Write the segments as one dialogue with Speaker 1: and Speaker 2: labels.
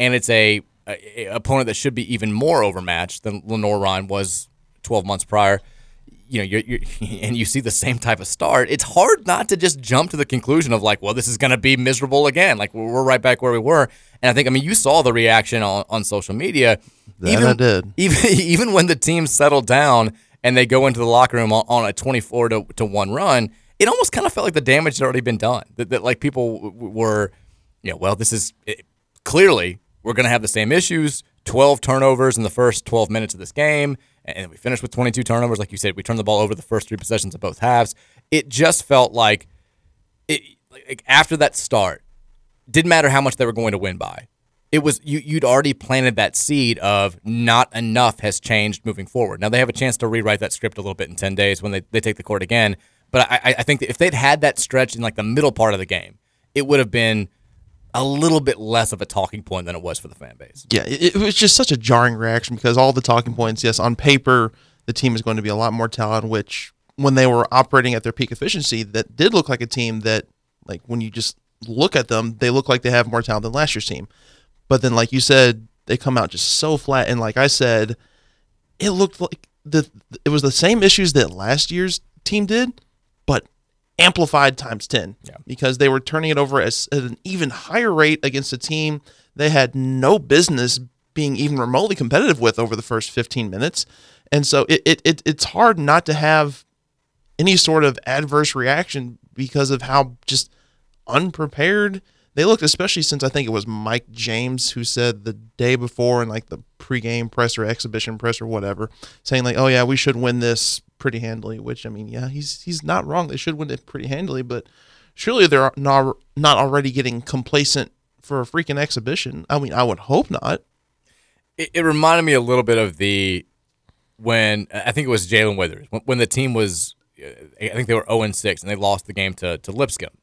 Speaker 1: and it's a, a, a opponent that should be even more overmatched than Lenoir-Rhyne was 12 months prior. You know, you're, you're, and you see the same type of start. It's hard not to just jump to the conclusion of like, well, this is going to be miserable again. Like we're right back where we were. And I think, I mean, you saw the reaction on, on social media.
Speaker 2: That even, I did.
Speaker 1: Even even when the team settled down and they go into the locker room on, on a 24 to, to one run, it almost kind of felt like the damage had already been done. That, that like people were, you know, well, this is it, clearly we're going to have the same issues. 12 turnovers in the first 12 minutes of this game, and we finished with 22 turnovers. Like you said, we turned the ball over the first three possessions of both halves. It just felt like it like after that start, didn't matter how much they were going to win by. It was you. You'd already planted that seed of not enough has changed moving forward. Now they have a chance to rewrite that script a little bit in 10 days when they, they take the court again. But I, I think if they'd had that stretch in like the middle part of the game, it would have been a little bit less of a talking point than it was for the fan base.
Speaker 2: Yeah, it, it was just such a jarring reaction because all the talking points, yes, on paper, the team is going to be a lot more talented, which when they were operating at their peak efficiency, that did look like a team that, like, when you just look at them, they look like they have more talent than last year's team. But then, like you said, they come out just so flat. And like I said, it looked like the it was the same issues that last year's team did, amplified times 10
Speaker 1: yeah.
Speaker 2: because they were turning it over as, at an even higher rate against a team they had no business being even remotely competitive with over the first 15 minutes. And so it, it, it it's hard not to have any sort of adverse reaction because of how just unprepared they looked, especially since I think it was Mike James who said the day before in like the pregame press or exhibition press or whatever, saying like, "Oh yeah, we should win this pretty handily." Which I mean, yeah, he's he's not wrong. They should win it pretty handily, but surely they're not not already getting complacent for a freaking exhibition. I mean, I would hope not.
Speaker 1: It, it reminded me a little bit of the when I think it was Jae'Lyn Withers when, when the team was. Uh, I think they were 0 and 6 and they lost the game to, to Lipscomb.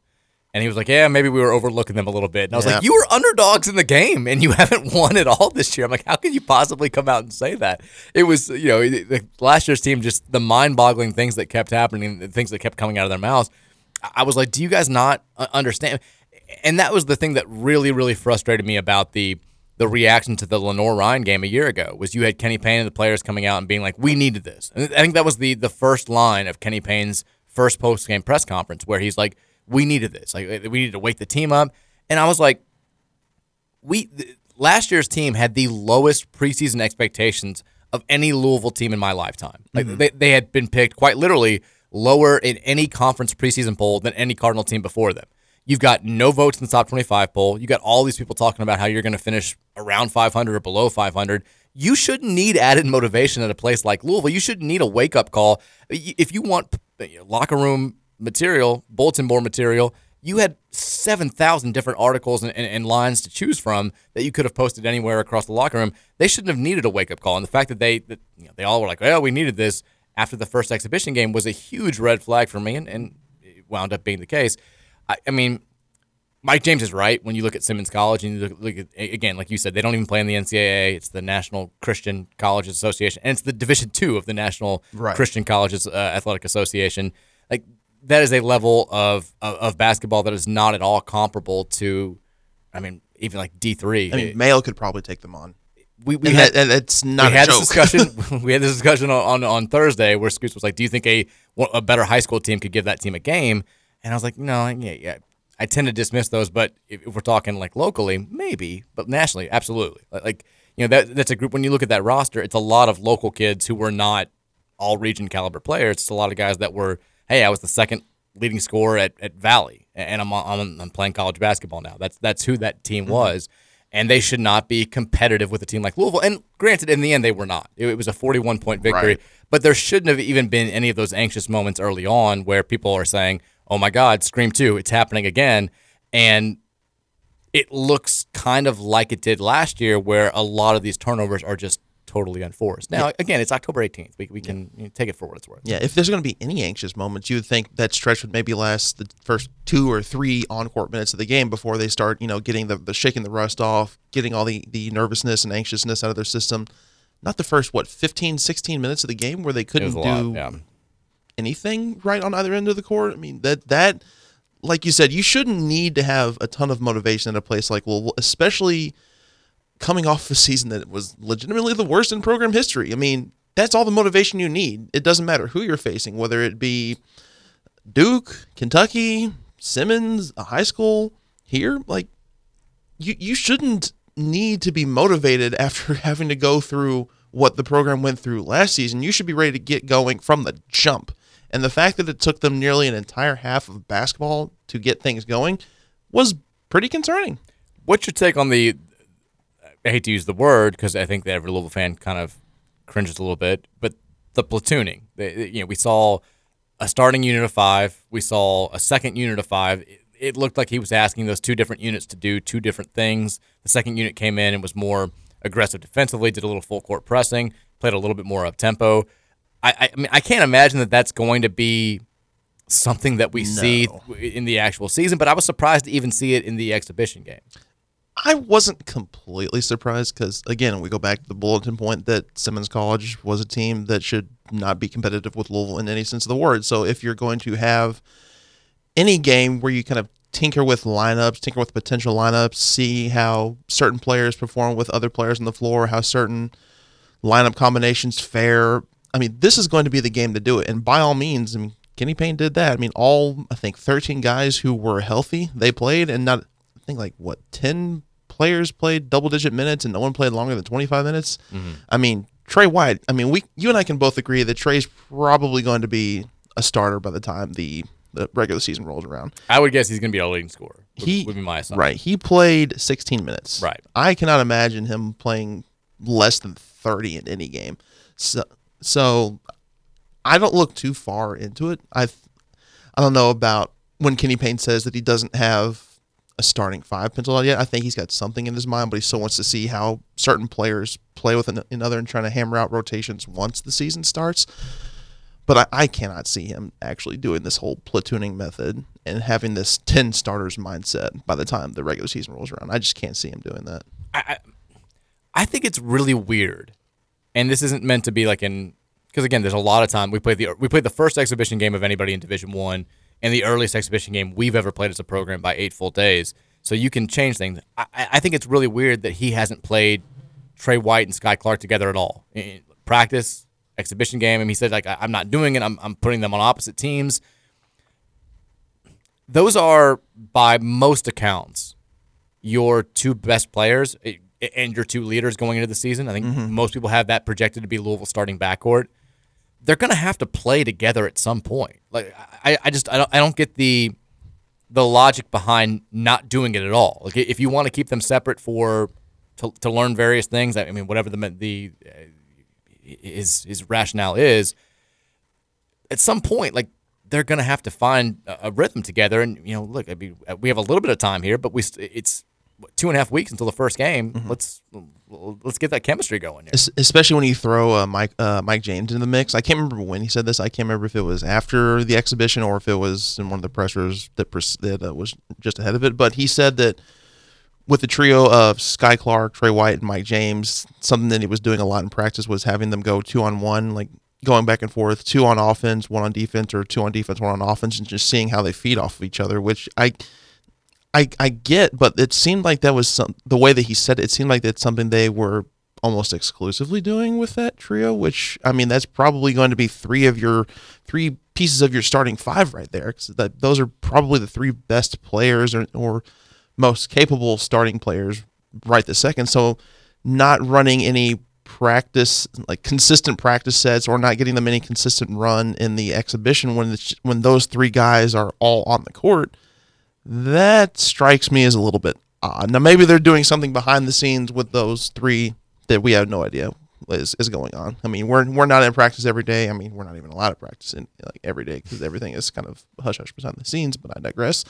Speaker 1: And he was like, "Yeah, maybe we were overlooking them a little bit." And I was yeah. like, "You were underdogs in the game, and you haven't won at all this year." I'm like, "How can you possibly come out and say that?" It was, you know, the, last year's team just the mind-boggling things that kept happening, the things that kept coming out of their mouths. I was like, "Do you guys not understand?" And that was the thing that really, really frustrated me about the the reaction to the Lenoir-Rhyne game a year ago was you had Kenny Payne and the players coming out and being like, "We needed this." And I think that was the the first line of Kenny Payne's first post game press conference where he's like we needed this. Like we needed to wake the team up. And I was like, we th- last year's team had the lowest preseason expectations of any Louisville team in my lifetime. Like mm-hmm. they, they had been picked quite literally lower in any conference preseason poll than any Cardinal team before them. You've got no votes in the top 25 poll. You got all these people talking about how you're going to finish around 500 or below 500. You shouldn't need added motivation at a place like Louisville. You shouldn't need a wake up call. If you want locker room material, bulletin board material, you had 7,000 different articles and, and, and, lines to choose from that you could have posted anywhere across the locker room. They shouldn't have needed a wake up call. And the fact that they that, you know, they all were like, well, we needed this after the first exhibition game was a huge red flag for me, and, and it wound up being the case. I, I, mean, Mike James is right when you look at Simmons College and you look, look at, again, like you said, they don't even play in the NCAA. It's the National Christian Colleges Association, and it's the Division two of the National right. Christian Colleges uh, Athletic Association. Like that is a level of, of, of basketball that is not at all comparable to, I mean, even like D three.
Speaker 2: I mean, Male could probably take them on.
Speaker 1: We, we
Speaker 2: and
Speaker 1: had
Speaker 2: that, it's not
Speaker 1: we had this discussion. we had this discussion on, on, on Thursday where Scoots was like, "Do you think a a better high school team could give that team a game?" And I was like, "No, yeah, yeah." I tend to dismiss those, but if, if we're talking like locally, maybe, but nationally, absolutely. Like you know, that that's a group. When you look at that roster, it's a lot of local kids who were not all region caliber players. It's a lot of guys that were hey, I was the second leading scorer at, at Valley, and I'm, I'm, I'm playing college basketball now. That's that's who that team mm-hmm. was, and they should not be competitive with a team like Louisville. And granted, in the end, they were not. It, it was a 41 point victory, right. but there shouldn't have even been any of those anxious moments early on where people are saying, "Oh my God, Scream two, it's happening again," and it looks kind of like it did last year, where a lot of these turnovers are just totally unforced. Now, yeah. again, it's October 18th. We, we can yeah. you know, take it for what it's worth.
Speaker 2: Yeah, if there's going to be any anxious moments, you would think that stretch would maybe last the first two or three on-court minutes of the game before they start, you know, getting the, the shaking the rust off, getting all the, the nervousness and anxiousness out of their system. Not the first, what, 15, 16 minutes of the game where they couldn't do lot, yeah. anything right on either end of the court. I mean, that that like you said, you shouldn't need to have a ton of motivation at a place like well, especially – coming off a season that was legitimately the worst in program history. I mean, that's all the motivation you need. It doesn't matter who you're facing, whether it be Duke, Kentucky, Simmons, a high school here. Like, you you shouldn't need to be motivated after having to go through what the program went through last season. You should be ready to get going from the jump. And the fact that it took them nearly an entire half of basketball to get things going was pretty concerning.
Speaker 1: What's your take on the? I hate to use the word because I think that every Louisville fan kind of cringes a little bit, but the platooning. You know, we saw a starting unit of five. We saw a second unit of five. It, looked like he was asking those two different units to do two different things. The second unit came in and was more aggressive defensively, did a little full court pressing, played a little bit more up tempo. I, I, I mean, I can't imagine that that's going to be something that we
Speaker 2: No.
Speaker 1: see in the actual season, but I was surprised to even see it in the exhibition game.
Speaker 2: I wasn't completely surprised because, again, we go back to the bulletin point that Simmons College was a team that should not be competitive with Louisville in any sense of the word. So, if you're going to have any game where you kind of tinker with lineups, tinker with potential lineups, see how certain players perform with other players on the floor, how certain lineup combinations fare. I mean, this is going to be the game to do it. And by all means, I mean, Kenny Payne did that. I mean, all, I think, 13 guys who were healthy, they played, and not, I think, like, what, 10 players played double digit minutes and no one played longer than 25 minutes. Mm-hmm. I mean, Tre White, I mean, we, you and I can both agree that Tre's probably going to be a starter by the time the, the regular season rolls around.
Speaker 1: I would guess he's going to be a leading scorer. Would,
Speaker 2: He
Speaker 1: would be my assumption.
Speaker 2: Right. He played 16 minutes.
Speaker 1: Right.
Speaker 2: I cannot imagine him playing less than 30 in any game. So, so I don't look too far into it. I, I don't know about when Kenny Payne says that he doesn't have a starting five penciled out yet. I think he's got something in his mind, but he still wants to see how certain players play with another and trying to hammer out rotations once the season starts. But I, I cannot see him actually doing this whole platooning method and having this 10 starters mindset by the time the regular season rolls around. I just can't see him doing that.
Speaker 1: I, I, think it's really weird, and this isn't meant to be like in because again, there's a lot of time we played the we played the first exhibition game of anybody in Division One and the earliest exhibition game we've ever played as a program by eight full days. So you can change things. I, I think it's really weird that he hasn't played Tre White and Skyy Clark together at all in practice, exhibition game. And he said like I'm not doing it. I'm I'm putting them on opposite teams. Those are by most accounts your two best players eh, and your two leaders going into the season. I think most people have that projected to be Louisville starting backcourt. They're going to have to play together at some point. Like I, I just I don't I don't get the the logic behind not doing it at all. Like if you want to keep them separate for to, to learn various things, I mean whatever the the uh, his his rationale is, at some point like they're going to have to find a, a rhythm together. And you know, look, I mean, we have a little bit of time here, but we it's two and a half weeks until the first game. Let's let's get that chemistry going here.
Speaker 2: Especially when you throw uh, Mike uh, Mike James into the mix. I can't remember when he said this. I can't remember if it was after the exhibition or if it was in one of the pressers that pres- that uh, was just ahead of it. But he said that with the trio of Skyy Clark, Tre White, and Mike James, something that he was doing a lot in practice was having them go two on one, like going back and forth, two on offense, one on defense, or two on defense, one on offense, and just seeing how they feed off of each other. Which I. I, I get, but it seemed like that was some the way that he said it. It seemed like that's something they were almost exclusively doing with that trio. Which I mean, that's probably going to be three of your three pieces of your starting five right there. 'cause that those are probably the three best players or, or most capable starting players right this second. So not running any practice like consistent practice sets or not getting them any consistent run in the exhibition when when those three guys are all on the court that strikes me as a little bit odd. Now maybe they're doing something behind the scenes with those three that we have no idea is, is going on. I mean, we're we're not in practice every day. I mean, we're not even allowed to practice in like every day because everything is kind of hush hush behind the scenes. But I digress.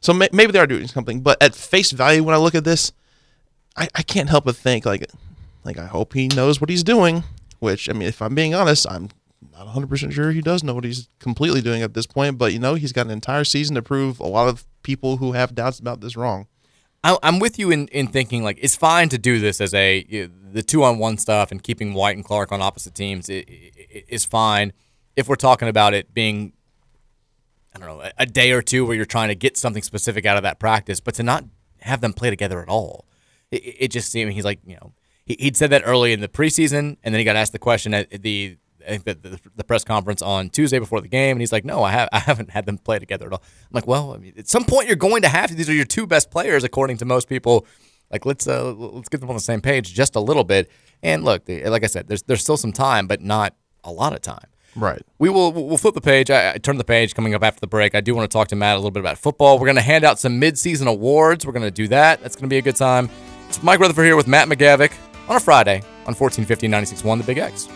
Speaker 2: So may, maybe they are doing something. But at face value, when I look at this, I, I can't help but think like like I hope he knows what he's doing. Which I mean, if I'm being honest, I'm not 100% sure he does know what he's completely doing at this point. But you know, he's got an entire season to prove a lot of people who have doubts about this wrong.
Speaker 1: I'm with you in, in thinking like it's fine to do this as a the two on one stuff and keeping White and Clark on opposite teams is fine if we're talking about it being I don't know a, day or two where you're trying to get something specific out of that practice, but to not have them play together at all. it, it just seemed he's like you know he, he'd said that early in the preseason, and then he got asked the question at the the, the, the press conference on Tuesday before the game, and he's like, "No, I have I haven't had them play together at all." I'm like, "Well, I mean, at some point you're going to have to. These are your two best players, according to most people. Like, let's uh, let's get them on the same page just a little bit." And look, the, like I said, there's there's still some time, but not a lot of time.
Speaker 2: Right.
Speaker 1: We will we'll flip the page. I, I turn the page coming up after the break. I do want to talk to Matt a little bit about football. We're going to hand out some midseason awards. We're going to do that. That's going to be a good time. It's Mike Rutherford here with Matt McGavic on a Friday on 1450 96.1 The Big X.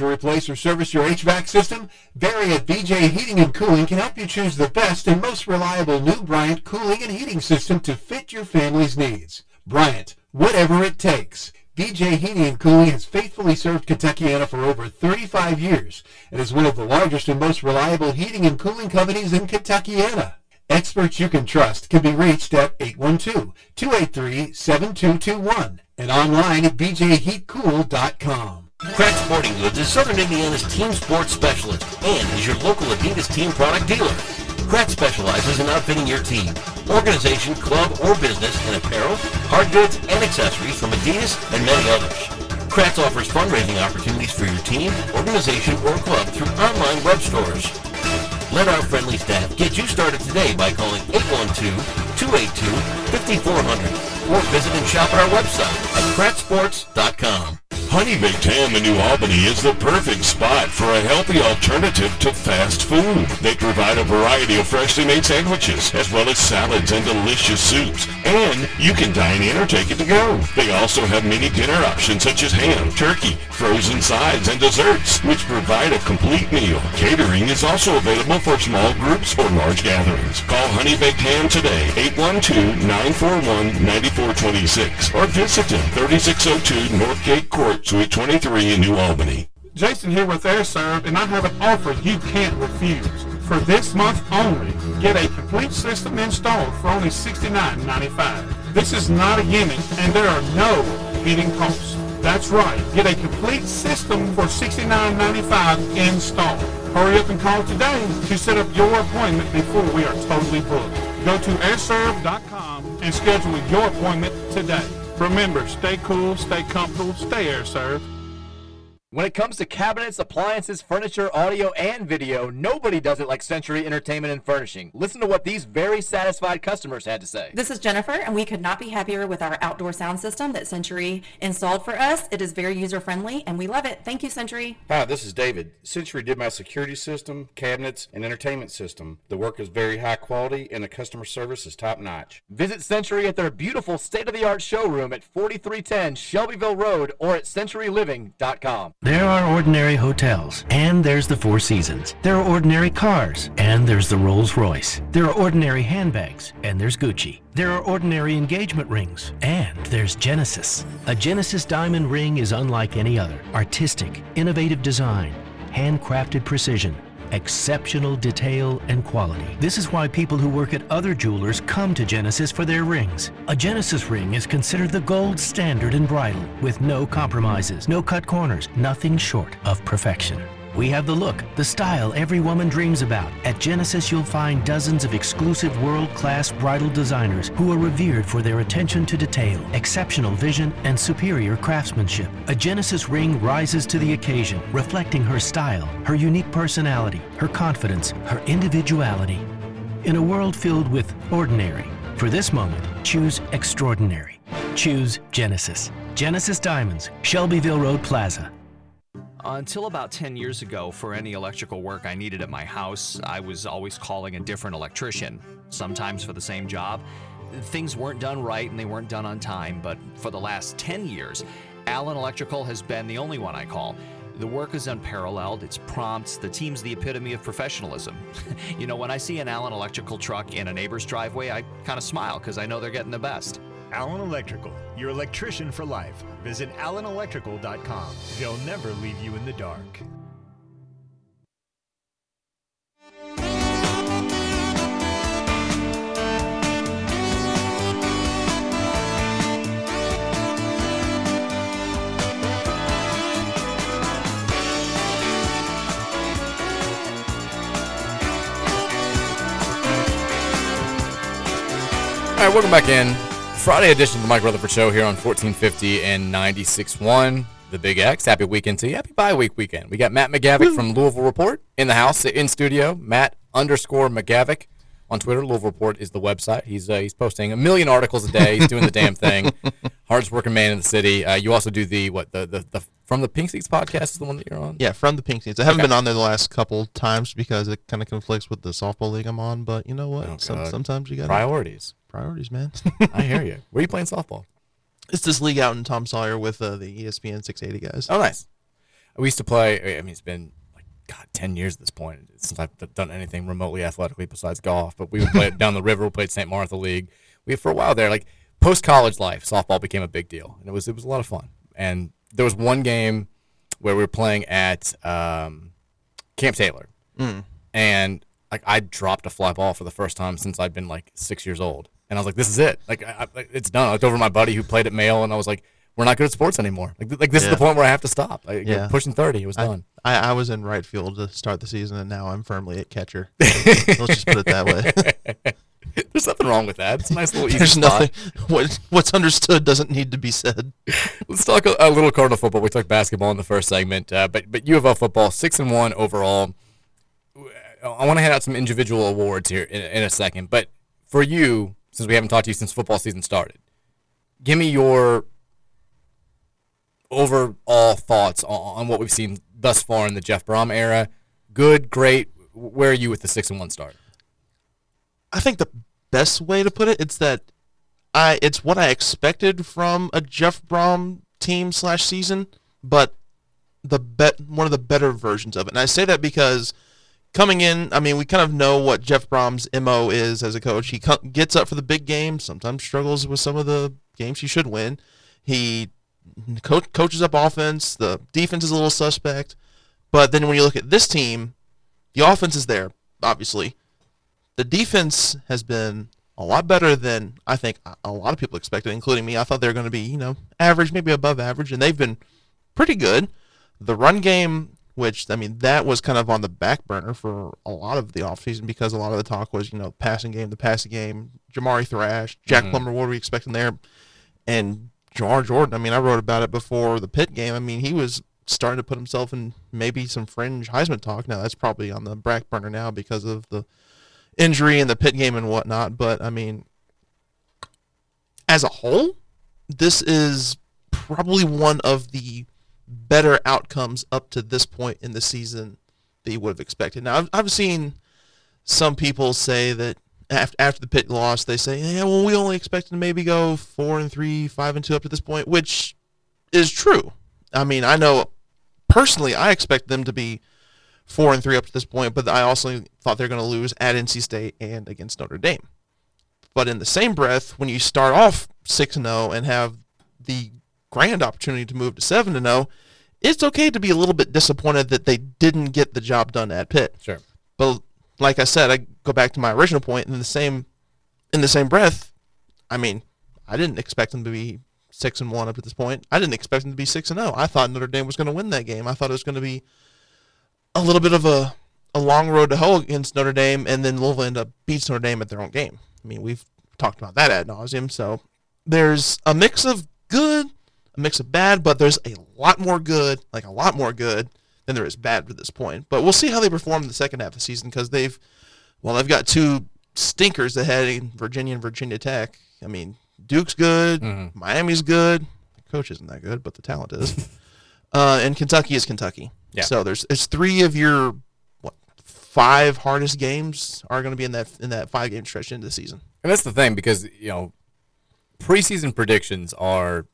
Speaker 3: to replace or service your HVAC system? Barry at BJ Heating and Cooling can help you choose the best and most reliable new Bryant cooling and heating system to fit your family's needs. Bryant, whatever it takes. BJ Heating and Cooling has faithfully served Kentuckiana for over 35 years and is one of the largest and most reliable heating and cooling companies in Kentuckiana. Experts you can trust can be reached at 812-283-7221 and online at bjheatcool.com.
Speaker 4: Kratz Sporting Goods is Southern Indiana's team sports specialist and is your local Adidas team product dealer. Kratz specializes in outfitting your team, organization, club, or business in apparel, hard goods, and accessories from Adidas and many others. Kratz offers fundraising opportunities for your team, organization, or club through online web stores. Let our friendly staff get you started today by calling 812-282-5400 or visit and shop at our website at kratzsports.com.
Speaker 5: Honey Baked Ham in New Albany is the perfect spot for a healthy alternative to fast food. They provide a variety of freshly made sandwiches, as well as salads and delicious soups. And you can dine in or take it to go. They also have many dinner options such as ham, turkey, frozen sides, and desserts, which provide a complete meal. Catering is also available for small groups or large gatherings. Call Honey Baked Ham today, 812-941-9426, or visit them, 3602 Northgate Court, Suite 23 in New Albany.
Speaker 6: Jason here with AirServe, and I have an offer you can't refuse. For this month only, get a complete system installed for only $69.95. This is not a gimmick, and there are no heating costs. That's right, get a complete system for $69.95 installed. Hurry up and call today to set up your appointment before we are totally booked. Go to airserve.com and schedule your appointment today. Remember, stay cool, stay comfortable, stay AirServe.
Speaker 1: When it comes to cabinets, appliances, furniture, audio, and video, nobody does it like Century Entertainment and Furnishing. Listen to what these very satisfied customers had to say.
Speaker 7: This is Jennifer, and we could not be happier with our outdoor sound system that Century installed for us. It is very user friendly, and we love it. Thank you, Century.
Speaker 8: Hi, this is David. Century did my security system, cabinets, and entertainment system. The work is very high quality, and the customer service is top notch.
Speaker 1: Visit Century at their beautiful state of the art showroom at 4310 Shelbyville Road or at centuryliving.com.
Speaker 9: There are ordinary hotels, and there's the Four Seasons. There are ordinary cars, and there's the Rolls Royce. There are ordinary handbags, and there's Gucci. There are ordinary engagement rings, and there's Genesis. A Genesis diamond ring is unlike any other. Artistic, innovative design, handcrafted precision, exceptional detail and quality. This is why people who work at other jewelers come to Genesis for their rings. A Genesis ring is considered the gold standard in bridal, with no compromises, no cut corners, nothing short of perfection. We have the look, the style every woman dreams about. At Genesis, you'll find dozens of exclusive world class bridal designers who are revered for their attention to detail, exceptional vision, and superior craftsmanship. A Genesis ring rises to the occasion, reflecting her style, her unique personality, her confidence, her individuality. In a world filled with ordinary, for this moment, choose extraordinary. Choose Genesis. Genesis Diamonds, Shelbyville Road Plaza.
Speaker 10: Until about 10 years ago, for any electrical work I needed at my house, I was always calling a different electrician, sometimes for the same job. Things weren't done right and they weren't done on time, but for the last 10 years, Allen Electrical has been the only one I call. The work is unparalleled, it's prompt, the team's the epitome of professionalism. you know, when I see an Allen Electrical truck in a neighbor's driveway, I kind of smile because I know they're getting the best.
Speaker 11: Allen Electrical, your electrician for life. Visit allenelectrical.com. They'll never leave you in the dark.
Speaker 1: All right, welcome back in. Friday edition of the Mike Rutherford Show here on 1450 and 96.1, the Big X. Happy weekend to you. Happy bye week weekend. We got Matt McGavic from Louisville Report in the house, in studio. Matt underscore McGavic on Twitter. Louisville Report is the website. He's uh, he's posting a million articles a day. He's doing the damn thing. Hardest working man in the city. Uh, you also do the what the, the the from the Pink Seats podcast is the one that you're on.
Speaker 2: Yeah, from the Pink Seats. I haven't
Speaker 1: Okay.
Speaker 2: been on there the last couple times because it kind of conflicts with the softball league I'm on. But you know what?
Speaker 1: Oh,
Speaker 2: Some, sometimes you got
Speaker 1: Priorities.
Speaker 2: Priorities, man.
Speaker 1: I hear you. Where are you playing softball?
Speaker 2: it's this league out in Tom Sawyer with uh, the ESPN 680 guys.
Speaker 1: Oh, nice. We used to play. I mean, it's been like God, ten years at this point since I've done anything remotely athletically besides golf. But we would play it down the river. We played St. Martha League. We for a while there, like post college life, softball became a big deal, and it was it was a lot of fun. And there was one game where we were playing at um, Camp Taylor,
Speaker 2: Mm.
Speaker 1: and like I dropped a fly ball for the first time since I'd been like six years old, and I was like, "This is it! Like, I, I, it's done." I looked over my buddy who played at Male, and I was like, "We're not good at sports anymore. Like, like this is the point where I have to stop. Like,
Speaker 2: Yeah.
Speaker 1: pushing thirty, it was
Speaker 2: I,
Speaker 1: done."
Speaker 2: I, I was in right field to start the season, and now I'm firmly at catcher. Let's just put it that way.
Speaker 1: There's nothing wrong with that. It's a nice little easy
Speaker 2: There's
Speaker 1: spot.
Speaker 2: nothing. What, what's understood doesn't need to be said.
Speaker 1: Let's talk a, a little Cardinal football. We talked basketball in the first segment, uh, but but U of L football six and one overall. I want to hand out some individual awards here in, in a second, but for you, since we haven't talked to you since football season started, give me your overall thoughts on, what we've seen thus far in the Jeff Brohm era. Good, great. Where are you with the six and one start?
Speaker 2: I think the best way to put it, it's that I it's what I expected from a Jeff Brohm team slash season, but the bet one of the better versions of it. And I say that because coming in, I mean, we kind of know what Jeff Brohm's mo is as a coach. He gets up for the big games, sometimes struggles with some of the games he should win. He co- coaches up offense. The defense is a little suspect, but then when you look at this team, the offense is there, obviously the defense has been a lot better than I think a lot of people expected, including me. I thought they were going to be, you know, average, maybe above average, and they've been pretty good. The run game, which I mean, that was kind of on the back burner for a lot of the offseason because a lot of the talk was, you know, passing game, the passing game, Jamari Thrash, Jack
Speaker 1: Mhm.
Speaker 2: Plummer, what are we expecting there? And Jawhar Jordan, I mean, I wrote about it before the Pitt game. I mean, he was starting to put himself in maybe some fringe Heisman talk. Now that's probably on the back burner now because of the injury and the Pitt game and whatnot. But I mean, as a whole, this is probably one of the better outcomes up to this point in the season that you would have expected. Now, I've, I've seen some people say that after, after the Pitt loss, they say, yeah, well, we only expected to maybe go four and three, five and two up to this point, which is true. I mean, I know personally, I expect them to be four and three up to this point, but I also thought they're going to lose at NC State and against Notre Dame. But in the same breath, when you start off six and zero and have the grand opportunity to move to seven and zero, it's okay to be a little bit disappointed that they didn't get the job done at Pitt.
Speaker 1: Sure.
Speaker 2: But like I said, I go back to my original point. In the same, in the same breath, I mean, I didn't expect them to be six and one up to this point. I didn't expect them to be six and zero. I thought Notre Dame was going to win that game. I thought it was going to be a little bit of a a long road to hoe against Notre Dame, and then Louisville end up beats Notre Dame at their own game. I mean, we've talked about that ad nauseum. So there's a mix of good, mix of bad, but there's a lot more good, like a lot more good than there is bad to this point. But we'll see how they perform in the second half of the season because they've, well, they've got two stinkers ahead in Virginia and Virginia Tech. I mean, Duke's good, Miami's good. The coach isn't that good, but the talent is. uh, and Kentucky is Kentucky.
Speaker 1: Yeah.
Speaker 2: So there's it's three of your what five hardest games are going to be in that in that five game stretch into the season.
Speaker 1: And that's the thing because you know, preseason predictions are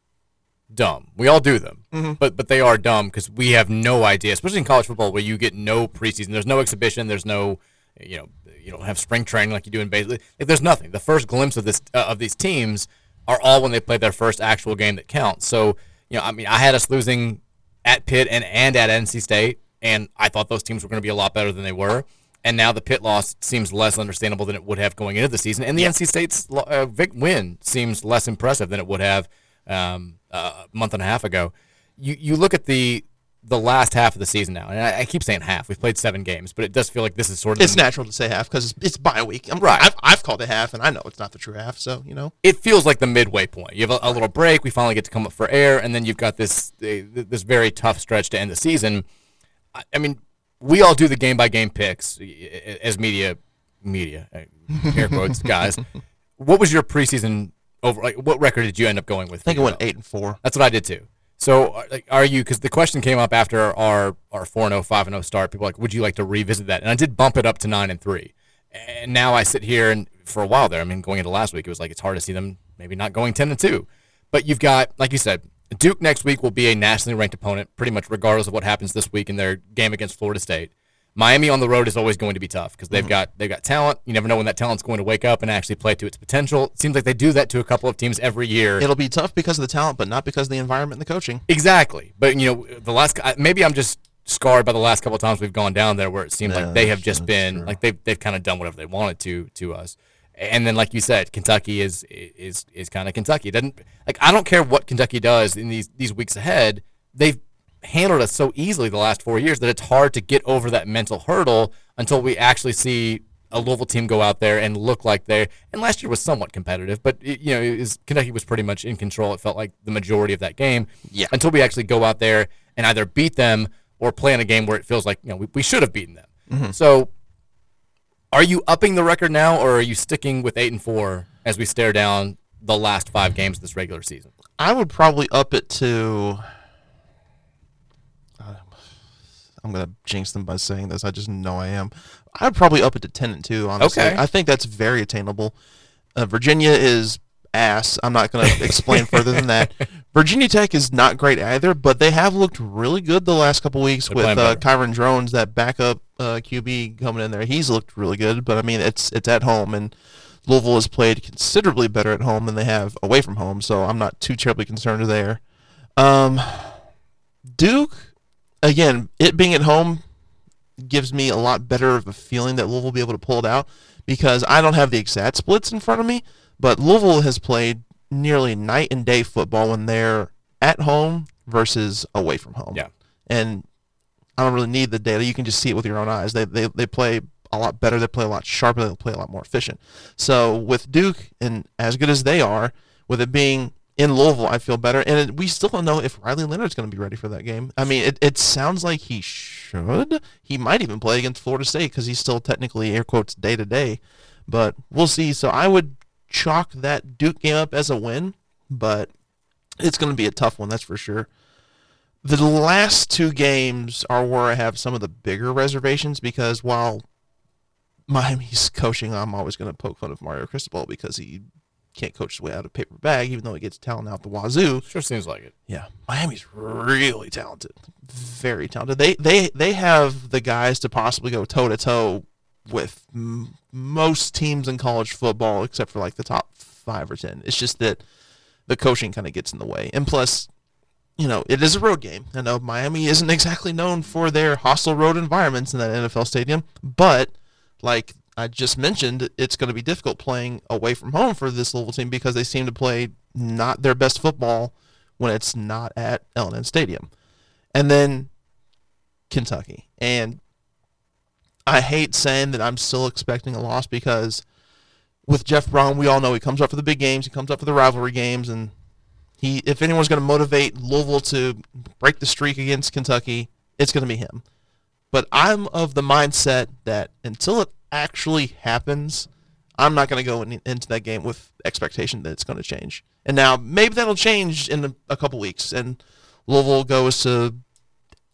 Speaker 1: dumb. We all do them,
Speaker 2: Mhm.
Speaker 1: but but they are dumb because we have no idea, especially in college football where you get no preseason. There's no exhibition. There's no, you know, you don't have spring training like you do in baseball. There's nothing. The first glimpse of this uh, of these teams are all when they play their first actual game that counts. So you know, I mean, I had us losing at Pitt and and at NC State, and I thought those teams were going to be a lot better than they were. And now the Pitt loss seems less understandable than it would have going into the season, and the NC State's uh, Vic win seems less impressive than it would have um, uh, a month and a half ago. You you look at the the last half of the season now, and I, I keep saying half. We've played seven games, but it does feel like this is sort of
Speaker 2: It's
Speaker 1: the-
Speaker 2: natural to say half because it's, it's bye week. I'm,
Speaker 1: Right.
Speaker 2: I've, I've called it half, and I know it's not the true half. So you know,
Speaker 1: it feels like the midway point. You have a, a little break. We finally get to come up for air, and then you've got this uh, this very tough stretch to end the season. I, I mean, we all do the game by game picks as media media uh, air quotes guys. What was your preseason over? Like, what record did you end up going with?
Speaker 2: I think it went eight and four.
Speaker 1: That's what I did too. So, are- like, are you? Because the question came up after our our four and 0, 5 and zero start. People like, would you like to revisit that? And I did bump it up to nine and three. And now I sit here and for a while there, I mean, going into last week, it was like it's hard to see them maybe not going ten and two. But you've got, like you said, Duke next week will be a nationally ranked opponent, pretty much regardless of what happens this week in their game against Florida State. Miami on the road is always going to be tough because they've mm-hmm. got they've got talent. You never know when that talent's going to wake up and actually play to its potential. It seems like they do that to a couple of teams every year.
Speaker 2: It'll be tough because of the talent, but not because of the environment and the coaching.
Speaker 1: Exactly, but you know, the last maybe I'm just scarred by the last couple of times we've gone down there, where it seemed like they have just been like they've they've kind of done whatever they wanted to to us. And then, like you said, Kentucky is is is kind of Kentucky. It doesn't like I don't care what Kentucky does in these these weeks ahead. They've handled us so easily the last four years that it's hard to get over that mental hurdle until we actually see a Louisville team go out there and look like they. And last year was somewhat competitive, but it, you know, was, Kentucky was pretty much in control. It felt like the majority of that game.
Speaker 2: Yeah.
Speaker 1: Until we actually go out there and either beat them or play in a game where it feels like you know we, we should have beaten them.
Speaker 2: Mhm.
Speaker 1: So, are you upping the record now, or are you sticking with eight and four as we stare down the last five games of this regular season?
Speaker 2: I would probably up it to. I'm gonna jinx them by saying this. I just know I am. I'd probably up it to ten and two. Honestly,
Speaker 1: Okay.
Speaker 2: I think that's very attainable. Uh, Virginia is ass. I'm not gonna explain further than that. Virginia Tech is not great either, but they have looked really good the last couple weeks
Speaker 1: They're
Speaker 2: with uh. Kyron Drones, that backup uh, QB coming in there. He's looked really good, but I mean it's it's at home and. Louisville has played considerably better at home than they have away from home, so I'm not too terribly concerned there. Um, Duke, again, it being at home gives me a lot better of a feeling that Louisville will be able to pull it out because I don't have the exact splits in front of me, but Louisville has played nearly night and day football when they're at home versus away from home.
Speaker 1: Yeah.
Speaker 2: And I don't really need the data. You can just see it with your own eyes. They they, they play a lot better. They play a lot sharper. They play a lot more efficient. So with Duke and as good as they are, with it being in Louisville, I feel better. And it, we still don't know if Riley Leonard's going to be ready for that game. I mean, it, it sounds like he should. He might even play against Florida State because he's still technically air quotes day to day. But we'll see. So I would chalk that Duke game up as a win, but it's going to be a tough one, that's for sure. The last two games are where I have some of the bigger reservations because while Miami's coaching, I'm always going to poke fun of Mario Cristobal because he can't coach his way out of a paper bag, even though he gets talent out the wazoo.
Speaker 1: Sure seems like it.
Speaker 2: Yeah, Miami's really talented, very talented. They they they have the guys to possibly go toe to toe with m- most teams in college football, except for like the top five or ten. It's just that the coaching kind of gets in the way, and plus, you know, it is a road game. I know Miami isn't exactly known for their hostile road environments in that NFL stadium, but like I just mentioned, it's going to be difficult playing away from home for this Louisville team because they seem to play not their best football when it's not at L&N Stadium. And then Kentucky. And I hate saying that I'm still expecting a loss because with Jeff Brohm, we all know he comes up for the big games, he comes up for the rivalry games, and he if anyone's going to motivate Louisville to break the streak against Kentucky, it's going to be him. But I'm of the mindset that until it actually happens, I'm not going to go in, into that game with expectation that it's going to change. And now maybe that'll change in a, a couple weeks, and Louisville goes to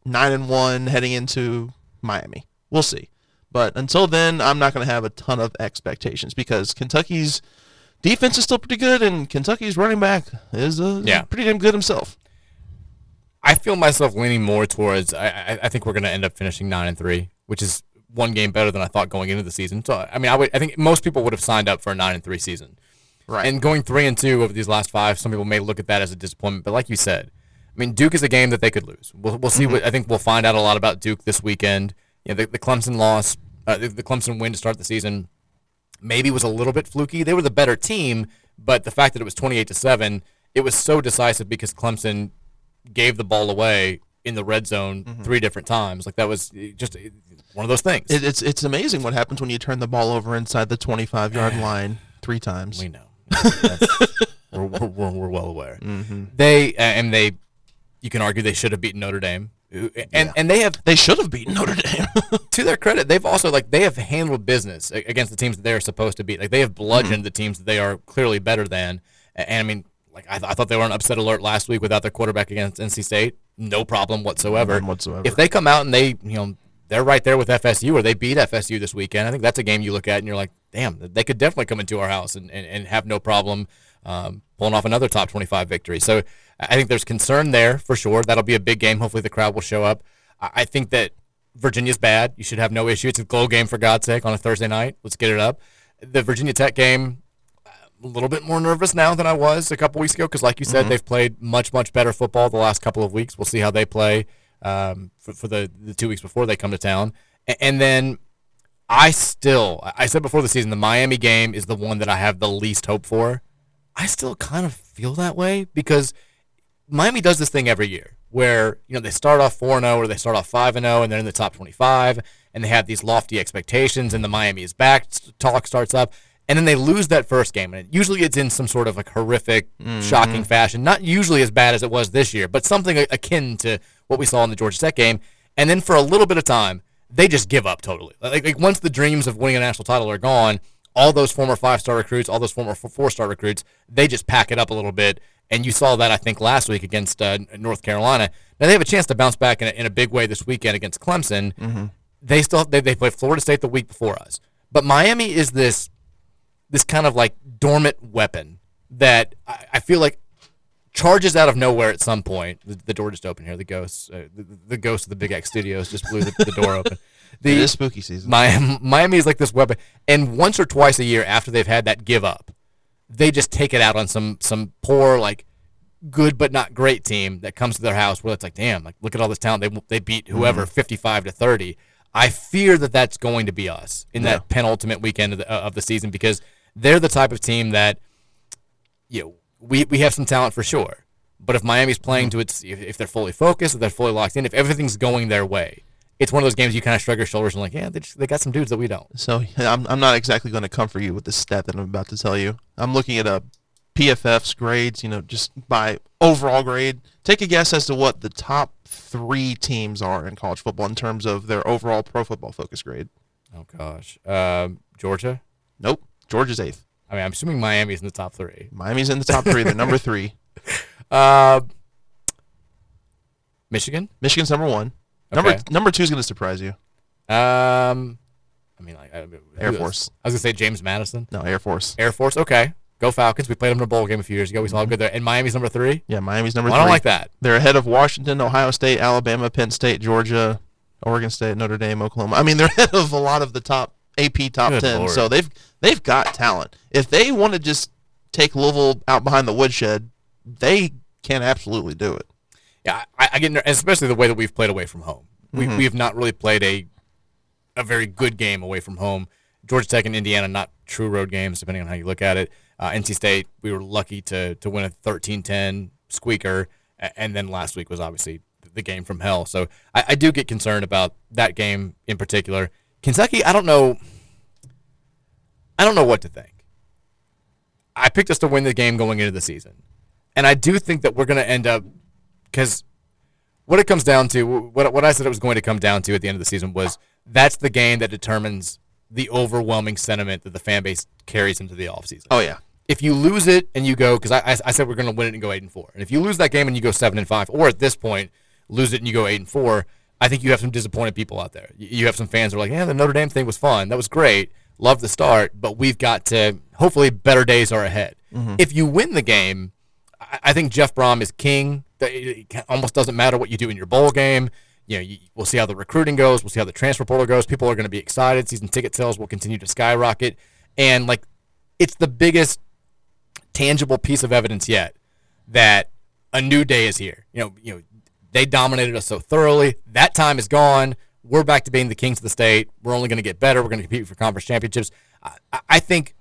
Speaker 2: nine and one heading into Miami. We'll see. But until then, I'm not going to have a ton of expectations because Kentucky's defense is still pretty good, and Kentucky's running back is uh,
Speaker 1: Yeah.
Speaker 2: pretty damn good himself.
Speaker 1: I feel myself leaning more towards. I, I, I think we're going to end up finishing nine and three, which is one game better than I thought going into the season. So I mean, I would. I think most people would have signed up for a nine and three season.
Speaker 2: Right.
Speaker 1: And going three and two over these last five, some people may look at that as a disappointment. But like you said, I mean, Duke is a game that they could lose. We'll, we'll see. What I think we'll find out a lot about Duke this weekend. You know, the, the Clemson loss, uh, the, the Clemson win to start the season, maybe was a little bit fluky. They were the better team, but the fact that it was twenty eight to seven, it was so decisive because Clemson gave the ball away in the red zone three different times. Like that was uh, just uh, one of those things.
Speaker 2: It, it's it's amazing what happens when you turn the ball over inside the 25 yard line three times.
Speaker 1: We know. we're, we're, we're, well aware. They uh, and they, you can argue they should have beaten Notre Dame, Who- and and they have
Speaker 2: They should have beaten Notre Dame.
Speaker 1: to their credit, they've also like they have handled business against the teams that they are supposed to beat. Like they have bludgeoned the teams that they are clearly better than. A- And, I mean, like I, th- I thought they were on upset alert last week without their quarterback against NC State. No problem whatsoever.
Speaker 2: None whatsoever.
Speaker 1: If they come out and they, you know, they're right there with FSU or they beat FSU this weekend, I think that's a game you look at and you're like, damn, they could definitely come into our house and, and, and have no problem um, pulling off another top 25 victory. So I think there's concern there for sure. That'll be a big game. Hopefully the crowd will show up. I, I think that Virginia's bad. You should have no issue. It's a goal game for God's sake on a Thursday night. Let's get it up. The Virginia Tech game, a little bit more nervous now than I was a couple weeks ago because, like you said, they've played much much better football the last couple of weeks. We'll see how they play um, for, for the the two weeks before they come to town, A- and then I still I said before the season the Miami game is the one that I have the least hope for. I still kind of feel that way because Miami does this thing every year where you know they start off 4 0 or they start off 5 0 and they're in the top 25 and they have these lofty expectations and the Miami is back talk starts up and then they lose that first game and usually it's in some sort of like horrific shocking fashion not usually as bad as it was this year but something akin to what we saw in the Georgia Tech game and then for a little bit of time they just give up totally like, like once the dreams of winning a national title are gone all those former five star recruits, all those former four star recruits, they just pack it up a little bit. And you saw that, I think, last week against uh, North Carolina. Now they have a chance to bounce back in a, in a big way this weekend against Clemson. They still they, they play Florida State the week before us, but Miami is this this kind of like dormant weapon that I, I feel like charges out of nowhere at some point. The, the door just opened here. The ghost, uh, the, the ghost of the Big X Studios just blew the, the door open. The,
Speaker 2: It is spooky season.
Speaker 1: Miami, Miami is like this weapon, and once or twice a year after they've had that give up, they just take it out on some some poor like good but not great team that comes to their house where it's like, damn, like look at all this talent. They they beat whoever fifty five to thirty. I fear that that's going to be us in that penultimate weekend of the, of the season because they're the type of team that you know, we, we have some talent for sure. But if Miami's playing to its, if, if they're fully focused, if they're fully locked in, if everything's going their way, it's one of those games you kind of shrug your shoulders and like, yeah, they, just, they got some dudes that we don't.
Speaker 2: So I'm, I'm not exactly going to comfort you with the stat that I'm about to tell you. I'm looking at a PFF's grades, you know, just by overall grade. Take a guess as to what the top three teams are in college football in terms of their overall pro football focus grade.
Speaker 1: Oh gosh, um, Georgia.
Speaker 2: Nope. Georgia's eighth.
Speaker 1: I mean, I'm assuming Miami's in the top three.
Speaker 2: Miami's in the top three. They're number three.
Speaker 1: Uh, Michigan.
Speaker 2: Michigan's number one. Number
Speaker 1: Okay.
Speaker 2: number two is going to surprise you.
Speaker 1: Um, I mean, like I,
Speaker 2: Air Force.
Speaker 1: I was gonna say James Madison.
Speaker 2: No, Air Force.
Speaker 1: Air Force. Okay, go Falcons. We played them in a bowl game a few years ago. We saw how good there. And Miami's number three.
Speaker 2: Yeah, Miami's number
Speaker 1: Well,
Speaker 2: three.
Speaker 1: I don't like that.
Speaker 2: They're ahead of Washington, Ohio State, Alabama, Penn State, Georgia, Oregon State, Notre Dame, Oklahoma. I mean, they're ahead of a lot of the top AP top
Speaker 1: Good
Speaker 2: ten.
Speaker 1: Lord.
Speaker 2: So they've they've got talent. If they want to just take Louisville out behind the woodshed, they can absolutely do it.
Speaker 1: Yeah, I, I get, especially the way that we've played away from home. We
Speaker 2: Mhm.
Speaker 1: we have not really played a a very good game away from home. Georgia Tech and Indiana, not true road games, depending on how you look at it. Uh, NC State, we were lucky to to win a 13-10 squeaker, and then last week was obviously the game from hell. So I, I do get concerned about that game in particular. Kentucky, I don't know. I don't know what to think. I picked us to win the game going into the season, and I do think that we're going to end up because what it comes down to, what, what I said it was going to come down to at the end of the season was that's the game that determines the overwhelming sentiment that the fan base carries into the offseason.
Speaker 2: Oh yeah.
Speaker 1: If you lose it and you go, because I, I, I said we're going to win it and go eight and four, and if you lose that game and you go seven and five, or at this point lose it and you go eight and four, I think you have some disappointed people out there. You, you have some fans who are like, yeah, the Notre Dame thing was fun, that was great, love the start, but we've got to hopefully better days are ahead.
Speaker 2: Mhm.
Speaker 1: If you win the game, I, think Jeff Brohm is king. It it almost doesn't matter what you do in your bowl game. You know, you, we'll see how the recruiting goes. We'll see how the transfer portal goes. People are going to be excited. Season ticket sales will continue to skyrocket, and like, it's the biggest tangible piece of evidence yet that a new day is here. You know, you know, they dominated us so thoroughly. That time is gone. We're back to being the kings of the state. We're only going to get better. We're going to compete for conference championships. I, I- think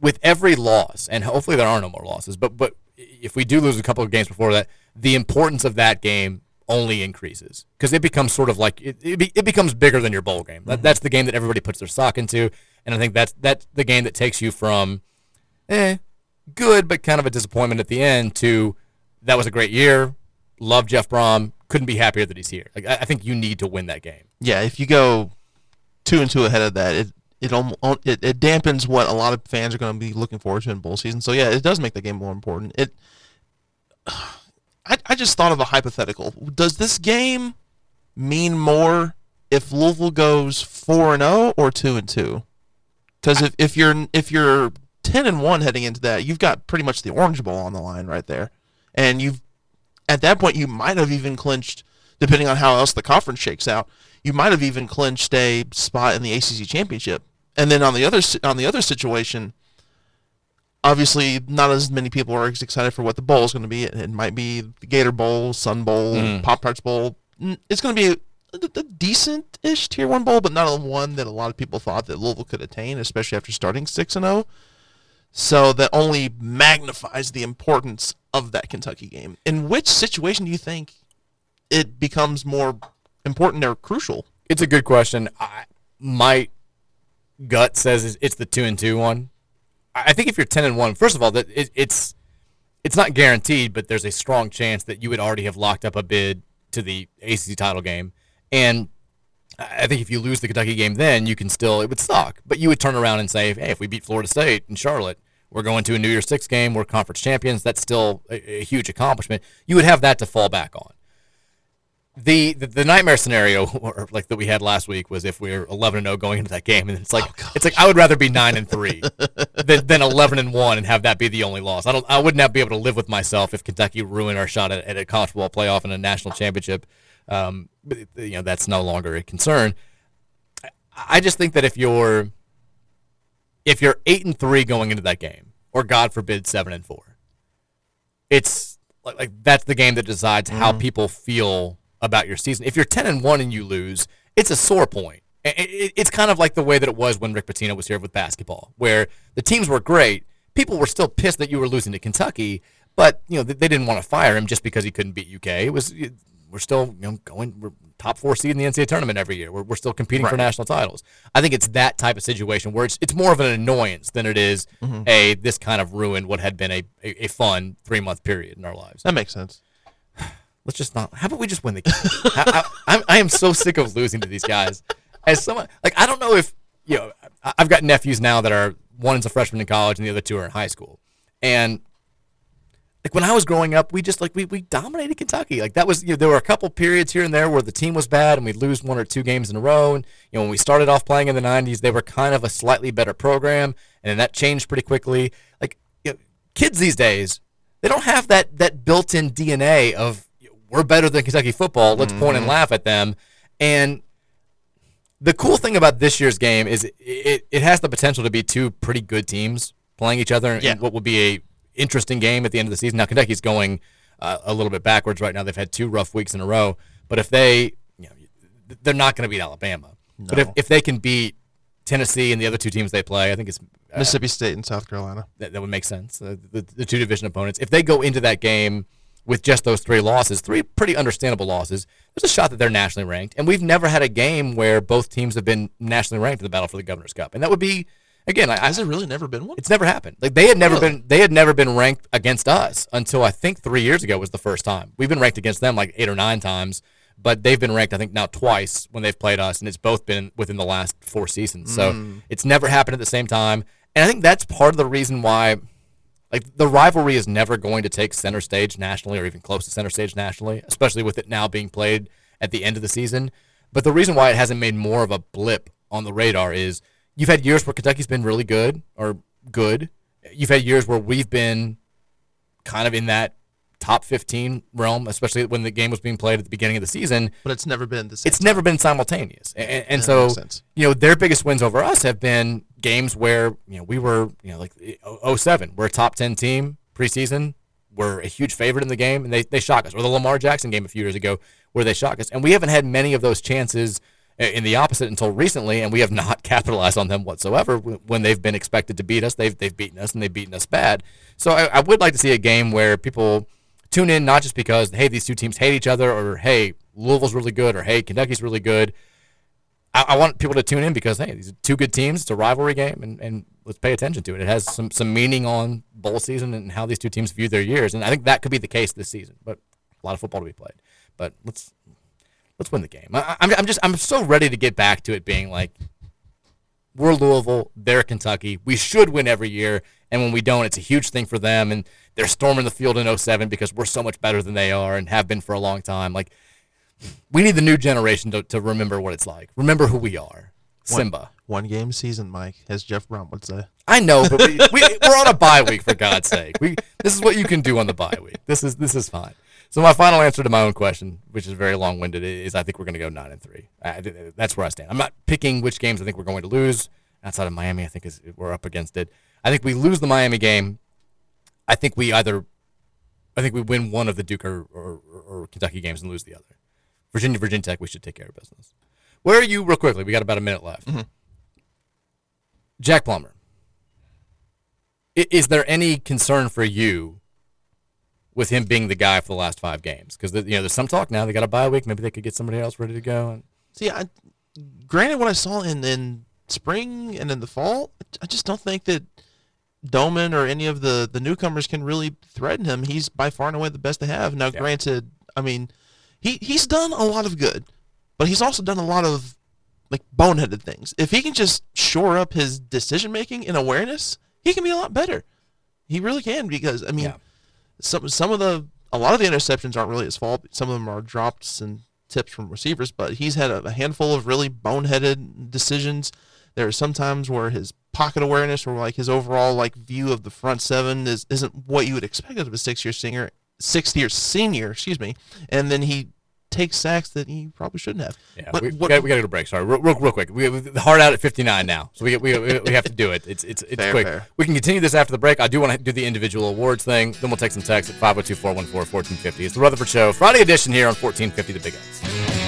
Speaker 1: with every loss, and hopefully there are no more losses, but but if we do lose a couple of games before that, the importance of that game only increases because it becomes sort of like it, it, be, it becomes bigger than your bowl game. That, that's the game that everybody puts their stock into, and I think that's that's the game that takes you from, eh, good but kind of a disappointment at the end to that was a great year. Love Jeff Brohm. Couldn't be happier that he's here. Like I, I think you need to win that game.
Speaker 2: Yeah, if you go two and two ahead of that, it it it, it dampens what a lot of fans are going to be looking forward to in bowl season. So yeah, it does make the game more important. It. I, I just thought of a hypothetical. Does this game mean more if Louisville goes four and zero or two and two? Because if, if you're if you're ten and one heading into that, you've got pretty much the Orange Bowl on the line right there, and you've at that point you might have even clinched, depending on how else the conference shakes out, you might have even clinched a spot in the ACC championship. And then on the other on the other situation, obviously not as many people are as excited for what the bowl is going to be. It, it might be the Gator Bowl, Sun Bowl,
Speaker 1: Mm.
Speaker 2: Pop Tarts Bowl. It's going to be a, a, a decent-ish tier one bowl, but not a one that a lot of people thought that Louisville could attain, especially after starting six and zero. So that only magnifies the importance of that Kentucky game. In which situation do you think it becomes more important or crucial?
Speaker 1: It's a good question. I, my gut says it's- the two and two one. I think if you're ten and one, first of all, that it, it's it's not guaranteed, but there's a strong chance that you would already have locked up a bid to the ACC title game. And I think if you lose the Kentucky game, then you can still it would suck, but you would turn around and say, hey, if we beat Florida State and Charlotte, we're going to a New Year's Six game. We're conference champions. That's still a, a huge accomplishment. You would have that to fall back on the, the the nightmare scenario or like that we had last week was if we were 11 and 0 going into that game and it's like it's like I would rather be 9 and 3 than, than 11 and 1 and have that be the only loss. I don't I would not be able to live with myself if Kentucky ruined our shot at, at a college football playoff and a national championship. Um, but, you know that's no longer a concern. I, I just think that if you're if you're 8 and 3 going into that game or god forbid 7 and 4 it's like, like that's the game that decides how mm-hmm. people feel about your season. If you're 10 and 1 and you lose, it's a sore point. It's kind of like the way that it was when Rick Pitino was here with basketball, where the teams were great. People were still pissed that you were losing to Kentucky, but you know they they didn't want to fire him just because he couldn't beat UK. It was we're still you know going we're top four seed in the NCAA tournament every year. We're, we're still competing for national titles. I think it's that type of situation where it's it's more of an annoyance than it is
Speaker 2: Mhm.
Speaker 1: a this kind of ruined what had been a, a, a fun three month period in our lives.
Speaker 2: That makes sense.
Speaker 1: Let's just not. How about we just win the game? I, I, I am so sick of losing to these guys. As someone like I don't know if you know I've got nephews now that are one is a freshman in college and the other two are in high school, and like when I was growing up, we just like we, we dominated Kentucky. Like that was you know, there were a couple periods here and there where the team was bad and we'd lose one or two games in a row. And you know when we started off playing in the '90s, they were kind of a slightly better program, and then that changed pretty quickly. Like you know, kids these days, they don't have that that built-in DNA of we're better than Kentucky football. Let's point and
Speaker 2: Mhm.
Speaker 1: laugh at them. And the cool thing about this year's game is it, it, it has the potential to be two pretty good teams playing each other in what will be a interesting game at the end of the season. Now Kentucky's going uh, a little bit backwards right now. They've had two rough weeks in a row, but if they, you know, they're not going to beat Alabama. But if, if they can beat Tennessee and the other two teams they play, I think it's uh,
Speaker 2: Mississippi State and South Carolina.
Speaker 1: that, that would make sense. Uh, the, the two division opponents, if they go into that game with just those three losses, three pretty understandable losses, there's a shot that they're nationally ranked. And we've never had a game where both teams have been nationally ranked in the battle for the Governor's Cup, and that would be again. I,
Speaker 2: Has it really never been one?
Speaker 1: It's never happened. Like they had never
Speaker 2: Really?
Speaker 1: been they had never been ranked against us until I think three years ago was the first time. We've been ranked against them like eight or nine times, but they've been ranked I think now twice when they've played us, and it's both been within the last four seasons. So
Speaker 2: Mm.
Speaker 1: it's never happened at the same time, and I think that's part of the reason why. Like the rivalry is never going to take center stage nationally, or even close to center stage nationally, especially with it now being played at the end of the season. But the reason why it hasn't made more of a blip on the radar is you've had years where Kentucky's been really good or good. You've had years where we've been kind of in that top 15 realm, especially when the game was being played at the beginning of the season.
Speaker 2: But it's never been the same.
Speaker 1: It's never been simultaneous. And, and, so, you know, their biggest wins over us have been games where, you know, we were, you know, like 07, we're a top 10 team preseason. We're a huge favorite in the game, and they, they shock us. Or the Lamar Jackson game a few years ago where they shock us. And we haven't had many of those chances Uh, in the opposite until recently, and we have not capitalized on them whatsoever. When they've been expected to beat us, they've, they've beaten us, and they've beaten us bad. So I, I would like to see a game where people tune in not just because hey these two teams hate each other or hey Louisville's really good or hey Kentucky's really good. I, I want people to tune in because hey these are two good teams. It's a rivalry game and, and let's pay attention to it. It has some some meaning on bowl season and how these two teams view their years. And I think that could be the case this season. But a lot of football to be played. But let's let's win the game. I, I'm I'm just I'm so ready to get back to it being like we're Louisville, they're Kentucky. We should win every year, and when we don't, it's a huge thing for them. And they're storming the field in 07 because we're so much better than they are and have been for a long time. Like we need the new generation to, to remember what it's like. Remember who we are. Simba.
Speaker 2: One, one game season, Mike, as Jeff Brohm would say.
Speaker 1: I know, but we, we, we're on a bye week for God's sake. We this is what you can do on the bye week. This is this is fine. So my final answer to my own question, which is very long winded, is I think we're going to go nine and three. I, that's where I stand. I'm not picking which games I think we're going to lose. Outside of Miami, I think is we're up against it. I think we lose the Miami game. I think we either, I think we win one of the Duke or, or, or Kentucky games and lose the other. Virginia, Virginia Tech, we should take care of business. Where are you, real quickly? We got about a minute left.
Speaker 2: Mm-hmm.
Speaker 1: Jack Plummer. Is there any concern for you with him being the guy for the last five games? Because you know, there's some talk now. They got a bye week. Maybe they could get somebody else ready to go. And
Speaker 2: See, I, granted, what I saw in, in spring and in the fall, I just don't think that Doman or any of the, the newcomers can really threaten him. He's by far and away the best they have. Now, granted, I mean, he, he's done a lot of good, but he's also done a lot of like boneheaded things. If he can just shore up his decision making and awareness, he can be a lot better. He really can because I mean, some some of the a lot of the interceptions aren't really his fault. Some of them are drops and tips from receivers, but he's had a, a handful of really boneheaded decisions. There are some times where his pocket awareness or like his overall like view of the front seven is isn't what you would expect of a six year senior, sixth year senior, excuse me, and then he takes sacks that he probably shouldn't have.
Speaker 1: Yeah,
Speaker 2: But
Speaker 1: we, we
Speaker 2: what-
Speaker 1: got, we got to go to break. Sorry, real, real, real quick. We have the hard out at 59 now, so we we, we, we have to do it. It's it's it's
Speaker 2: Fair,
Speaker 1: quick.
Speaker 2: fair.
Speaker 1: We can continue this after the break. I do want to do the individual awards thing. Then we'll take some text at 502-414-1450. It's the Rutherford Show, Friday edition here on 1450 The Big X.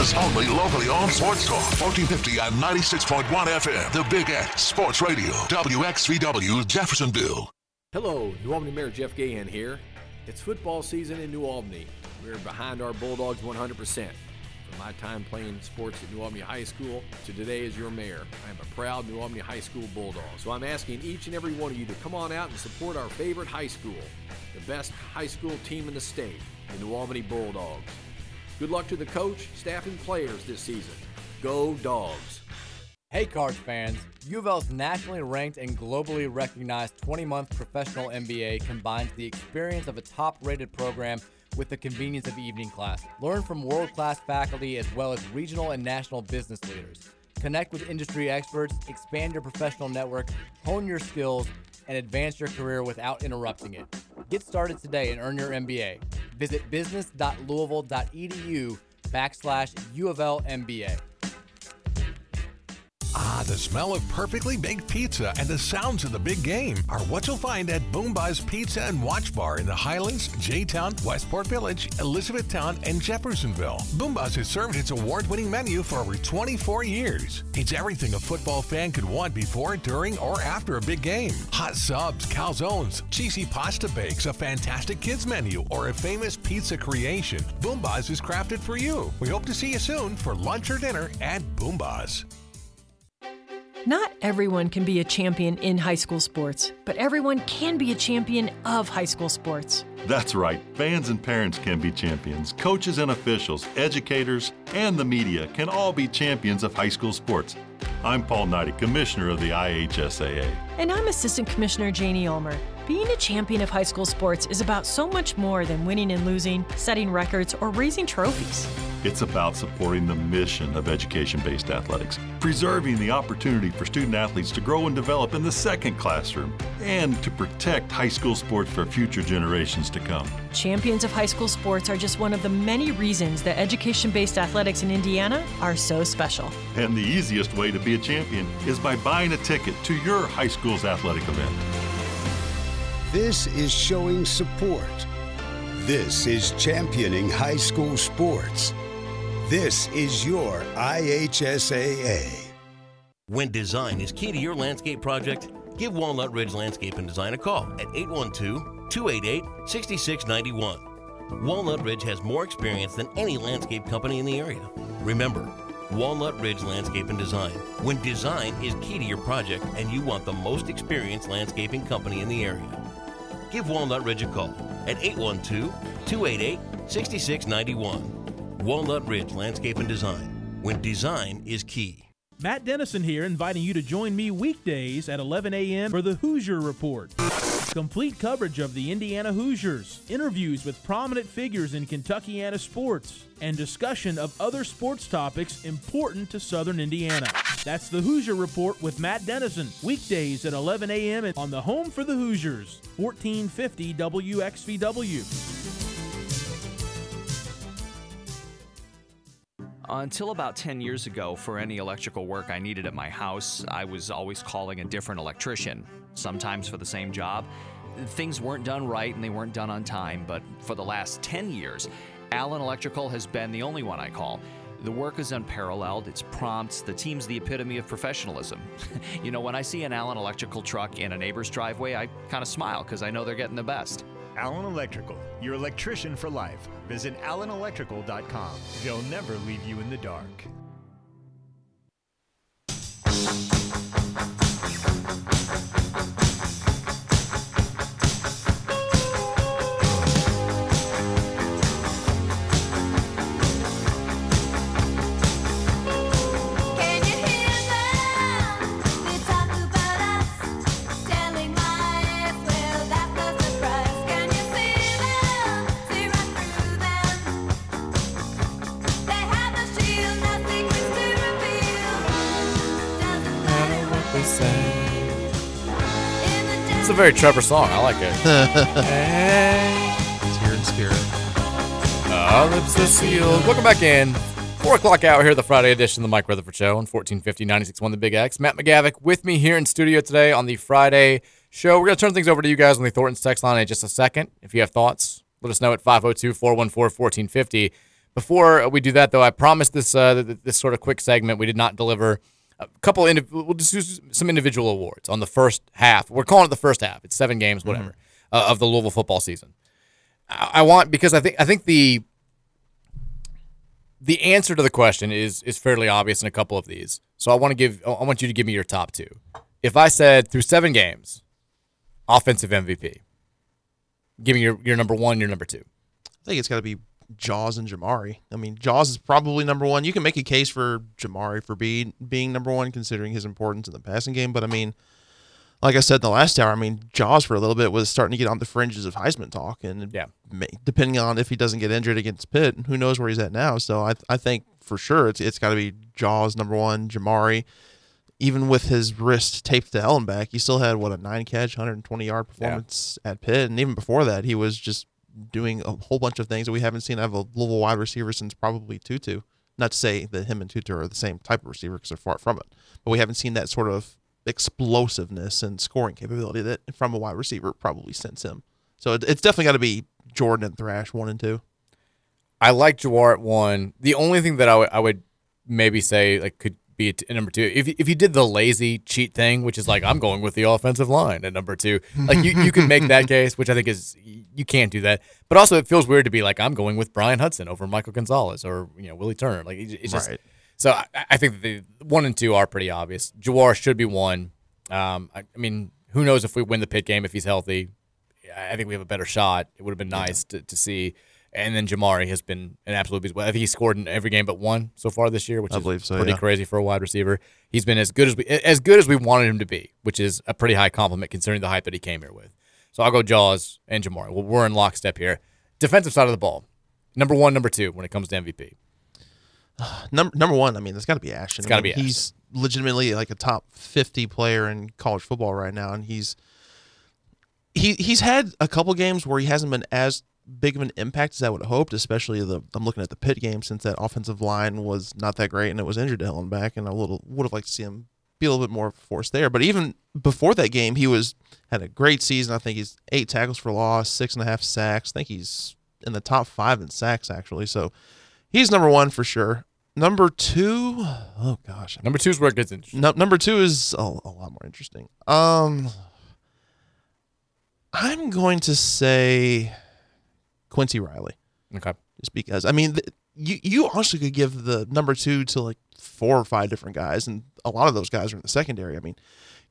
Speaker 12: Only locally owned sports talk. 1450 and 96.1 FM. The Big X Sports Radio. WXVW Jeffersonville.
Speaker 13: Hello, New Albany Mayor Jeff Gahan here. It's football season in New Albany. We're behind our Bulldogs 100%. From my time playing sports at New Albany High School to today as your mayor, I am a proud New Albany High School Bulldog. So I'm asking each and every one of you to come on out and support our favorite high school, the best high school team in the state, the New Albany Bulldogs. Good luck to the coach, staff, and players this season. Go Dogs!
Speaker 1: Hey, Cards fans! U of L's nationally ranked and globally recognized 20-month professional MBA combines the experience of a top-rated program with the convenience of evening class. Learn from world-class faculty as well as regional and national business leaders. Connect with industry experts, expand your professional network, hone your skills, and advance your career without interrupting it. Get started today and earn your MBA. Visit business.louisville.edu backslash U of L MBA.
Speaker 14: Ah, the smell of perfectly baked pizza and the sounds of the big game are what you'll find at BoomBozz Pizza and Watch Bar in the Highlands, J-Town, Westport Village, Elizabethtown, and Jeffersonville. BoomBozz has served its award-winning menu for over 24 years. It's everything a football fan could want before, during, or after a big game. Hot subs, calzones, cheesy pasta bakes, a fantastic kids menu, or a famous pizza creation. BoomBozz is crafted for you. We hope to see you soon for lunch or dinner at BoomBozz.
Speaker 15: Not everyone can be a champion in high school sports, but everyone can be a champion of high school sports.
Speaker 16: That's right. Fans and parents can be champions. Coaches and officials, educators, and the media can all be champions of high school sports. I'm Paul Neidig, Commissioner of the IHSAA.
Speaker 15: And I'm Assistant Commissioner Janie Ulmer. Being a champion of high school sports is about so much more than winning and losing, setting records, or raising trophies.
Speaker 16: It's about supporting the mission of education based athletics, preserving the opportunity for student athletes to grow and develop in the second classroom, and to protect high school sports for future generations to come.
Speaker 15: Champions of high school sports are just one of the many reasons that education based athletics in Indiana are so special.
Speaker 16: And the easiest way to be a champion is by buying a ticket to your high school's athletic event.
Speaker 17: This is showing support. This is championing high school sports. This is your IHSAA.
Speaker 4: When design is key to your landscape project, give Walnut Ridge Landscape and Design a call at 812 288 6691. Walnut Ridge has more experience than any landscape company in the area. Remember, Walnut Ridge Landscape and Design. When design is key to your project and you want the most experienced landscaping company in the area. Give Walnut Ridge a call at 812 288 6691. Walnut Ridge Landscape and Design. When design is key.
Speaker 18: Matt Dennison here, inviting you to join me weekdays at 11 a.m. for the Hoosier Report. Complete coverage of the Indiana Hoosiers, interviews with prominent figures in Kentuckiana sports, and discussion of other sports topics important to Southern Indiana. That's the Hoosier Report with Matt Dennison, weekdays at 11 a.m. on the home for the Hoosiers, 1450 WXVW.
Speaker 10: Until about 10 years ago, for any electrical work I needed at my house, I was always calling a different electrician, sometimes for the same job. Things weren't done right and they weren't done on time, but for the last 10 years, Allen Electrical has been the only one I call. The work is unparalleled, it's prompt, the team's the epitome of professionalism. you know, when I see an Allen Electrical truck in a neighbor's driveway, I kind of smile because I know they're getting the best.
Speaker 11: Allen Electrical, your electrician for life. Visit allenelectrical.com. They'll never leave you in the dark.
Speaker 1: Very Trevor song. I like it.
Speaker 2: Tear in spirit.
Speaker 1: Our lips are sealed. Welcome back in. Four o'clock hour here, the Friday edition of the Mike Rutherford Show on 1450 961 The Big X. Matt McGavic with me here in studio today on the Friday show. We're going to turn things over to you guys on the Thornton's text line in just a second. If you have thoughts, let us know at 502 414 1450. Before we do that, though, I promised this uh, this sort of quick segment. We did not deliver a couple. Indiv- we'll just do some individual awards on the first half. We're calling it the first half. It's seven games, whatever, uh, of the Louisville football season. I, I want because I think I think the the answer to the question is is fairly obvious in a couple of these. So I want to give I want you to give me your top two. If I said through seven games, offensive MVP, give me your, your number one, your number two.
Speaker 2: I think it's got to be Jaws and Jamari. I mean, Jaws is probably number one. You can make a case for Jamari for being being number one, considering his importance in the passing game. But I mean, like I said in the last hour, I mean, Jaws for a little bit was starting to get on the fringes of Heisman talk, and
Speaker 1: yeah,
Speaker 2: depending on if he doesn't get injured against Pitt, who knows where he's at now. So I I think for sure it's it's got to be Jaws number one, Jamari. Even with his wrist taped to hell and back, he still had what a nine catch, 120 yard performance at Pitt, and even before that, he was just doing a whole bunch of things that we haven't seen out of a Louisville wide receiver since probably Tutu. Not to say that him and Tutu are the same type of receiver because they're far from it, but we haven't seen that sort of explosiveness and scoring capability that from a wide receiver probably since him. So it, it's definitely got to be Jordan and Thrash one and two.
Speaker 1: I like Jawhar at one. The only thing that I I would maybe say like could be a t- a number two if if you did the lazy cheat thing, which is like I'm going with the offensive line at number two. Like you you could make that case, which I think is you can't do that. But also it feels weird to be like I'm going with Brian Hudson over Michael Gonzalez or you know Willie Turner. Like it's just
Speaker 2: Right.
Speaker 1: so I, I think the one and two are pretty obvious. Jawhar should be one. Um, I, I mean, who knows if we win the Pitt game if he's healthy? I think we have a better shot. It would have been nice to, to see. And then Jamari has been an absolute beast. I think he scored in every game but one so far this year, which
Speaker 2: I
Speaker 1: is
Speaker 2: believe so,
Speaker 1: pretty
Speaker 2: yeah.
Speaker 1: crazy for a wide receiver. He's been as good as we as good as we wanted him to be, which is a pretty high compliment considering the hype that he came here with. So I'll go Jaws and Jamari. Well, we're in lockstep here. Defensive side of the ball, number one, number two when it comes to MVP.
Speaker 2: Number number one, I mean, it's got to be Ashton.
Speaker 1: It's
Speaker 2: I mean,
Speaker 1: be
Speaker 2: He's legitimately like a top fifty player in college football right now, and he's he he's had a couple games where he hasn't been as big of an impact as I would have hoped. Especially the I'm looking at the Pitt game since that offensive line was not that great and it was injured to hell and back, and I little would have liked to see him be a little bit more forced there. But even before that game, he was had a great season. I think he's eight tackles for loss, six and a half sacks. I think he's in the top five in sacks actually. So He's number one for sure. Number two, oh gosh,
Speaker 1: Number two is where it gets interesting.
Speaker 2: no, number two is a, a lot more interesting. Um, I'm going to say Quincy Riley.
Speaker 1: Okay.
Speaker 2: Just because I mean, th- you you also could give the number two to like four or five different guys, and a lot of those guys are in the secondary. I mean,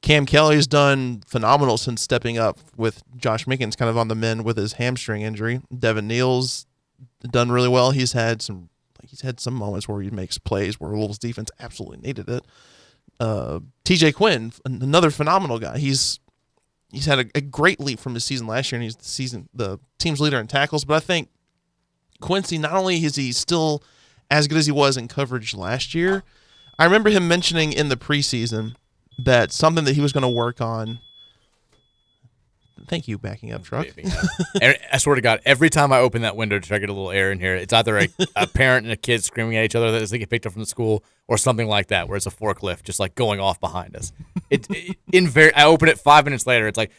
Speaker 2: Cam Kelly's done phenomenal since stepping up with Josh Mickens kind of on the mend with his hamstring injury. Devin Neal's done really well. He's had some like he's had some moments where he makes plays where Wolves defense absolutely needed it. Uh, TJ Quinn, another phenomenal guy. He's he's had a, a great leap from his season last year, and he's the season the team's leader in tackles. But I think Quincy, not only is he still as good as he was in coverage last year, I remember him mentioning in the preseason that something that he was going to work on. Thank you, backing up truck.
Speaker 1: I swear to God, every time I open that window to try to get a little air in here, it's either a, a parent and a kid screaming at each other as they get picked up from the school, or something like that, where it's a forklift just like going off behind us. It, it in very. I open it five minutes later. It's like,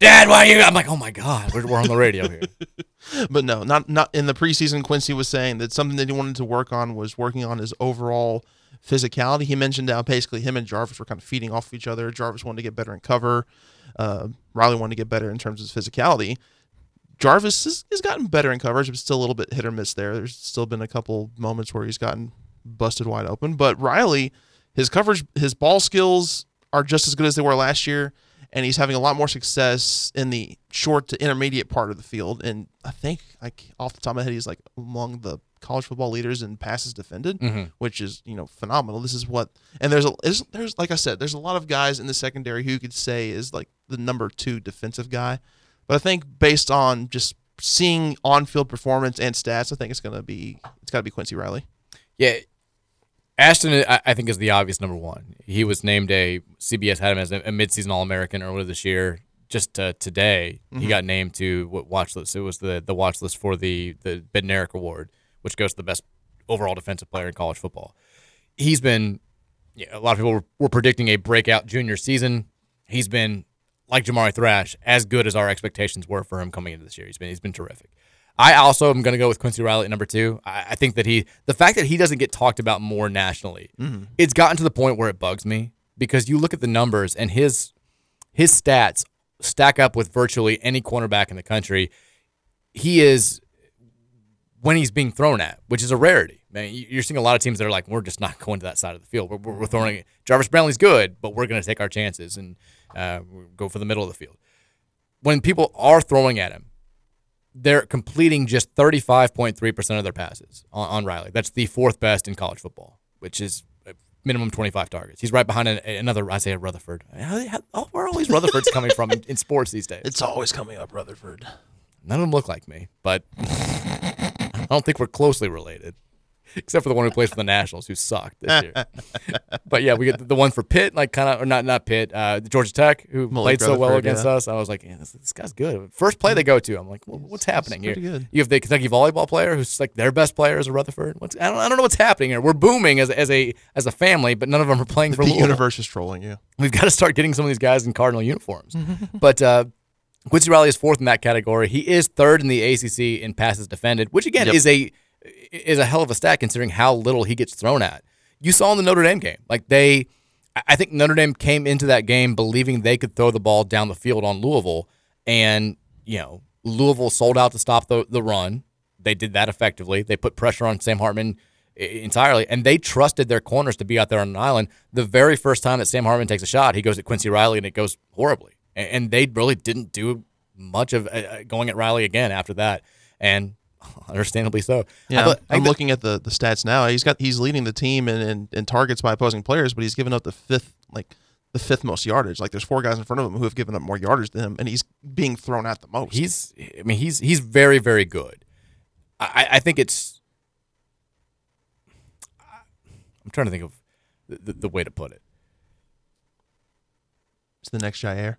Speaker 1: Dad, why are you? I'm like, oh my God, we're, we're on the radio here.
Speaker 2: but no, not not in the preseason. Quincy was saying that something that he wanted to work on was working on his overall physicality. He mentioned how basically him and Jarvis were kind of feeding off of each other. Jarvis wanted to get better in cover. Uh, Riley wanted to get better in terms of his physicality. Jarvis has, has gotten better in coverage, but still a little bit hit or miss there. There's still been a couple moments where he's gotten busted wide open. But Riley, his coverage, his ball skills are just as good as they were last year, and he's having a lot more success in the short to intermediate part of the field. And I think, like off the top of my head, he's like among the college football leaders in passes defended,
Speaker 1: Mhm.
Speaker 2: which is you know phenomenal. This is what, and there's a there's, there's like I said, there's a lot of guys in the secondary who you could say is like the number two defensive guy. But I think based on just seeing on-field performance and stats, I think it's gonna be it's got to be Quincy Riley.
Speaker 1: Yeah, Ashton, I, think, is the obvious number one. He was named a CBS had him as a, midseason All American earlier this year. Just uh, today, he
Speaker 2: Mhm.
Speaker 1: got named to what watch list. It was the the watch list for the the Bednarik Award, which goes to the best overall defensive player in college football. He's been, yeah, a lot of people were, were predicting a breakout junior season. He's been like Jamari Thrash, as good as our expectations were for him coming into this year. He's been he's been terrific. I also am going to go with Quincy Riley at number two. I, I think that he, the fact that he doesn't get talked about more nationally,
Speaker 2: Mhm.
Speaker 1: it's gotten to the point where it bugs me because you look at the numbers and his his stats stack up with virtually any cornerback in the country. He is when he's being thrown at, which is a rarity. Man, you- you're seeing a lot of teams that are like, we're just not going to that side of the field. We're, we're, throwing it. Jarvis Brownlee's good, but we're going to take our chances and uh, go for the middle of the field. When people are throwing at him, they're completing just 35.3% of their passes on, on Riley. That's the fourth best in college football, which is a minimum 25 targets. He's right behind an, another Isaiah Rutherford. How, how, oh, where are all these Rutherfords coming from in, in sports these days?
Speaker 2: It's always coming up, Rutherford.
Speaker 1: None of them look like me, but don't think we're closely related, except for the one who plays for the Nationals, who sucked this year. but yeah, we get the one for Pitt, like kind of, or not not Pitt, uh, Georgia Tech, who played so well against
Speaker 2: yeah.
Speaker 1: us. I was like, yeah, this, this guy's good. First play they go to, I'm like, well, what's happening here?
Speaker 2: good.
Speaker 1: You have the Kentucky volleyball player, who's like their best player is a Rutherford. What's I don't, I don't know what's happening here. We're booming as, as a as a family, but none of them are playing for
Speaker 2: the
Speaker 1: Louisville.
Speaker 2: universe is trolling you.
Speaker 1: We've got to start getting some of these guys in Cardinal uniforms. but uh, Quincy Riley is fourth in that category. He is third in the ACC in passes defended, which again
Speaker 2: Yep.
Speaker 1: is a is a hell of a stat considering how little he gets thrown at. You saw in the Notre Dame game, like they, I- I think Notre Dame came into that game believing they could throw the ball down the field on Louisville, and you know Louisville sold out to stop the the run. They did that effectively. They put pressure on Sam Hartman entirely, and they trusted their corners to be out there on an island. The very first time that Sam Hartman takes a shot, he goes at Quincy Riley, and it goes horribly. And they really didn't do much of uh, uh, going at Riley again after that, and understandably so.
Speaker 2: Yeah,
Speaker 1: thought-
Speaker 2: I'm looking at the, the stats now. He's got he's leading the team in, in, in targets by opposing players, but he's given up the fifth like the fifth most yardage. Like there's four guys in front of him who have given up more yardage than him, and he's being thrown at the most.
Speaker 1: He's, I mean, he's he's very very good. I, I think it's. I'm trying to think of the, the, the way to put it.
Speaker 2: It's the next Jaire.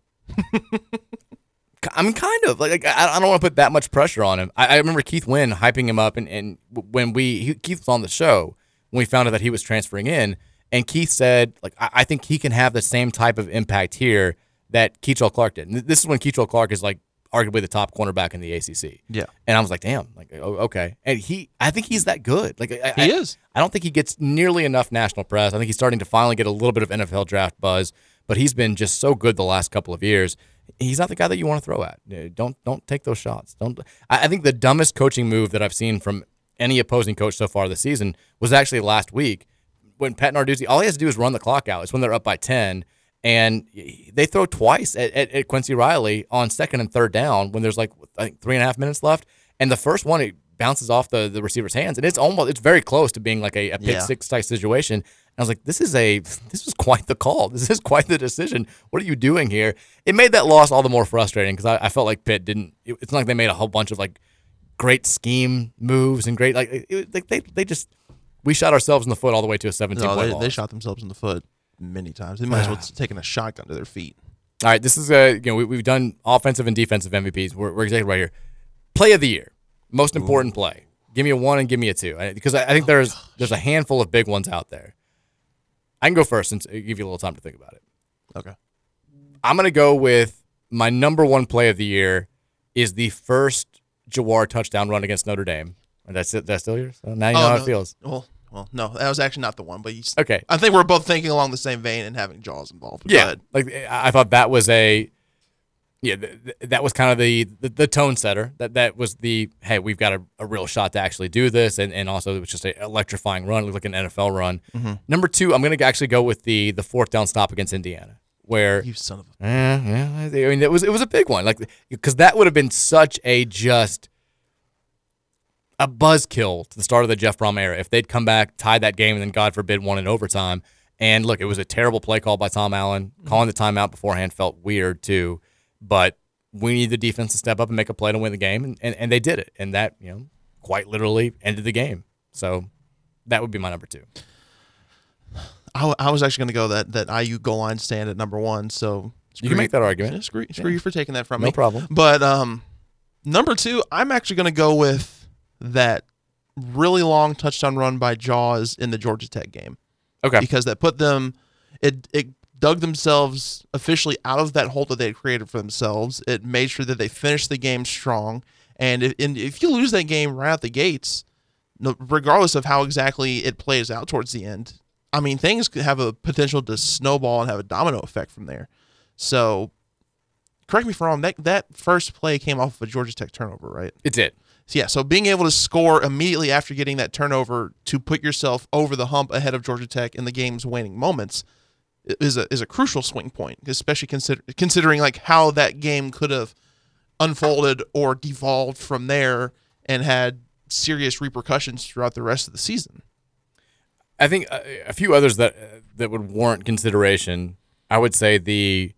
Speaker 1: I mean, kind of like, like, I, I don't want to put that much pressure on him. I, I remember Keith Wynn hyping him up, and, and when we he, Keith was on the show when we found out that he was transferring in, and Keith said like I, I think he can have the same type of impact here that Kei'Trel Clark did. And this is when Kei'Trel Clark is like arguably the top cornerback in the ACC.
Speaker 2: Yeah.
Speaker 1: And I was like, damn, like oh, okay. And he, I think he's that good. Like I,
Speaker 2: He is.
Speaker 1: I don't think he gets nearly enough national press. I think he's starting to finally get a little bit of NFL draft buzz, but he's been just so good the last couple of years. He's not the guy that you want to throw at. Uh, Don't don't take those shots. Don't. I, I think the dumbest coaching move that I've seen from any opposing coach so far this season was actually last week when Pat Narduzzi. All he has to do is run the clock out. It's when they're up by ten, and they throw twice at, at, at Quincy Riley on second and third down when there's like I think three and a half minutes left, and the first one it bounces off the, the receiver's hands, and it's almost it's very close to being like a, a pick
Speaker 2: Yeah.
Speaker 1: six type situation. I was like, this is a this is quite the call. This is quite the decision. What are you doing here? It made that loss all the more frustrating because I, I felt like Pitt didn't. it- it's not like they made a whole bunch of like great scheme moves and great like, it, like they they just we shot ourselves in the foot all the way to a seventeen
Speaker 2: No,
Speaker 1: point
Speaker 2: they,
Speaker 1: loss.
Speaker 2: they shot themselves in the foot many times. They might as well have taken a shotgun to their feet.
Speaker 1: All right, this is uh, you know we, we've done offensive and defensive MVPs. We're, we're exactly right here. Play of the year, most important play. Give me a one and give me a two, I- because I, I think there's there's a handful of big ones out there. I can go first since I give you a little time to think about it.
Speaker 2: Okay.
Speaker 1: I'm gonna go with my number one play of the year is the first Jawhar touchdown run against Notre Dame. And that's it. That's still yours. So now you oh, know
Speaker 2: Oh,
Speaker 1: how
Speaker 2: no.
Speaker 1: it feels.
Speaker 2: Well, well, no, that was actually not the one. But you,
Speaker 1: Okay.
Speaker 2: I think we're both thinking along the same vein and having Jaws involved.
Speaker 1: Yeah, like I thought that was a yeah th- th- that was kind of the, the the tone setter. That that was the hey we've got a, a real shot to actually do this, and, and also it was just an electrifying run. It looked like an NFL run.
Speaker 2: Mhm.
Speaker 1: Number two, I'm gonna actually go with the the fourth down stop against Indiana, where
Speaker 2: you son of a
Speaker 1: yeah yeah I mean it was it was a big one like because that would have been such a just a buzzkill to the start of the Jeff Brohm era if they'd come back, tied that game, and then God forbid won in overtime. And look, it was a terrible play call by Tom Allen. Calling the timeout beforehand felt weird too, but we need the defense to step up and make a play to win the game, and, and, and they did it, and that you know quite literally ended the game. So that would be my number two.
Speaker 2: I, I was actually going to go that that IU goal line stand at number one. So
Speaker 1: You can make that argument.
Speaker 2: Yeah, screw screw
Speaker 1: Yeah.
Speaker 2: you for taking that from
Speaker 1: No
Speaker 2: me.
Speaker 1: No problem.
Speaker 2: But um, number two, I'm actually going to go with that really long touchdown run by Jaws in the Georgia Tech game.
Speaker 1: Okay.
Speaker 2: Because that put them, it it dug themselves officially out of that hole that they had created for themselves. It made sure that they finished the game strong. And if, and if you lose that game right out the gates, regardless of how exactly it plays out towards the end, I mean, things could have a potential to snowball and have a domino effect from there. So, correct me if I'm wrong. That that first play came off of a Georgia Tech turnover, right?
Speaker 1: It did.
Speaker 2: So, yeah. So being able to score immediately after getting that turnover to put yourself over the hump ahead of Georgia Tech in the game's waning moments is a is a crucial swing point, especially consider, considering like how that game could have unfolded or devolved from there and had serious repercussions throughout the rest of the season.
Speaker 1: I think a, a few others that that would warrant consideration. I would say the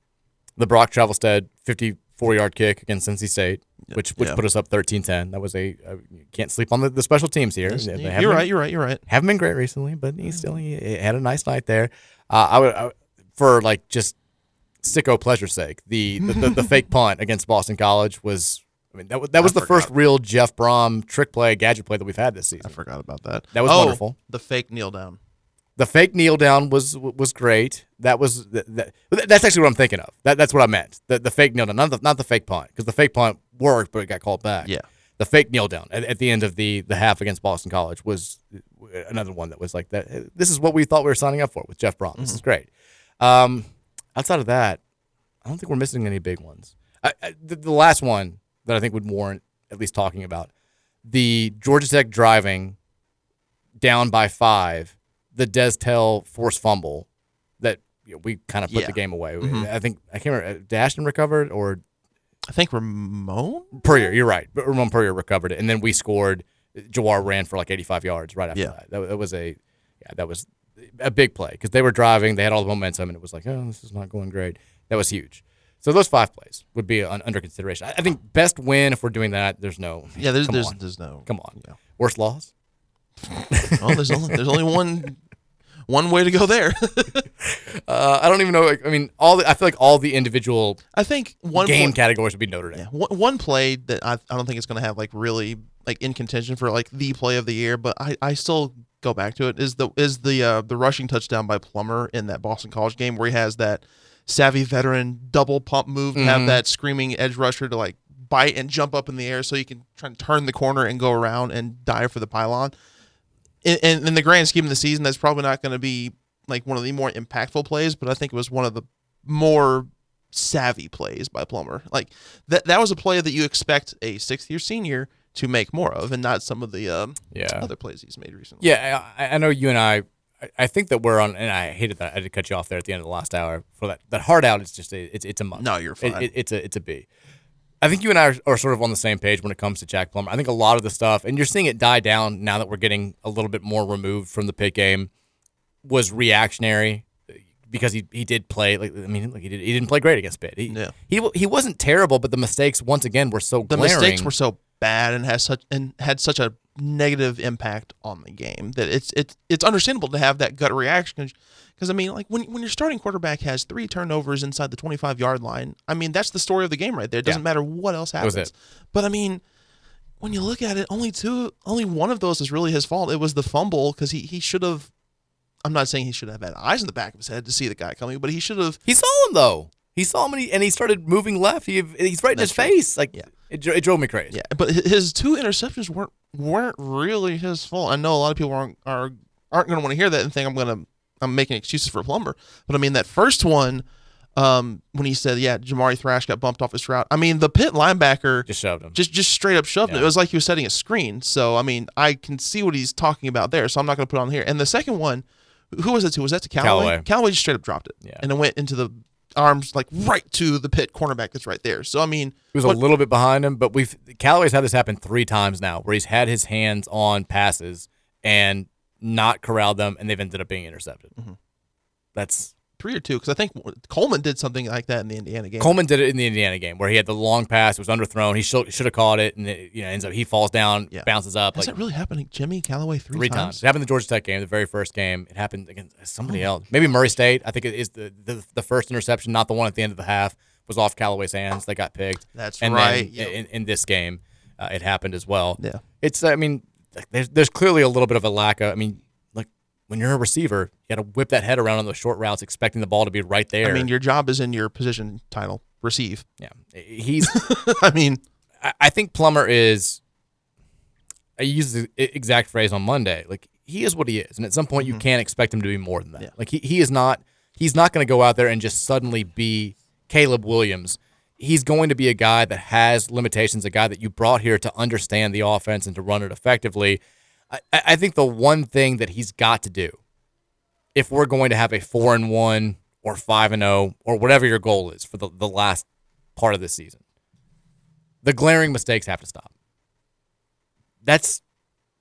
Speaker 1: the Brock Travelstead 54 yard kick against NC State, which which
Speaker 2: Yeah.
Speaker 1: put us up 13-10. That was a you can't sleep on the, the special teams here.
Speaker 2: You're right,
Speaker 1: been-
Speaker 2: you're right, you're right.
Speaker 1: Haven't been great recently, but he still he had a nice night there. Uh, I would I, for like just sicko pleasure's sake. The the, the, the fake punt against Boston College was. I mean that was that was the first real Jeff Brohm trick play gadget play that we've had this season. I
Speaker 2: forgot about that.
Speaker 1: That was
Speaker 2: Oh,
Speaker 1: wonderful.
Speaker 2: The fake kneel down.
Speaker 1: The fake kneel down was was great. That was that, that, that's actually what I'm thinking of. That, that's what I meant. The, the fake kneel down, not the not the fake punt, because the fake punt worked, but it got called back.
Speaker 2: Yeah.
Speaker 1: The fake kneel down at, at the end of the the half against Boston College was uh, another one that was like that. This is what we thought we were signing up for with Jeff Brohm. This is mm-hmm. great. Um, outside of that, I don't think we're missing any big ones. I, I, the, the last one that I think would warrant at least talking about the Georgia Tech driving down by five, the Destel forced fumble that you know, we kind of put
Speaker 2: Yeah.
Speaker 1: the game away.
Speaker 2: Mhm.
Speaker 1: I think I can't remember. Dashton recovered or
Speaker 2: I think Ramon
Speaker 1: Puryear. You're right, but Ramon Puryear recovered it, and then we scored. Jawhar ran for like 85 yards right after
Speaker 2: Yeah.
Speaker 1: that. that. That was a yeah, that was a big play because they were driving, they had all the momentum, and it was like, oh, this is not going great. That was huge. So those five plays would be un- under consideration. I I think best win if we're doing that. There's no
Speaker 2: Yeah, there's there's,
Speaker 1: on.
Speaker 2: there's no
Speaker 1: come on. Worst loss.
Speaker 2: Oh, there's only there's only one one way to go there.
Speaker 1: Uh, I don't even know. Like, I mean, all the, I feel like all the individual
Speaker 2: I think one
Speaker 1: game
Speaker 2: play-
Speaker 1: categories would be Notre Dame.
Speaker 2: Yeah, one, one play that I, I don't think it's going to have like really like in contention for like the play of the year, but I, I still go back to it is the is the uh, the rushing touchdown by Plummer in that Boston College game where he has that savvy veteran double pump move to
Speaker 1: Mhm.
Speaker 2: have that screaming edge rusher to like bite and jump up in the air so you can try and turn the corner and go around and dive for the pylon. In, in, in the grand scheme of the season, that's probably not going to be like one of the more impactful plays, but I think it was one of the more savvy plays by Plummer. Like that that was a play that you expect a sixth year senior to make more of, and not some of the um,
Speaker 1: Yeah.
Speaker 2: other plays he's made recently.
Speaker 1: Yeah, I, I know you and I. I- think that we're on, and I hated that I had to cut you off there at the end of the last hour for that. That hard out is just a, it's it's a must.
Speaker 2: No, you're fine.
Speaker 1: it- it's a it's a B. I think you and I are, are sort of on the same page when it comes to Jack Plummer. I think a lot of the stuff, and you're seeing it die down now that we're getting a little bit more removed from the Pitt game, was reactionary because he, he did play like I mean like he, did, he didn't play great against Pitt. He,
Speaker 2: Yeah.
Speaker 1: he he wasn't terrible, but the mistakes once again were so
Speaker 2: the
Speaker 1: glaring.
Speaker 2: mistakes were so bad and has such and had such a negative impact on the game that it's it's it's understandable to have that gut reaction because I mean like when when your starting quarterback has three turnovers inside the 25 yard line I mean that's the story of the game right there it doesn't
Speaker 1: Yeah.
Speaker 2: matter what else happens but I mean when you look at it only two only one of those is really his fault it was the fumble because he he should have I'm not saying he should have had eyes in the back of his head to see the guy coming but he should have
Speaker 1: He saw him though. He saw him and he, and he started moving left. He he's right in his
Speaker 2: true.
Speaker 1: face. Like it, it drove me crazy.
Speaker 2: Yeah, but his two interceptions weren't weren't really his fault. I know a lot of people aren't are aren't going to want to hear that and think I'm going to I'm making excuses for Plummer. But I mean that first one, um, when he said, "Yeah, Jamari Thrash got bumped off his route." I mean the Pitt linebacker
Speaker 1: just shoved him,
Speaker 2: just just straight up shoved him. It was like he was setting a screen. So I mean I can see what he's talking about there. So I'm not going to put it on here. And the second one, who was it to? Was that to Callaway?
Speaker 1: Callaway.
Speaker 2: Callaway just straight up dropped it.
Speaker 1: Yeah.
Speaker 2: and it went into the arms like right to the Pitt cornerback that's right there. So I mean,
Speaker 1: He was
Speaker 2: what-
Speaker 1: a little bit behind him, but we've Callaway's had this happen three times now, where he's had his hands on passes and not corralled them, and they've ended up being intercepted.
Speaker 2: Mm-hmm.
Speaker 1: That's
Speaker 2: three or two because I think Coleman did something like that in the Indiana game.
Speaker 1: Coleman did it in the Indiana game where he had the long pass, it was underthrown. He should should have caught it, and it, you know ends up he falls down, bounces up.
Speaker 2: Has
Speaker 1: like,
Speaker 2: that really happened? to Jimmy Callaway three,
Speaker 1: three times. It happened in the Georgia Tech game, the very first game. It happened against somebody
Speaker 2: Oh.
Speaker 1: else, maybe Murray State. I think it is the, the the first interception, not the one at the end of the half, was off Callaway's hands. They got picked.
Speaker 2: That's
Speaker 1: and
Speaker 2: right, yep.
Speaker 1: in, in this game, uh, it happened as well.
Speaker 2: Yeah.
Speaker 1: it's. I mean, there's there's clearly a little bit of a lack of. I mean, when you're a receiver, you got to whip that head around on those short routes, expecting the ball to be right there.
Speaker 2: I mean, your job is in your position title, receive.
Speaker 1: Yeah, he's.
Speaker 2: I mean,
Speaker 1: I, think Plummer is. I used the exact phrase on Monday. Like he is what he is, and at some point
Speaker 2: Mm-hmm.
Speaker 1: you can't expect him to be more than that. Like he, he is not. He's not going to go out there and just suddenly be Caleb Williams. He's going to be a guy that has limitations, a guy that you brought here to understand the offense and to run it effectively. I, I think the one thing that he's got to do, if we're going to have a four and one or five and zero or whatever your goal is for the, the last part of this season, the glaring mistakes have to stop. That's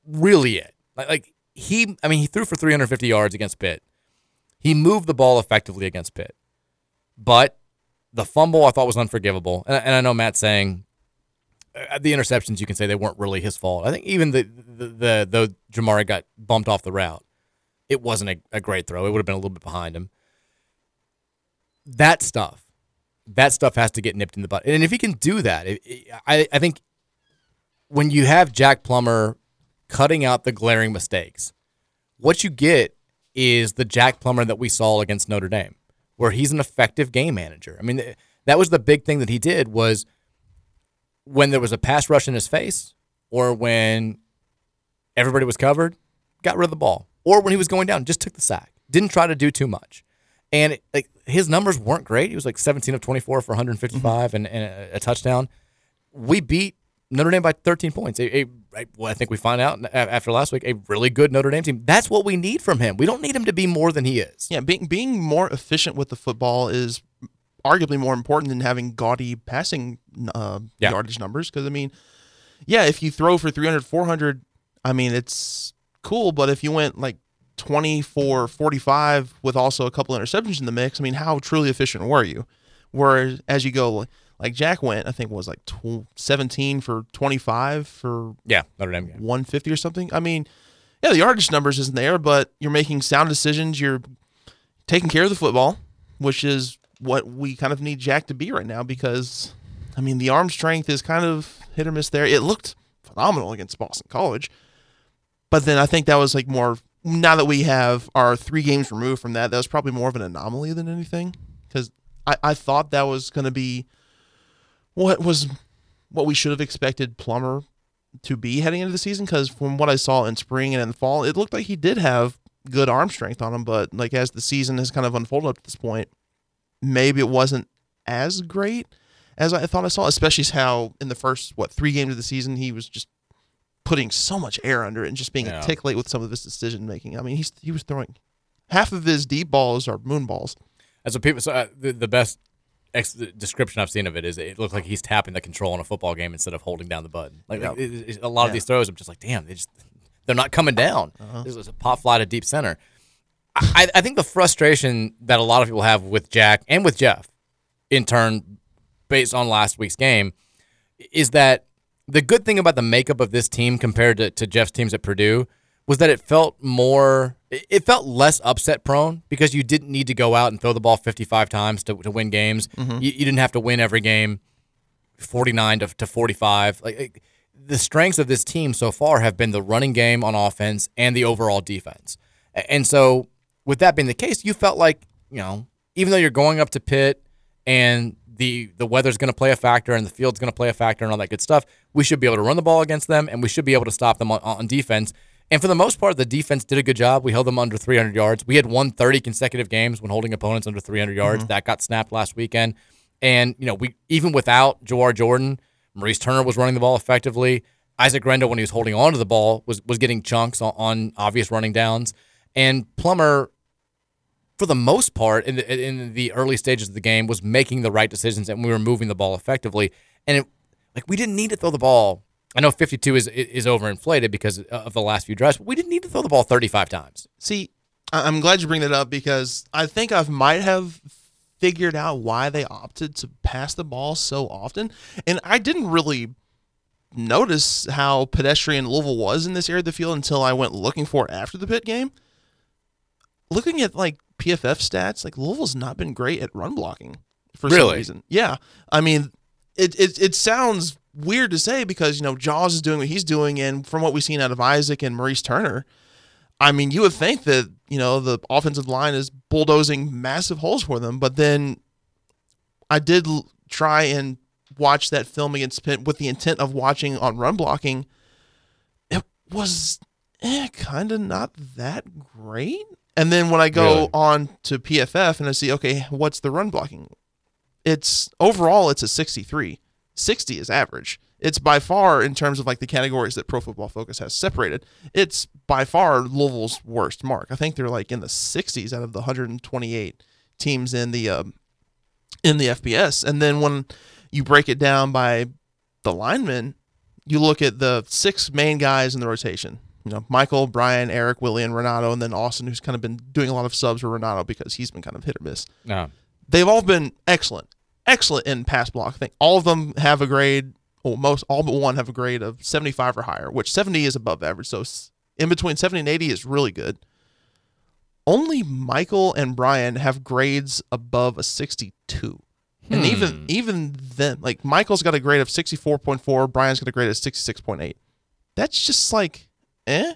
Speaker 1: really it. Like, like he, I mean, he threw for 350 yards against Pitt. He moved the ball effectively against Pitt, but the fumble I thought was unforgivable. And, and I know Matt's saying Uh, the interceptions you can say they weren't really his fault. I think even the the the, the Jamari got bumped off the route. It wasn't a, a great throw. It would have been a little bit behind him. That stuff, that stuff has to get nipped in the butt. And if he can do that, it, it- I I think when you have Jack Plummer cutting out the glaring mistakes, what you get is the Jack Plummer that we saw against Notre Dame, where he's an effective game manager. I mean, that was the big thing that he did was when there was a pass rush in his face, or when everybody was covered, got rid of the ball, or when he was going down, just took the sack, didn't try to do too much. And it, like his numbers weren't great. He was like 17 of 24 for mm-hmm. 155 and, and a, a touchdown. We beat Notre Dame by 13 points. A, a, a- well, I think we find out after last week a really good Notre Dame team. That's what we need from him. We don't need him to be more than he is.
Speaker 2: Yeah, being being more efficient with the football is arguably more important than having gaudy passing uh,
Speaker 1: Yeah.
Speaker 2: yardage numbers. Because I mean, yeah, if you throw for 300, 400, I mean it's cool. But if you went like 24, 45 with also a couple interceptions in the mix, I mean, how truly efficient were you? Whereas as you go, like Jack went, I think it was like tw- 17 for 25 for
Speaker 1: Yeah, Notre Dame game.
Speaker 2: 150 or something. I mean, yeah, the yardage numbers isn't there, but you're making sound decisions. You're taking care of the football, which is what we kind of need Jack to be right now because, I mean, the arm strength is kind of hit or miss there. It looked phenomenal against Boston College, but then I think that was like more. Now that we have our three games removed from that, that was probably more of an anomaly than anything because I, I thought that was going to be what was what we should have expected Plummer to be heading into the season because from what I saw in spring and in the fall, it looked like he did have good arm strength on him. But like as the season has kind of unfolded up to this point, maybe it wasn't as great as I thought I saw, especially how in the first what three games of the season he was just putting so much air under it and just being
Speaker 1: Yeah.
Speaker 2: articulate with some of his decision making. I mean, he's he was throwing half of his deep balls are moon balls.
Speaker 1: That's what people. So uh, the, the best ex- description I've seen of it is it looked like he's tapping the control on a football game instead of holding down the button. Like
Speaker 2: Yeah.
Speaker 1: it- it- a lot of
Speaker 2: Yeah.
Speaker 1: these throws, I'm just like, damn, they just they're not coming down.
Speaker 2: Uh-huh.
Speaker 1: This was a pop fly to deep center. I, I think the frustration that a lot of people have with Jack and with Jeff, in turn, based on last week's game, is that the good thing about the makeup of this team compared to, to Jeff's teams at Purdue was that it felt more, it felt less upset prone because you didn't need to go out and throw the ball 55 times to, to win games.
Speaker 2: Mhm.
Speaker 1: You, you didn't have to win every game 49 to, to 45. Like, like, the strengths of this team so far have been the running game on offense and the overall defense. And so, with that being the case, you felt like, you know, even though you're going up to Pitt and the the weather's going to play a factor and the field's going to play a factor and all that good stuff, we should be able to run the ball against them and we should be able to stop them on, on defense. And for the most part, the defense did a good job. We held them under 300 yards. We had won 30 consecutive games when holding opponents under 300 yards.
Speaker 2: Mhm.
Speaker 1: That got snapped last weekend. And you know, we even without Jawhar Jordan, Maurice Turner was running the ball effectively. Isaac Rendo, when he was holding on to the ball, was was getting chunks on, on obvious running downs. And Plummer, for the most part, in the, in the early stages of the game, was making the right decisions, and we were moving the ball effectively. And it, like we didn't need to throw the ball. I know 52 is is overinflated because of the last few drives, but we didn't need to throw the ball 35 times.
Speaker 2: See, I'm glad you bring that up because I think I might have figured out why they opted to pass the ball so often, and I didn't really notice how pedestrian Louisville was in this area of the field until I went looking for it after the Pitt game. Looking at like PFF stats, like Louisville's not been great at run blocking for some reason. Yeah, I mean, it it it sounds weird to say because you know Jaws is doing what he's doing, and from what we've seen out of Isaac and Maurice Turner, I mean, you would think that you know the offensive line is bulldozing massive holes for them, but then I did l- try and watch that film against Pitt with the intent of watching on run blocking. It was eh, kind of not that great. And then when I go
Speaker 1: Really?
Speaker 2: on to PFF and I see, okay, what's the run blocking? It's overall it's a 63. 60 is average. It's by far in terms of like the categories that Pro Football Focus has separated. It's by far Louisville's worst mark. I think they're like in the 60s out of the 128 teams in the um, in the FBS. And then when you break it down by the linemen, you look at the six main guys in the rotation. You know, Michael, Brian, Eric, Willie, and Renato, and then Austin, who's kind of been doing a lot of subs for Renato because he's been kind of hit or miss.
Speaker 1: No.
Speaker 2: They've all been excellent, excellent in pass block. I think all of them have a grade, well, most all but one have a grade of 75 or higher, which 70 is above average. So in between 70 and 80 is really good. Only Michael and Brian have grades above a 62. And
Speaker 1: Hmm.
Speaker 2: even even then, like Michael's got a grade of 64.4, Brian's got a grade of 66.8. That's just like eh.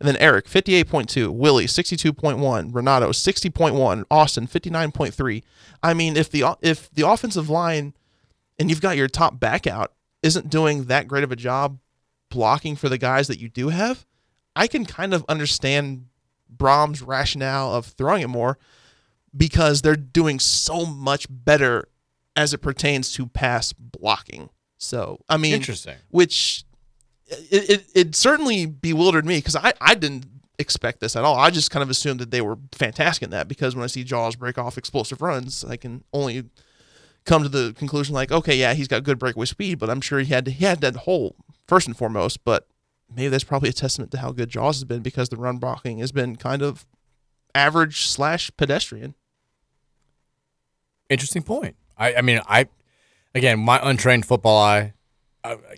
Speaker 2: And then Eric, 58.2, Willie, 62.1, Renato, 60.1, Austin, 59.3. I mean, if the if the offensive line and you've got your top back out isn't doing that great of a job blocking for the guys that you do have, I can kind of understand Brohm's rationale of throwing it more because they're doing so much better as it pertains to pass blocking. So, I mean,
Speaker 1: Interesting.
Speaker 2: Which it, it, it certainly bewildered me because I, I didn't expect this at all. I just kind of assumed that they were fantastic in that because when I see Jaws break off explosive runs, I can only come to the conclusion like, okay, yeah, he's got good breakaway speed, but I'm sure he had he had that hole first and foremost. But maybe that's probably a testament to how good Jaws has been because the run blocking has been kind of average slash pedestrian.
Speaker 1: Interesting point. I, I mean, I again, my untrained football eye,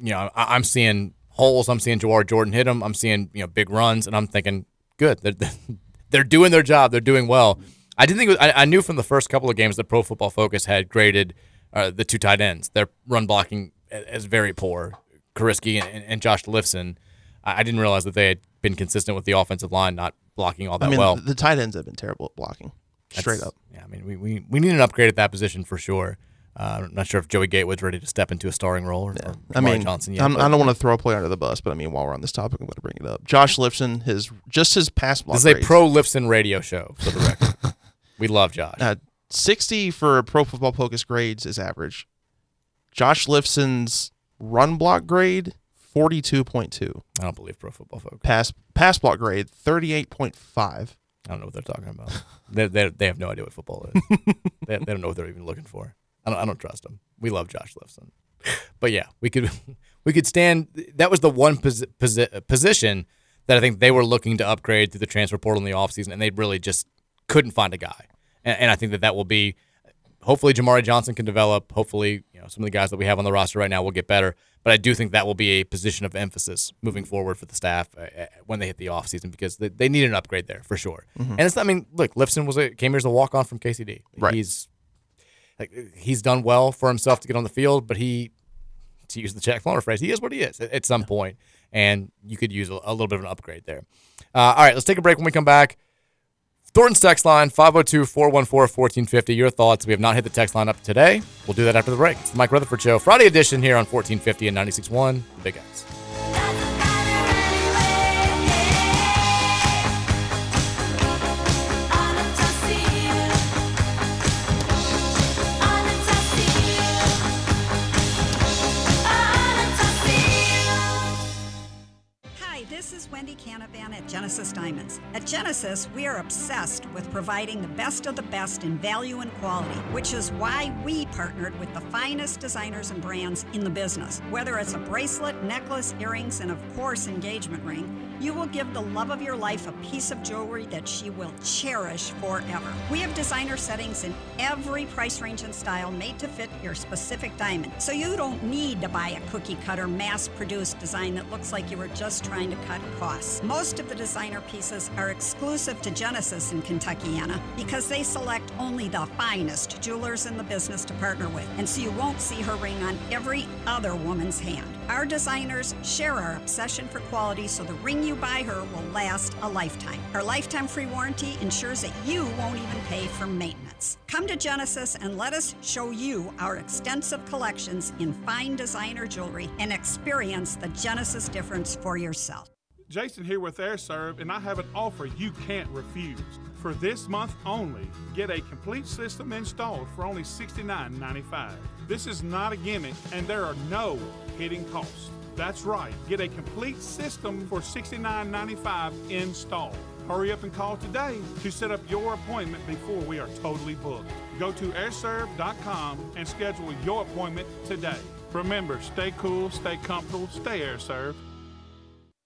Speaker 1: you know, I, I'm seeing holes. I'm seeing Jawhar Jordan hit them. I'm seeing you know big runs, and I'm thinking, good, they're they're doing their job. They're doing well. I didn't think it was, I, I knew from the first couple of games that Pro Football Focus had graded uh, the two tight ends. Their run blocking as very poor. Kurisky and, and Josh Lifson. I, I didn't realize that they had been consistent with the offensive line not blocking all that
Speaker 2: I mean,
Speaker 1: well.
Speaker 2: the, the tight ends have been terrible at blocking, straight
Speaker 1: That's-
Speaker 2: up.
Speaker 1: Yeah, I mean, we, we, we need an upgrade at that position for sure. Uh, I'm not sure if Joey Gatewood's ready to step into a starring role or, or
Speaker 2: I mean,
Speaker 1: Johnson yet.
Speaker 2: I'm, I don't want to throw a player under the bus, but I mean, while we're on this topic, I'm going to bring it up. Josh Lifson, his just his pass block.
Speaker 1: This is a pro Lifson radio show, for the record. we love Josh.
Speaker 2: Uh, 60 for Pro Football Focus grades is average. Josh Lifson's run block grade 42.2.
Speaker 1: I don't believe Pro Football Focus.
Speaker 2: Pass pass block grade 38.5.
Speaker 1: I don't know what they're talking about. they, they, they have no idea what football is. they, they don't know what they're even looking for. I don't, I don't trust them. We love Josh Lifson. But yeah, we could we could stand. That was the one posi- posi- position that I think they were looking to upgrade through the transfer portal in the offseason, and they really just couldn't find a guy. And, and I think that that will be hopefully Jamari Johnson can develop. Hopefully, you know some of the guys that we have on the roster right now will get better. But I do think that will be a position of emphasis moving forward for the staff uh, uh, when they hit the offseason because they, they need an upgrade there for sure.
Speaker 2: Mhm.
Speaker 1: And it's I mean, look, Lifson was a came here as a walk on from KCD.
Speaker 2: Right.
Speaker 1: He's like he's done well for himself to get on the field, but he to use the Jack Floner phrase, he is what he is at, at some point, and you could use a, a little bit of an upgrade there. Uh, all right, let's take a break when we come back. Thornton's text line 502 414 1450. Your thoughts. We have not hit the text line up today. We'll do that after the break. It's the Mike Rutherford Show, Friday edition here on 1450 and 96.1. The Big X.
Speaker 19: Genesis Diamonds. At Genesis, we are obsessed with providing the best of the best in value and quality, which is why we partnered with the finest designers and brands in the business. Whether it's a bracelet, necklace, earrings, and of course, engagement ring, you will give the love of your life a piece of jewelry that she will cherish forever. We have designer settings in every price range and style made to fit your specific diamond. So you don't need to buy a cookie cutter mass produced design that looks like you were just trying to cut costs. Most of the designer pieces are exclusive to Genesis in Kentuckiana because they select only the finest jewelers in the business to partner with. And so you won't see her ring on every other woman's hand. Our designers share our obsession for quality so the ring you buy her will last a lifetime. Our lifetime free warranty ensures that you won't even pay for maintenance. Come to Genesis and let us show you our extensive collections in fine designer jewelry and experience the Genesis difference for yourself.
Speaker 6: Jason here with AirServe, and I have an offer you can't refuse. For this month only, get a complete system installed for only $69.95. This is not a gimmick, and there are no hidden costs. That's right, get a complete system for $69.95 installed. Hurry up and call today to set up your appointment before we are totally booked. Go to airserve.com and schedule your appointment today. Remember, stay cool, stay comfortable, stay AirServe.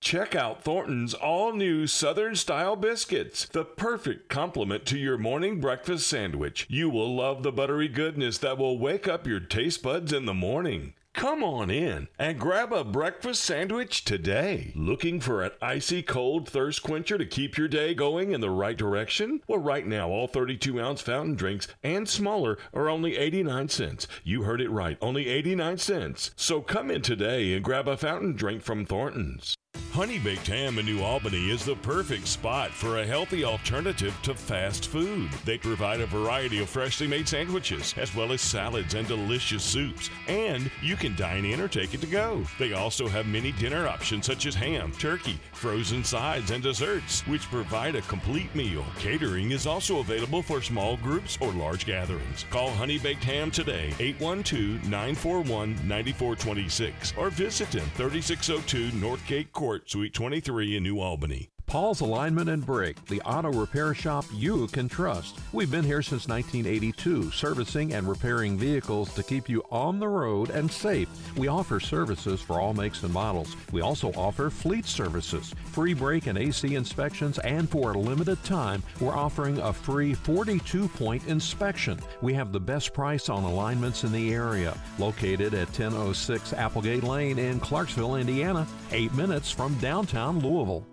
Speaker 5: Check out Thornton's all new Southern style biscuits, the perfect complement to your morning breakfast sandwich. You will love the buttery goodness that will wake up your taste buds in the morning. Come on in and grab a breakfast sandwich today. Looking for an icy cold thirst quencher to keep your day going in the right direction? Well, right now, all 32 ounce fountain drinks and smaller are only 89 cents. You heard it right, only 89 cents. So come in today and grab a fountain drink from Thornton's. Honey Baked Ham in New Albany is the perfect spot for a healthy alternative to fast food. They provide a variety of freshly made sandwiches, as well as salads and delicious soups. And you can dine in or take it to go. They also have many dinner options such as ham, turkey, frozen sides, and desserts, which provide a complete meal. Catering is also available for small groups or large gatherings. Call Honey Baked Ham today, 812 941 9426, or visit them 3602 Northgate Court, Suite 23 in New Albany.
Speaker 20: Paul's Alignment and Brake, the auto repair shop you can trust. We've been here since 1982, servicing and repairing vehicles to keep you on the road and safe. We offer services for all makes and models. We also offer fleet services, free brake and AC inspections, and for a limited time, we're offering a free 42 point inspection. We have the best price on alignments in the area, located at 1006 Applegate Lane in Clarksville, Indiana, eight minutes from downtown Louisville.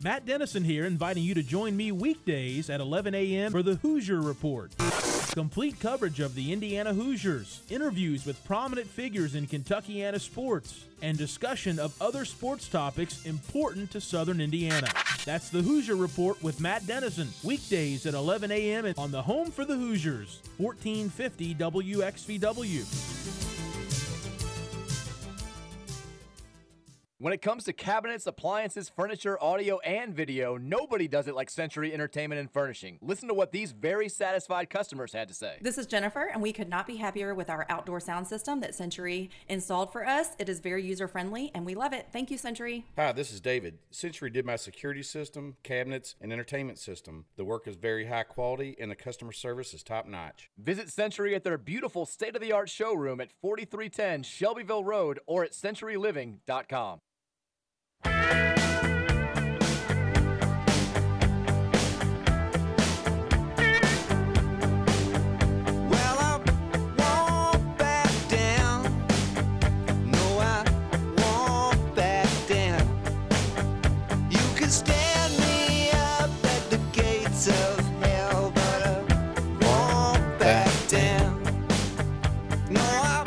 Speaker 18: Matt Dennison here, inviting you to join me weekdays at 11 a.m. for the Hoosier Report. Complete coverage of the Indiana Hoosiers, interviews with prominent figures in Kentuckiana sports, and discussion of other sports topics important to Southern Indiana. That's the Hoosier Report with Matt Dennison, weekdays at 11 a.m. on the home for the Hoosiers, 1450 WXVW.
Speaker 1: When it comes to cabinets, appliances, furniture, audio, and video, nobody does it like Century Entertainment and Furnishing. Listen to what these very satisfied customers had to say.
Speaker 7: This is Jennifer, and we could not be happier with our outdoor sound system that Century installed for us. It is very user friendly, and we love it. Thank you, Century.
Speaker 8: Hi, this is David. Century did my security system, cabinets, and entertainment system. The work is very high quality, and the customer service is top notch.
Speaker 1: Visit Century at their beautiful state of the art showroom at 4310 Shelbyville Road or at centuryliving.com.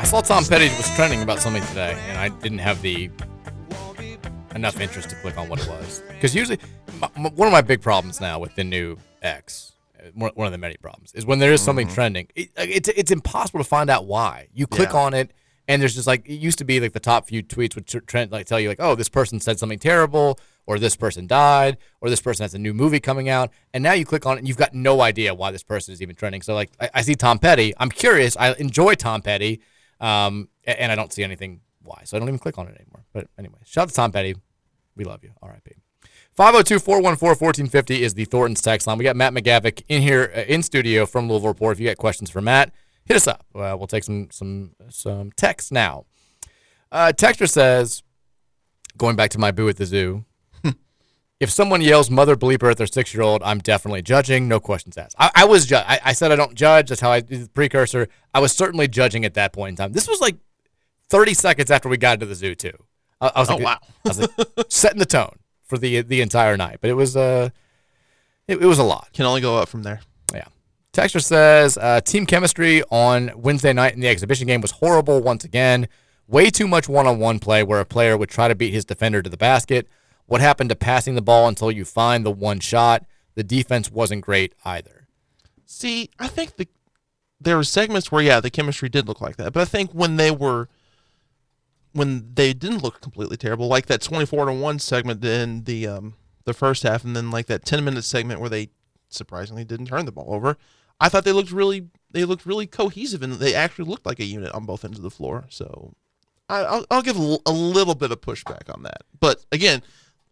Speaker 1: I saw Tom Petty was trending about something today, and I didn't have the enough interest to click on what it was. Because usually, my, my- one of my big problems now with the new X, uh, one one of the many problems, is when there is something
Speaker 2: Mhm.
Speaker 1: trending. It, it's it's impossible to find out why. You click
Speaker 2: Yeah.
Speaker 1: on it, and there's just like it used to be like the top few tweets would tr- trend like tell you like, oh, this person said something terrible, or this person died, or this person has a new movie coming out, and now you click on it, and you've got no idea why this person is even trending. So like, I, I see Tom Petty, I'm curious, I enjoy Tom Petty, um, a- and I don't see anything why, so I don't even click on it anymore. But anyway, shout out to Tom Petty. We love you. R.I.P. 502 414 1450 is the Thornton's text line. We got Matt McGavic in here uh, in studio from Louisville Report. If you got questions for Matt, hit us up. Uh, we'll take some some some text now. Uh, Texter says, going back to my boo at the zoo, if someone yells mother bleeper at their six year old, I'm definitely judging. No questions asked. I, I was ju- I, I said I don't judge. That's how I did the precursor. I was certainly judging at that point in time. This was like 30 seconds after we got into the zoo too. I, I was
Speaker 2: Oh,
Speaker 1: like,
Speaker 2: wow.
Speaker 1: I was like setting the tone for the the entire night. But it was uh, it, it was a lot.
Speaker 2: Can only go up from there.
Speaker 1: Yeah. Texter says uh, team chemistry on Wednesday night in the exhibition game was horrible once again. Way too much one on one play where a player would try to beat his defender to the basket. What happened to passing the ball until you find the one shot? The defense wasn't great either.
Speaker 2: See, I think the there were segments where yeah, the chemistry did look like that, but I think when they were when they didn't look completely terrible, like that twenty-four to one segment in the um the first half, and then like that ten-minute segment where they surprisingly didn't turn the ball over. I thought they looked really they looked really cohesive and they actually looked like a unit on both ends of the floor. So I, I'll, I'll give a, a little bit of pushback on that. But again,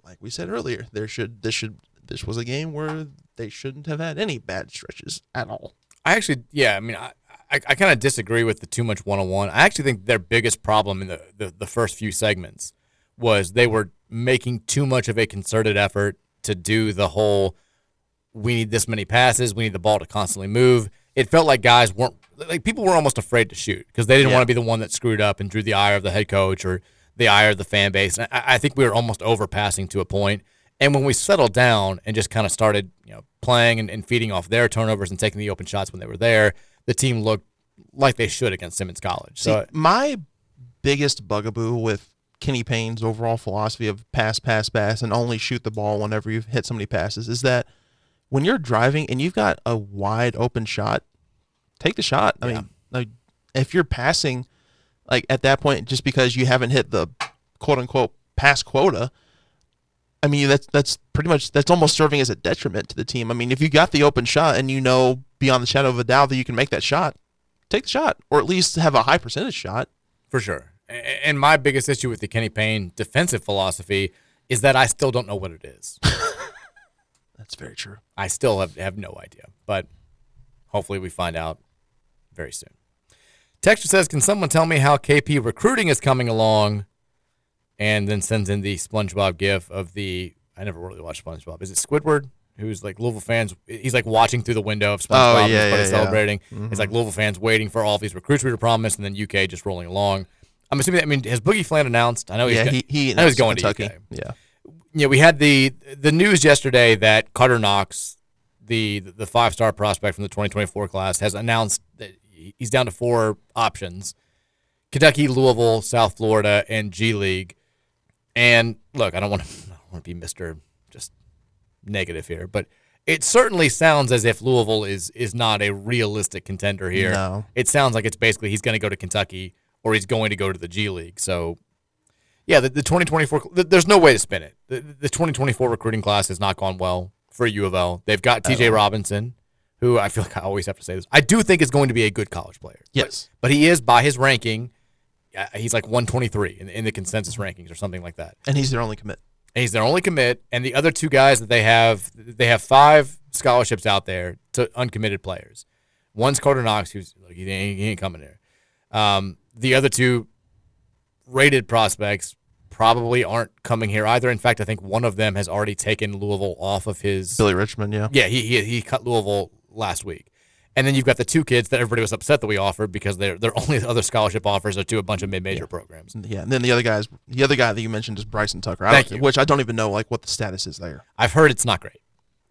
Speaker 2: like we said earlier, there should this should this was a game where they shouldn't have had any bad stretches at all.
Speaker 1: I actually, yeah, I mean, I, I, I kind of disagree with the too much one on one. I actually think their biggest problem in the, the, the first few segments was they were making too much of a concerted effort to do the whole we need this many passes, we need the ball to constantly move. It felt like guys weren't like people were almost afraid to shoot because they didn't
Speaker 2: Yeah.
Speaker 1: want to be the one that screwed up and drew the ire of the head coach or the ire of the fan base. And I, I think we were almost overpassing to a point. And when we settled down and just kind of started, you know, playing and, and feeding off their turnovers and taking the open shots when they were there, the team looked like they should against Simmons College.
Speaker 2: See,
Speaker 1: So
Speaker 2: my biggest bugaboo with Kenny Payne's overall philosophy of pass, pass, pass, and only shoot the ball whenever you've hit so many passes is that when you're driving and you've got a wide open shot, take the shot. I mean, like if you're passing, like at that point, just because you haven't hit the quote unquote pass quota, I mean that's that's pretty much that's almost serving as a detriment to the team. I mean, if you got the open shot and you know beyond the shadow of a doubt that you can make that shot, take the shot, or at least have a high percentage shot.
Speaker 1: For sure. And my biggest issue with the Kenny Payne defensive philosophy is that I still don't know what it is.
Speaker 2: That's very true.
Speaker 1: I still have, have no idea, but hopefully we find out very soon. Texture says, Can someone tell me how KP recruiting is coming along? And then sends in the SpongeBob gif of the. I never really watched SpongeBob. Is it Squidward? Who's like Louisville fans? He's like watching through the window of SpongeBob.
Speaker 2: Oh, yeah, yeah, yeah.
Speaker 1: celebrating.
Speaker 2: Mhm.
Speaker 1: It's like Louisville fans waiting for all of these recruits we were promised, and then UK just rolling along. I'm assuming. That, I mean, has Boogie Fland announced? I know he's
Speaker 2: Yeah,
Speaker 1: go-
Speaker 2: he- he
Speaker 1: I know he's going
Speaker 2: Kentucky.
Speaker 1: to UK.
Speaker 2: Yeah.
Speaker 1: Yeah, we had the the news yesterday that Karter Knox, the the five star prospect from the 2024 class, has announced that he's down to four options: Kentucky, Louisville, South Florida, and G League. And look, I don't want to I don't want to be Mister just negative here, but it certainly sounds as if Louisville is is not a realistic contender here.
Speaker 2: No.
Speaker 1: It sounds like it's basically he's going to go to Kentucky or he's going to go to the G League. So, yeah, the, the 2024 th- there's no way to spin it. The, the 2024 recruiting class has not gone well for U of L. They've got TJ. Robinson, who I feel like I always have to say this. I do think is going to be a good college player. But-
Speaker 2: Yes.
Speaker 1: but, he is by his ranking. Uh, He's like 123 in, in the consensus rankings or something like that.
Speaker 2: And he's their only commit.
Speaker 1: And he's their only commit, and the other two guys that they have, they have five scholarships out there to uncommitted players. One's Karter Knox, who's look, he ain't, he ain't coming here. Um, the other two rated prospects probably aren't coming here either. In fact, I think one of them has already taken Louisville off of his
Speaker 2: Billy Richmond, yeah.
Speaker 1: yeah. He he, he cut Louisville last week. And then you've got the two kids that everybody was upset that we offered because their their only other scholarship offers are to a bunch of mid major programs.
Speaker 2: Yeah, and then the other guys, the other guy that you mentioned is Bryson Tucker. I
Speaker 1: Thank you.
Speaker 2: Which I don't even know like what the status is there.
Speaker 1: I've heard it's not great.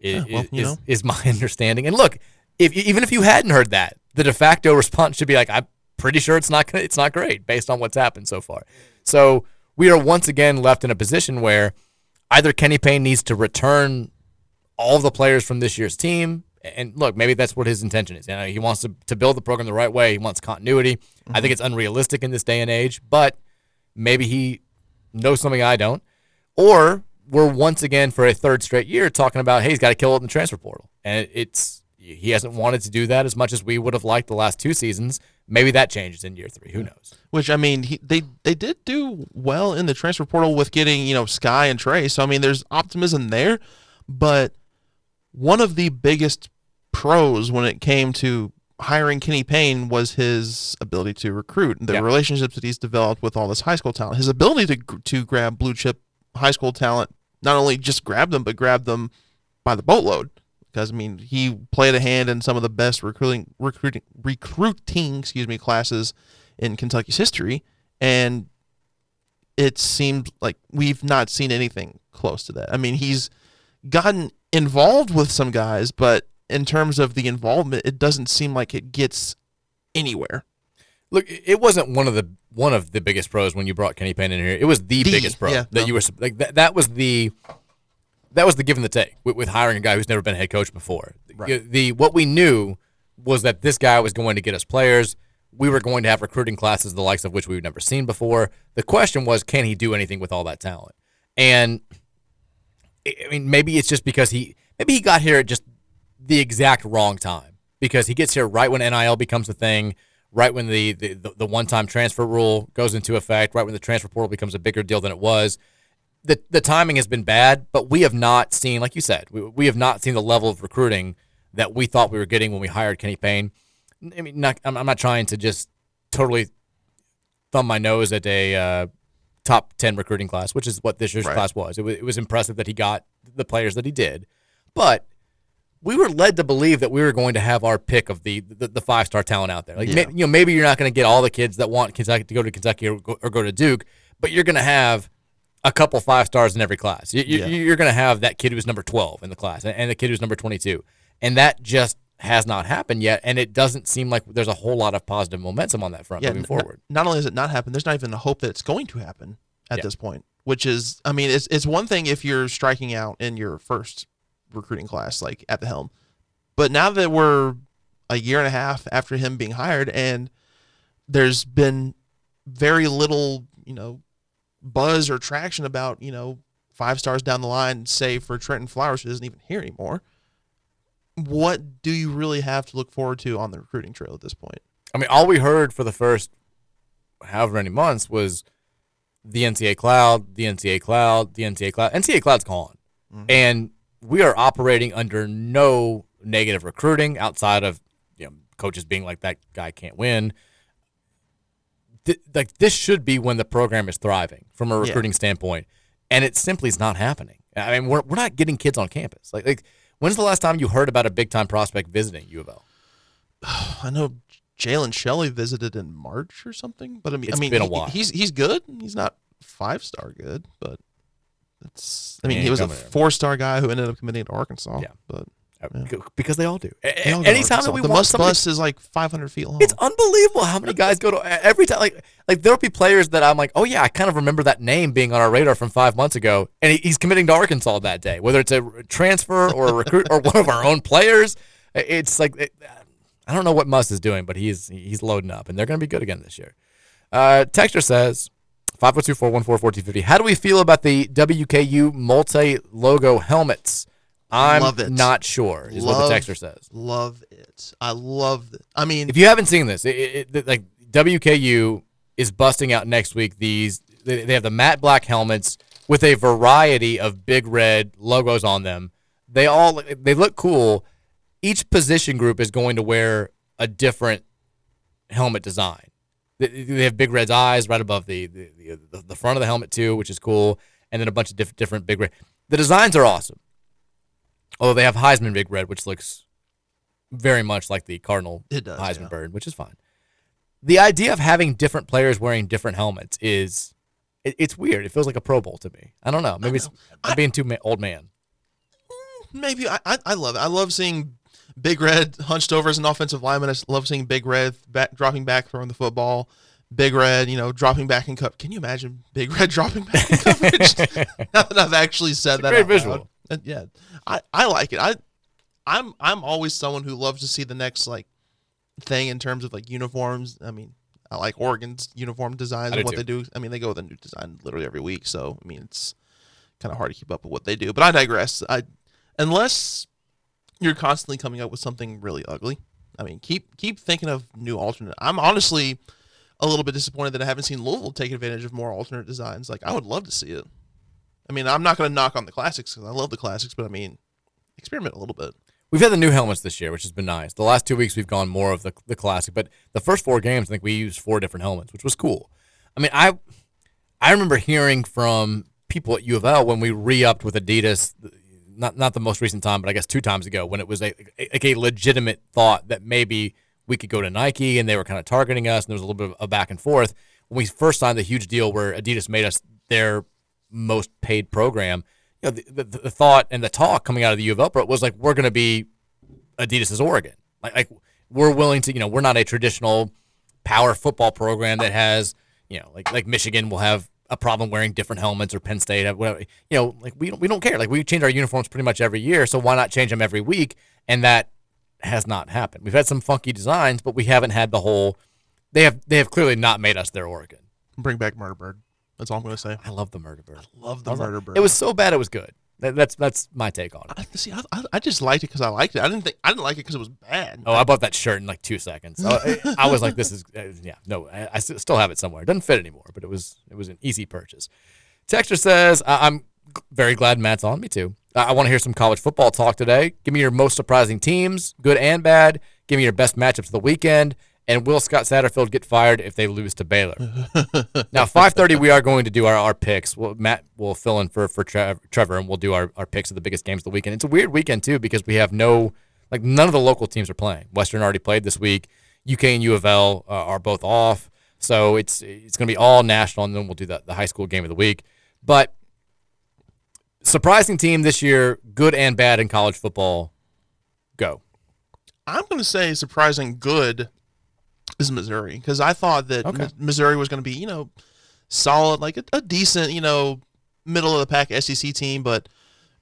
Speaker 1: i-
Speaker 2: Yeah, well,
Speaker 1: is,
Speaker 2: know.
Speaker 1: is my understanding. And look, if even if you hadn't heard that, the de facto response should be like, I'm pretty sure it's not it's not great based on what's happened so far. So we are once again left in a position where either Kenny Payne needs to return all the players from this year's team. And look, maybe that's what his intention is. You know, he wants to, to build the program the right way. He wants continuity. I think mm-hmm. it's unrealistic in this day and age, but maybe he knows something I don't. Or we're once again for a third straight year talking about, hey, he's got to kill it in the transfer portal. And it's he hasn't wanted to do that as much as we would have liked the last two seasons. Maybe that changes in year three. Who knows?
Speaker 2: Which I mean, he, they they did do well in the transfer portal with getting you know Skyy and Tre. So I mean, there's optimism there. But one of the biggest pros when it came to hiring Kenny Payne was his ability to recruit, the
Speaker 1: Yeah.
Speaker 2: relationships that he's developed with all this high school talent, his ability to to grab blue chip high school talent, not only just grab them but grab them by the boatload. Because I mean, he played a hand in some of the best recruiting recruiting recruiting excuse me classes in Kentucky's history, and it seemed like we've not seen anything close to that. I mean, he's gotten involved with some guys, but in terms of the involvement, it doesn't seem like it gets anywhere.
Speaker 1: Look, it wasn't one of the one of the biggest pros when you brought Kenny Payne in here. It was the,
Speaker 2: The,
Speaker 1: biggest pro
Speaker 2: yeah,
Speaker 1: that
Speaker 2: no.
Speaker 1: you were like that. That was the that was the give and the take with, with hiring a guy who's never been a head coach before.
Speaker 2: Right.
Speaker 1: The what we knew was that this guy was going to get us players. We were going to have recruiting classes the likes of which we've never seen before. The question was, can he do anything with all that talent? And I mean, maybe it's just because he maybe he got here at just the exact wrong time because he gets here right when NIL becomes a thing, right when the the, the, the one time transfer rule goes into effect, right when the transfer portal becomes a bigger deal than it was. The the timing has been bad, but we have not seen, like you said, we, we have not seen the level of recruiting that we thought we were getting when we hired Kenny Payne. I mean, not, I'm, I'm not trying to just totally thumb my nose at a uh, top 10 recruiting class, which is what this year's
Speaker 2: Right.
Speaker 1: class was. It, was. it was impressive that he got the players that he did. But we were led to believe that we were going to have our pick of the the, the five star talent out there. Like
Speaker 2: Yeah.
Speaker 1: ma- you know, maybe you're not going to get all the kids that want Kentucky to go to Kentucky or go, or go to Duke, but you're going to have a couple five stars in every class. You, you,
Speaker 2: Yeah.
Speaker 1: You're going to have that kid who's number 12 in the class and, and the kid who's number 22, and that just has not happened yet. And it doesn't seem like there's a whole lot of positive momentum on that front moving
Speaker 2: n-
Speaker 1: forward.
Speaker 2: Not only has it not happened, there's not even a hope that it's going to happen at
Speaker 1: Yeah.
Speaker 2: this point. Which is, I mean, it's it's one thing if you're striking out in your first recruiting class, like at the helm, but now that we're a year and a half after him being hired, and there's been very little, you know, buzz or traction about, you know, five stars down the line, say for Trenton Flowers, who isn't even here anymore. What do you really have to look forward to on the recruiting trail at this point?
Speaker 1: I mean, all we heard for the first however many months was the NCAA cloud, the NCAA cloud, the NCAA cloud. NCAA cloud's gone. Mm-hmm. And we are operating under no negative recruiting outside of you know, coaches being like that guy can't win. Th- like this should be when the program is thriving from a
Speaker 2: Yeah.
Speaker 1: recruiting standpoint, and it simply is not happening. I mean, we're, we're not getting kids on campus. Like, like when's the last time you heard about a big time prospect visiting U of L?
Speaker 2: I know Jalen Shelley visited in March or something, but I mean,
Speaker 1: It's
Speaker 2: I mean,
Speaker 1: been a
Speaker 2: he-
Speaker 1: while.
Speaker 2: he's he's good. He's not five star good, but it's. I mean, he was a four star guy who ended up committing to Arkansas.
Speaker 1: Yeah.
Speaker 2: but
Speaker 1: because they all do.
Speaker 2: They all
Speaker 1: Anytime that we
Speaker 2: the
Speaker 1: want
Speaker 2: must
Speaker 1: somebody-
Speaker 2: bus is like 500 feet long.
Speaker 1: it's unbelievable how many guys go to every time. Like, like there'll be players that I'm like, oh yeah, I kind of remember that name being on our radar from five months ago, and he, he's committing to Arkansas that day, whether it's a transfer or a recruit or one of our own players. It's like it, I don't know what Muss is doing, but he's he's loading up, and they're going to be good again this year. Uh, Texture says. 502-414-1450. How do we feel about the WKU multi-logo helmets? I'm
Speaker 2: Love it.
Speaker 1: not sure, is what the texter says.
Speaker 2: Love it. I love it. I mean,
Speaker 1: If you haven't seen this, it, it, it- like WKU is busting out next week. These they, they have the matte black helmets with a variety of big red logos on them. They all they look cool. Each position group is going to wear a different helmet design. They, they have big red's eyes right above the the, the the front of the helmet too, which is cool, and then a bunch of different different big red. The designs are awesome. Although they have Heisman big red, which looks very much like the Cardinal
Speaker 2: does,
Speaker 1: Heisman
Speaker 2: yeah.
Speaker 1: bird, which is fine. The idea of having different players wearing different helmets is it, it's weird. It feels like a Pro Bowl to me. I don't know. Maybe it's I'm being too ma- old man.
Speaker 2: Mm, maybe I, I I love it. I love seeing Big Red hunched over as an offensive lineman. I love seeing Big Red back dropping back throwing the football. Big Red, you know, dropping back in cup. Can you imagine Big Red dropping back in coverage? now that I've actually said
Speaker 1: It's
Speaker 2: that,
Speaker 1: great visual.
Speaker 2: loud. Uh, yeah, I I like it. I I'm I'm always someone who loves to see the next like thing in terms of like uniforms. I mean, I like Oregon's uniform designs and what
Speaker 1: too.
Speaker 2: they do. I mean, they go with a new design literally every week. So I mean, it's kind of hard to keep up with what they do. But I digress. I unless you're constantly coming up with something really ugly. I mean, keep keep thinking of new alternate. I'm honestly a little bit disappointed that I haven't seen Louisville take advantage of more alternate designs. Like I would love to see it. I mean, I'm not going to knock on the classics because I love the classics, but I mean, experiment a little bit.
Speaker 1: We've had the new helmets this year, which has been nice. The last two weeks we've gone more of the the classic, but the first four games I think we used four different helmets, which was cool. I mean, I I remember hearing from people at U of L when we re-upped with Adidas, not not the most recent time, but I guess two times ago when it was a like a legitimate thought that maybe we could go to Nike and they were kind of targeting us, and there was a little bit of a back and forth. When we first signed the huge deal where Adidas made us their most paid program, you know, the, the, the thought and the talk coming out of the U of L was like, we're going to be Adidas's Oregon. Like, like we're willing to, you know, we're not a traditional power football program that has, you know, like like Michigan will have a problem wearing different helmets or Penn State, whatever. You know, like we don't we don't care. Like we change our uniforms pretty much every year, so why not change them every week? And that has not happened. We've had some funky designs, but we haven't had the whole. They have they have clearly not made us their Oregon.
Speaker 2: Bring back Murder Bird. That's all I'm going to say.
Speaker 1: I love the Murder Bird.
Speaker 2: I love the
Speaker 1: I was like-
Speaker 2: Murder Bird.
Speaker 1: It was so bad, it was good. That, that's that's my take on it.
Speaker 2: I, see, I, I, I just liked it because I liked it. I didn't think I didn't like it because it was bad.
Speaker 1: Oh, I bought that shirt in like two seconds. I, I was like, "This is uh, yeah, no." I still have it somewhere. It doesn't fit anymore, but it was it was an easy purchase. Texture says, I- "I'm very glad Matt's on. Me too. I, want to hear some college football talk today. Give me your most surprising teams, good and bad. Give me your best matchups of the weekend. And will Scott Satterfield get fired if they lose to Baylor? now, 5:30, we are going to do our, our picks. Well, Matt will fill in for for Trev, Trevor, and we'll do our, our picks of the biggest games of the weekend. It's a weird weekend too because we have no like none of the local teams are playing. Western already played this week. UK and U of L uh, are both off, so it's it's going to be all national, and then we'll do the, the high school game of the week. But surprising team this year, good and bad in college football. Go.
Speaker 2: I'm going to say surprising good is Missouri because I thought that
Speaker 1: Okay.
Speaker 2: Mi- Missouri was going to be, you know, solid, like a, a decent, you know, middle of the pack SEC team. But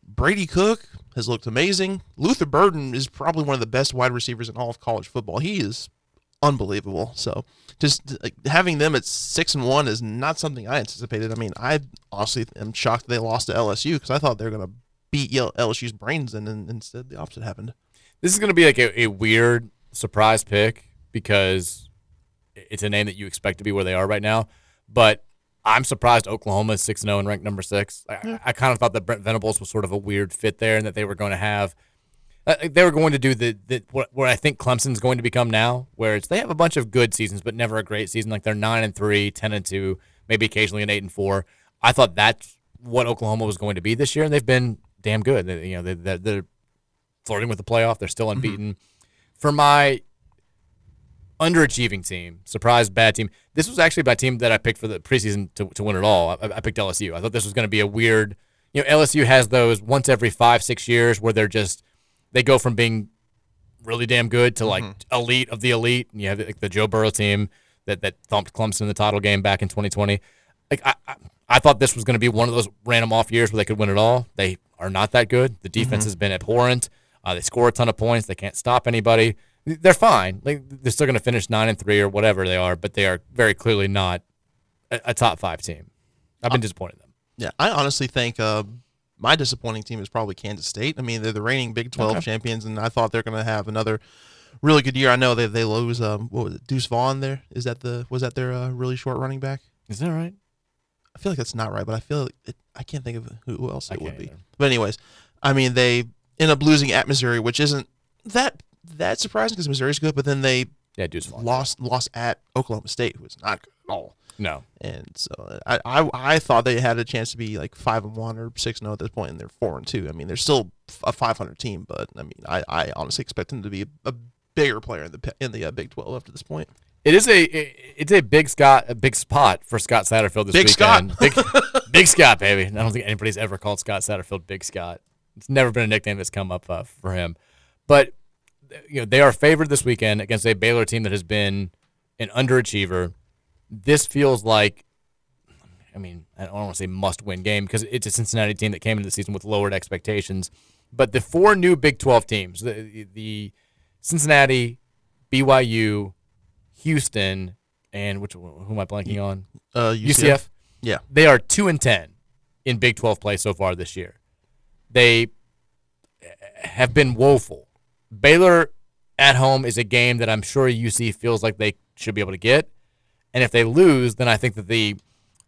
Speaker 2: Brady Cook has looked amazing. Luther Burden is probably one of the best wide receivers in all of college football. He is unbelievable. So just like, having them at six and one is not something I anticipated. I mean, I honestly am shocked they lost to LSU because I thought they were going to beat LSU's brains in, and instead the opposite happened.
Speaker 1: This is going to be like a, a weird surprise pick because it's a name that you expect to be where they are right now. But I'm surprised Oklahoma is 6 0 and ranked number six. I, I kind of thought that Brent Venables was sort of a weird fit there and that they were going to have. Uh, they were going to do the, the what, what I think Clemson's going to become now, where it's they have a bunch of good seasons, but never a great season. Like they're nine and three, 10 and two, maybe occasionally an eight and four. I thought that's what Oklahoma was going to be this year, and they've been damn good. They, you know, they, they're, they're flirting with the playoff. They're still unbeaten. For my underachieving team, surprise bad team. This was actually my team that I picked for the preseason to, to win it all. I, I picked LSU. I thought this was going to be a weird. You know, LSU has those once every five six years where they're just they go from being really damn good to like
Speaker 2: Mm-hmm.
Speaker 1: elite of the elite. And you have like the Joe Burrow team that that thumped Clemson in the title game back in 2020. Like I, I, I thought this was going to be one of those random off years where they could win it all. They are not that good. The defense
Speaker 2: Mhm.
Speaker 1: has been abhorrent. Uh, they score a ton of points. They can't stop anybody. They're fine. Like they're still going to finish nine and three or whatever they are, but they are very clearly not a, a top five team. I've been disappointed in them.
Speaker 2: Yeah, I honestly think uh, my disappointing team is probably Kansas State. I mean, they're the reigning Big 12
Speaker 1: Okay.
Speaker 2: champions, and I thought they're going to have another really good year. I know they they lose um what was it Deuce Vaughn there is that the was that their uh, really short running back?
Speaker 1: Is that right?
Speaker 2: I feel like that's not right, but I feel like it, I can't think of who, who else it would be.
Speaker 1: either.
Speaker 2: But anyways, I mean they end up losing at Missouri, which isn't that that surprising because Missouri's good, but then they
Speaker 1: Yeah, Deuce Vaughn.
Speaker 2: lost lost at Oklahoma State, who is not good at all.
Speaker 1: No.
Speaker 2: And so I, I I thought they had a chance to be like five and one or six and zero at this point, and they're four and two. I mean, they're still a five hundred team, but I mean, I, I honestly expect them to be a, bigger player in the in the uh, Big Twelve after this point.
Speaker 1: It is a it's a big Scott a big spot for Scott Satterfield this
Speaker 2: Big
Speaker 1: weekend.
Speaker 2: Scott.
Speaker 1: Big Big Scott, baby. I don't think anybody's ever called Scott Satterfield Big Scott. It's never been a nickname that's come up uh, for him. But you know they are favored this weekend against a Baylor team that has been an underachiever. This feels like, I mean, I don't want to say must-win game because it's a Cincinnati team that came into the season with lowered expectations. But the four new Big 12 teams, the the Cincinnati, BYU, Houston, and which who am I blanking on?
Speaker 2: Uh, UCF. Yeah.
Speaker 1: they are two and ten in Big 12 play so far this year. They have been woeful. Baylor at home is a game that I'm sure UC feels like they should be able to get, and if they lose, then I think that the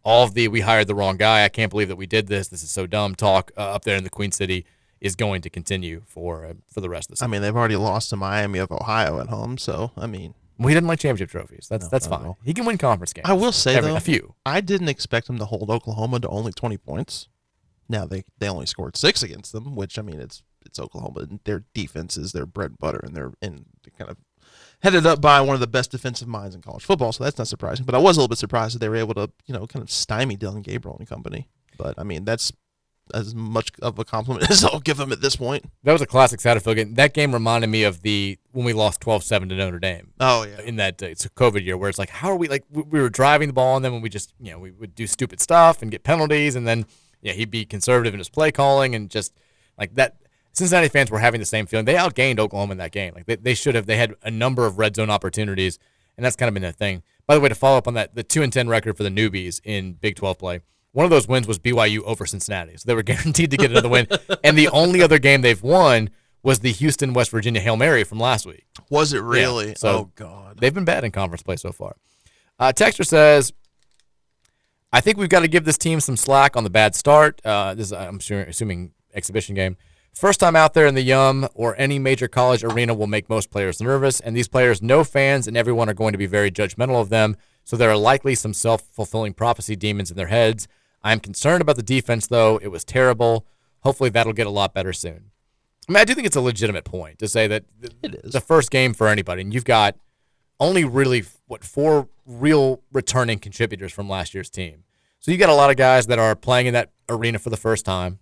Speaker 1: all of the we hired the wrong guy. I can't believe that we did this. This is so dumb. Talk uh, up there in the Queen City is going to continue for uh, for the rest of the Season.
Speaker 2: I mean, they've already lost to Miami of Ohio at home, so I mean,
Speaker 1: Well, he doesn't like championship trophies. That's
Speaker 2: No,
Speaker 1: that's fine. He can win conference games.
Speaker 2: I will say
Speaker 1: Every-
Speaker 2: though,
Speaker 1: a few.
Speaker 2: I didn't expect him to hold Oklahoma to only twenty points. Now they they only scored six against them, which I mean it's it's Oklahoma. Their defense is their bread and butter, and they're in kind of headed up by one of the best defensive minds in college football. So that's not surprising. But I was a little bit surprised that they were able to you know kind of stymie Dillon Gabriel and company. But I mean that's as much of a compliment as I'll give them at this point.
Speaker 1: That was a classic Satterfield game. That game reminded me of the when we lost 12-7 to Notre Dame.
Speaker 2: Oh yeah.
Speaker 1: In that uh, it's a COVID year where it's like how are we like we, we were driving the ball on them and we just you know we would do stupid stuff and get penalties and then yeah he'd be conservative in his play calling and just like that. Cincinnati fans were having the same feeling. They outgained Oklahoma in that game. Like they, they should have. They had a number of red zone opportunities, and that's kind of been their thing. By the way, to follow up on that, the two and ten record for the newbies in Big Twelve play. One of those wins was BYU over Cincinnati, so they were guaranteed to get another win. And the only other game they've won was the Houston West Virginia Hail Mary from last week.
Speaker 2: Was it
Speaker 1: Yeah,
Speaker 2: really?
Speaker 1: so
Speaker 2: oh God.
Speaker 1: They've been bad in conference play so far. Uh, Texter says, I think we've got to give this team some slack on the bad start. Uh, this is, I'm sure, assuming exhibition game. First time out there in the Yum or any major college arena will make most players nervous, and these players know fans and everyone are going to be very judgmental of them, so there are likely some self fulfilling prophecy demons in their heads. I'm concerned about the defense, though. It was terrible. Hopefully, that'll get a lot better soon. I mean, I do think it's a legitimate point to say that th-
Speaker 2: It is.
Speaker 1: the first game for anybody, and you've got only really what four real returning contributors from last year's team. So you got a lot of guys that are playing in that arena for the first time.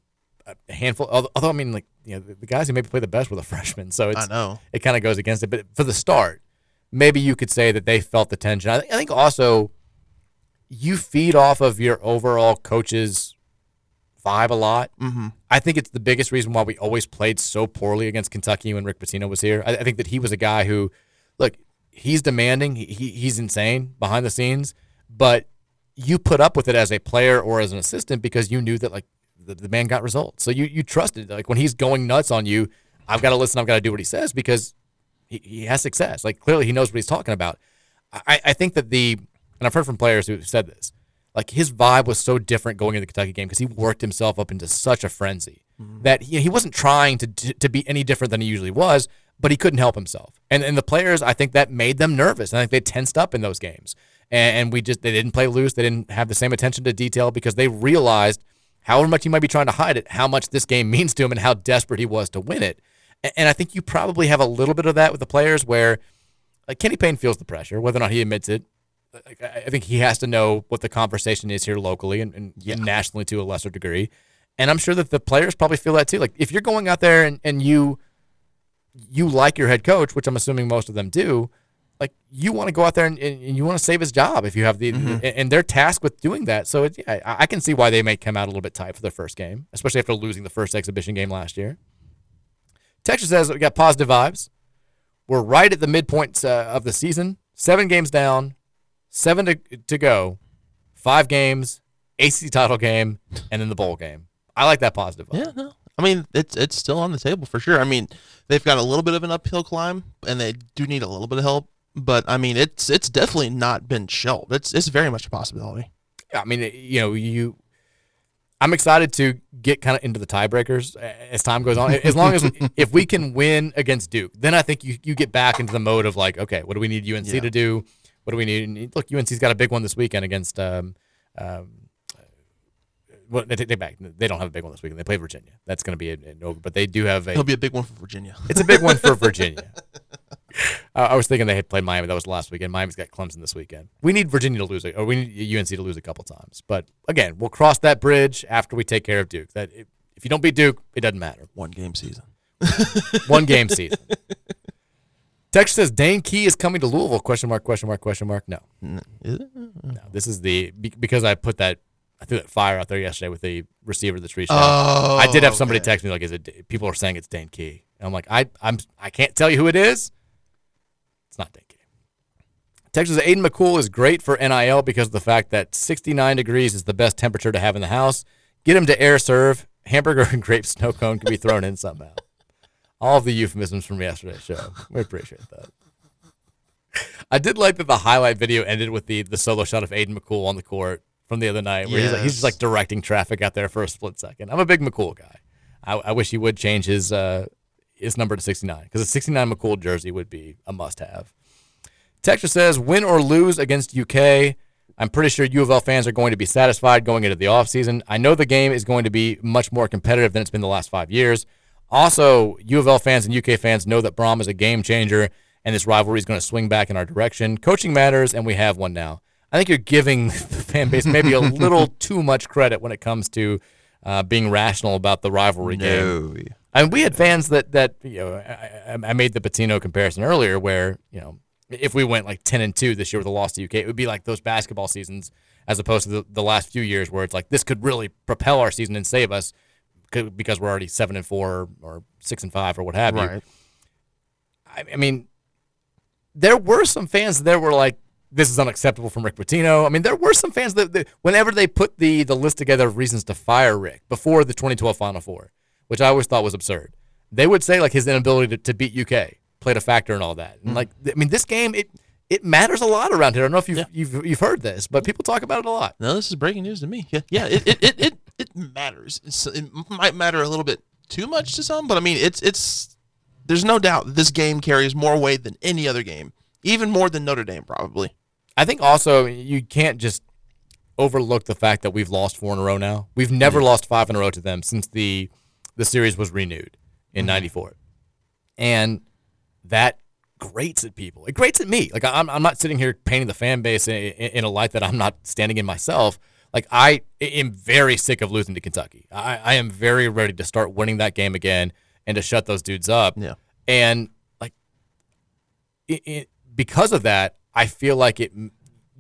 Speaker 1: A handful, although, I mean, like you know, the, guys who maybe play the best were the freshmen. So it's
Speaker 2: I know.
Speaker 1: it kind of goes against it. But for the start, maybe you could say that they felt the tension. I, think I think also you feed off of your overall coach's vibe a lot.
Speaker 2: Mhm.
Speaker 1: I think it's the biggest reason why we always played so poorly against Kentucky when Rick Pitino was here. I, I think that he was a guy who, look, he's demanding, he, he, he's insane behind the scenes, but you put up with it as a player or as an assistant because you knew that like the, the man got results. So you you trusted like when he's going nuts on you, I've got to listen, I've got to do what he says because he, he has success. Like clearly he knows what he's talking about. I, I think that the and I've heard from players who said this, like his vibe was so different going into the Kentucky game because he worked himself up into such a frenzy mm-hmm. that he, he wasn't trying to to be any different than he usually was, but he couldn't help himself. And and the players, I think that made them nervous. I think they tensed up in those games, and, and we just they didn't play loose. They didn't have the same attention to detail because they realized however much he might be trying to hide it, how much this game means to him, and how desperate he was to win it. And, I think you probably have a little bit of that with the players where. Like Kenny Payne feels the pressure, whether or not he admits it. Like, I think he has to know what the conversation is here locally and, and nationally to a lesser degree. And I'm sure that the players probably feel that too. Like if you're going out there and, and you you like your head coach, which I'm assuming most of them do, like you want to go out there and, and you want to save his job if you have the
Speaker 2: Mhm.
Speaker 1: and- they're tasked with doing that. So it's, yeah, I, I can see why they may come out a little bit tight for their first game, especially after losing the first exhibition game last year. Texas says we got positive vibes. We're right at the midpoint uh, of the season. Seven games down, seven to, to go, five games, ACC title game, and then the bowl game. I like that positive. vibe.
Speaker 2: Yeah, no. I mean, it's it's still on the table for sure. I mean, they've got a little bit of an uphill climb, and they do need a little bit of help. But I mean, it's it's definitely not been shelved. It's it's very much a possibility.
Speaker 1: I mean, you know, you. I'm excited to get kind of into the tiebreakers as time goes on. As long as if we can win against Duke, then I think you, you get back into the mode of like, okay, what do we need UNC
Speaker 2: Yeah.
Speaker 1: to do? What do we need? Look, UNC's got a big one this weekend against. Um, um, well, they take back. They don't have a big one this weekend. They play Virginia. That's going to be an over, but they do have a.
Speaker 2: It'll be a big one for Virginia.
Speaker 1: It's a big one for Virginia. Uh, I was thinking they had played Miami. That was last weekend. Miami's got Clemson this weekend. We need Virginia to lose it, or we need UNC to lose a couple times. But again, we'll cross that bridge after we take care of Duke. That if, if you don't beat Duke, it doesn't matter.
Speaker 2: One game season.
Speaker 1: One game season. Texas says Dane Key is coming to Louisville? Question mark? Question mark? Question mark? No. No. This is the because I put that I threw that fire out there yesterday with the receiver that's reached
Speaker 2: Oh,
Speaker 1: out. I did have somebody
Speaker 2: okay.
Speaker 1: text me like, "Is it?" People are saying it's Dane Key, and I'm like, I I'm I can't tell you who it is. Not Dane Key. Texas Aiden McCool is great for NIL because of the fact that 69 degrees is the best temperature to have in the house. Get him to air serve. Hamburger and grape snow cone can be thrown in somehow. All of the euphemisms from yesterday's show. We appreciate that. I did like that the highlight video ended with the the solo shot of Aiden McCool on the court from the other night, where he's, like, he's just like directing traffic out there for a split second. I'm a big McCool guy. I, I wish he would change his uh, his number to 69 because a 69 McCool jersey would be a must have. Texas says win or lose against UK. I'm pretty sure U of L fans are going to be satisfied going into the offseason. I know the game is going to be much more competitive than it's been the last five years. Also, U of L fans and UK fans know that Brohm is a game changer and this rivalry is going to swing back in our direction. Coaching matters, and we have one now. I think you're giving the fan base maybe a little too much credit when it comes to uh, being rational about the rivalry
Speaker 2: No.
Speaker 1: game. And we had fans that that you know I, I- I made the Pitino comparison earlier, where you know if we went like ten and two this year with a loss to UK, it would be like those basketball seasons as opposed to the, the last few years where it's like this could really propel our season and save us because we're already seven and four or six and five or what have you. I, I mean, there were some fans that were like, "This is unacceptable from Rick Pitino." I mean, there were some fans that, that whenever they put the the list together of reasons to fire Rick before the 2012 Final Four, which I always thought was absurd, they would say like his inability to, to beat UK played a factor in all that. And hmm. like, I mean, this game it it matters a lot around here. I don't know if you've you've, you've heard this, but hmm. people talk about it a lot.
Speaker 2: No, this is breaking news to me. Yeah, yeah, it it it it, it matters. It's, it might matter a little bit too much to some, but I mean, it's it's. There's no doubt this game carries more weight than any other game, even more than Notre Dame probably.
Speaker 1: I think also you can't just overlook the fact that we've lost four in a row now. We've never lost five in a row to them since the the series was renewed in mm-hmm. '94, and that grates at people. It grates at me. Like I'm, I'm not sitting here painting the fan base in, in a light that I'm not standing in myself. Like I am very sick of losing to Kentucky. I, I am very ready to start winning that game again and to shut those dudes up.
Speaker 2: Yeah.
Speaker 1: And like it, it, because of that, I feel like it.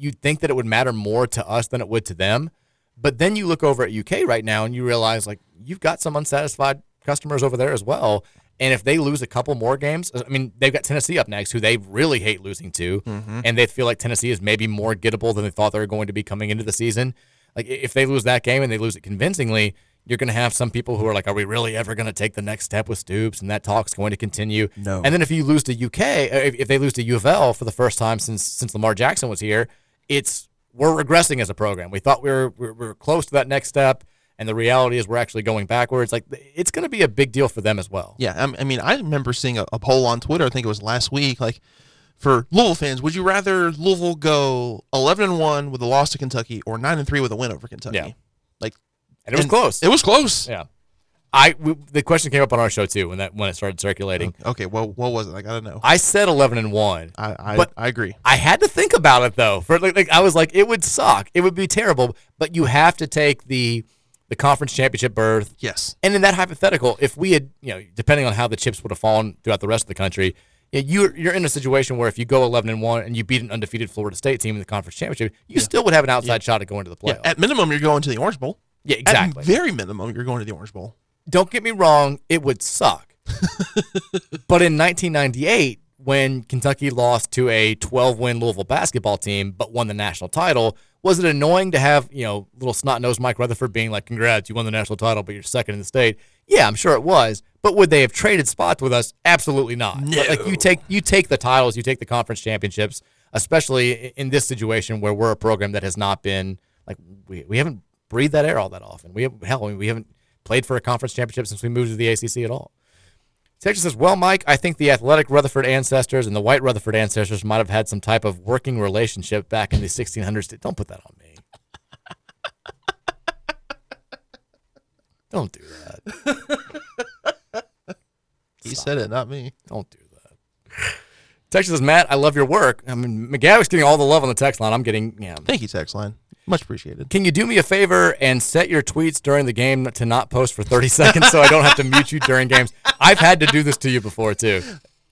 Speaker 1: You'd think that it would matter more to us than it would to them, but then you look over at UK right now and you realize like you've got some unsatisfied customers over there as well. And if they lose a couple more games, I mean, they've got Tennessee up next, who they really hate losing to,
Speaker 2: Mhm.
Speaker 1: and they feel like Tennessee is maybe more gettable than they thought they were going to be coming into the season. Like if they lose that game and they lose it convincingly, you're going to have some people who are like, "Are we really ever going to take the next step with Stoops?" And that talk's going to continue.
Speaker 2: No.
Speaker 1: And then if you lose to UK, uh, if, if they lose to U of L for the first time since since Lamar Jackson was here, it's we're regressing as a program. We thought we were, we were close to that next step, and the reality is we're actually going backwards. Like it's going to be a big deal for them as well.
Speaker 2: Yeah, I'm- mean, I remember seeing a, a poll on Twitter. I think it was last week. Like, for Louisville fans, would you rather Louisville go 11 and one with a loss to Kentucky or nine and three with a win over Kentucky?
Speaker 1: Yeah.
Speaker 2: Like,
Speaker 1: And it was close.
Speaker 2: It was close.
Speaker 1: Yeah. I we, the question came up on our show too when that when it started circulating.
Speaker 2: Okay, well, what was it? I gotta know.
Speaker 1: I said eleven and one.
Speaker 2: I I,
Speaker 1: but
Speaker 2: I agree.
Speaker 1: I had to think about it though. For like, like I was like, it would suck. It would be terrible. But you have to take the the conference championship berth.
Speaker 2: Yes.
Speaker 1: And in that hypothetical, if we had, you know, depending on how the chips would have fallen throughout the rest of the country, you're you're in a situation where if you go 11 and one and you beat an undefeated Florida State team in the conference championship, you still would have an outside shot at going to the
Speaker 2: Yeah, at minimum, you're going to the Orange Bowl.
Speaker 1: Yeah, exactly.
Speaker 2: At very minimum, you're going to the Orange Bowl.
Speaker 1: Don't get me wrong, it would suck. but in 1998, when Kentucky lost to a 12 win Louisville basketball team but won the national title, was it annoying to have, you know, little snot nosed Mike Rutherford being like, congrats, you won the national title, but you're second in the state? Yeah, I'm sure it was. But would they have traded spots with us? Absolutely not.
Speaker 2: No.
Speaker 1: Like you take you take the titles, you take the conference championships, especially in this situation where we're a program that has not been like we, we haven't breathed that air all that often. We have hell, I mean, we haven't played for a conference championship since we moved to the ACC at all. Texas says, "Well, Mike, I think the athletic Rutherford ancestors and the white Rutherford ancestors might have had some type of working relationship back in the 1600s. Don't put that on me. Don't do that.
Speaker 2: He said it, not me.
Speaker 1: Don't do that. Texas says, Matt, I love your work. I mean, McGavic's getting all the love on the text line. I'm getting, yeah.
Speaker 2: Thank you, text line. Much appreciated.
Speaker 1: Can you do me a favor and set your tweets during the game to not post for 30 seconds so I don't have to mute you during games? I've had to do this to you before, too.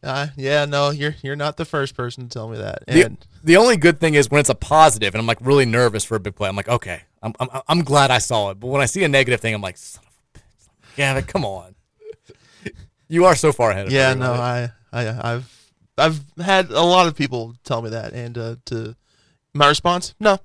Speaker 2: Uh, yeah, no, you're you're not the first person to tell me that.
Speaker 1: The,
Speaker 2: And
Speaker 1: the only good thing is when it's a positive and I'm like really nervous for a big play. I'm like, okay, I'm, I'm, I'm glad I saw it. But when I see a negative thing, I'm like, son of a bitch. Yeah, come on. You are so far ahead of
Speaker 2: yeah,
Speaker 1: me.
Speaker 2: Yeah, no,
Speaker 1: right?
Speaker 2: I, I, I've, I've had a lot of people tell me that, and uh, to my response, no.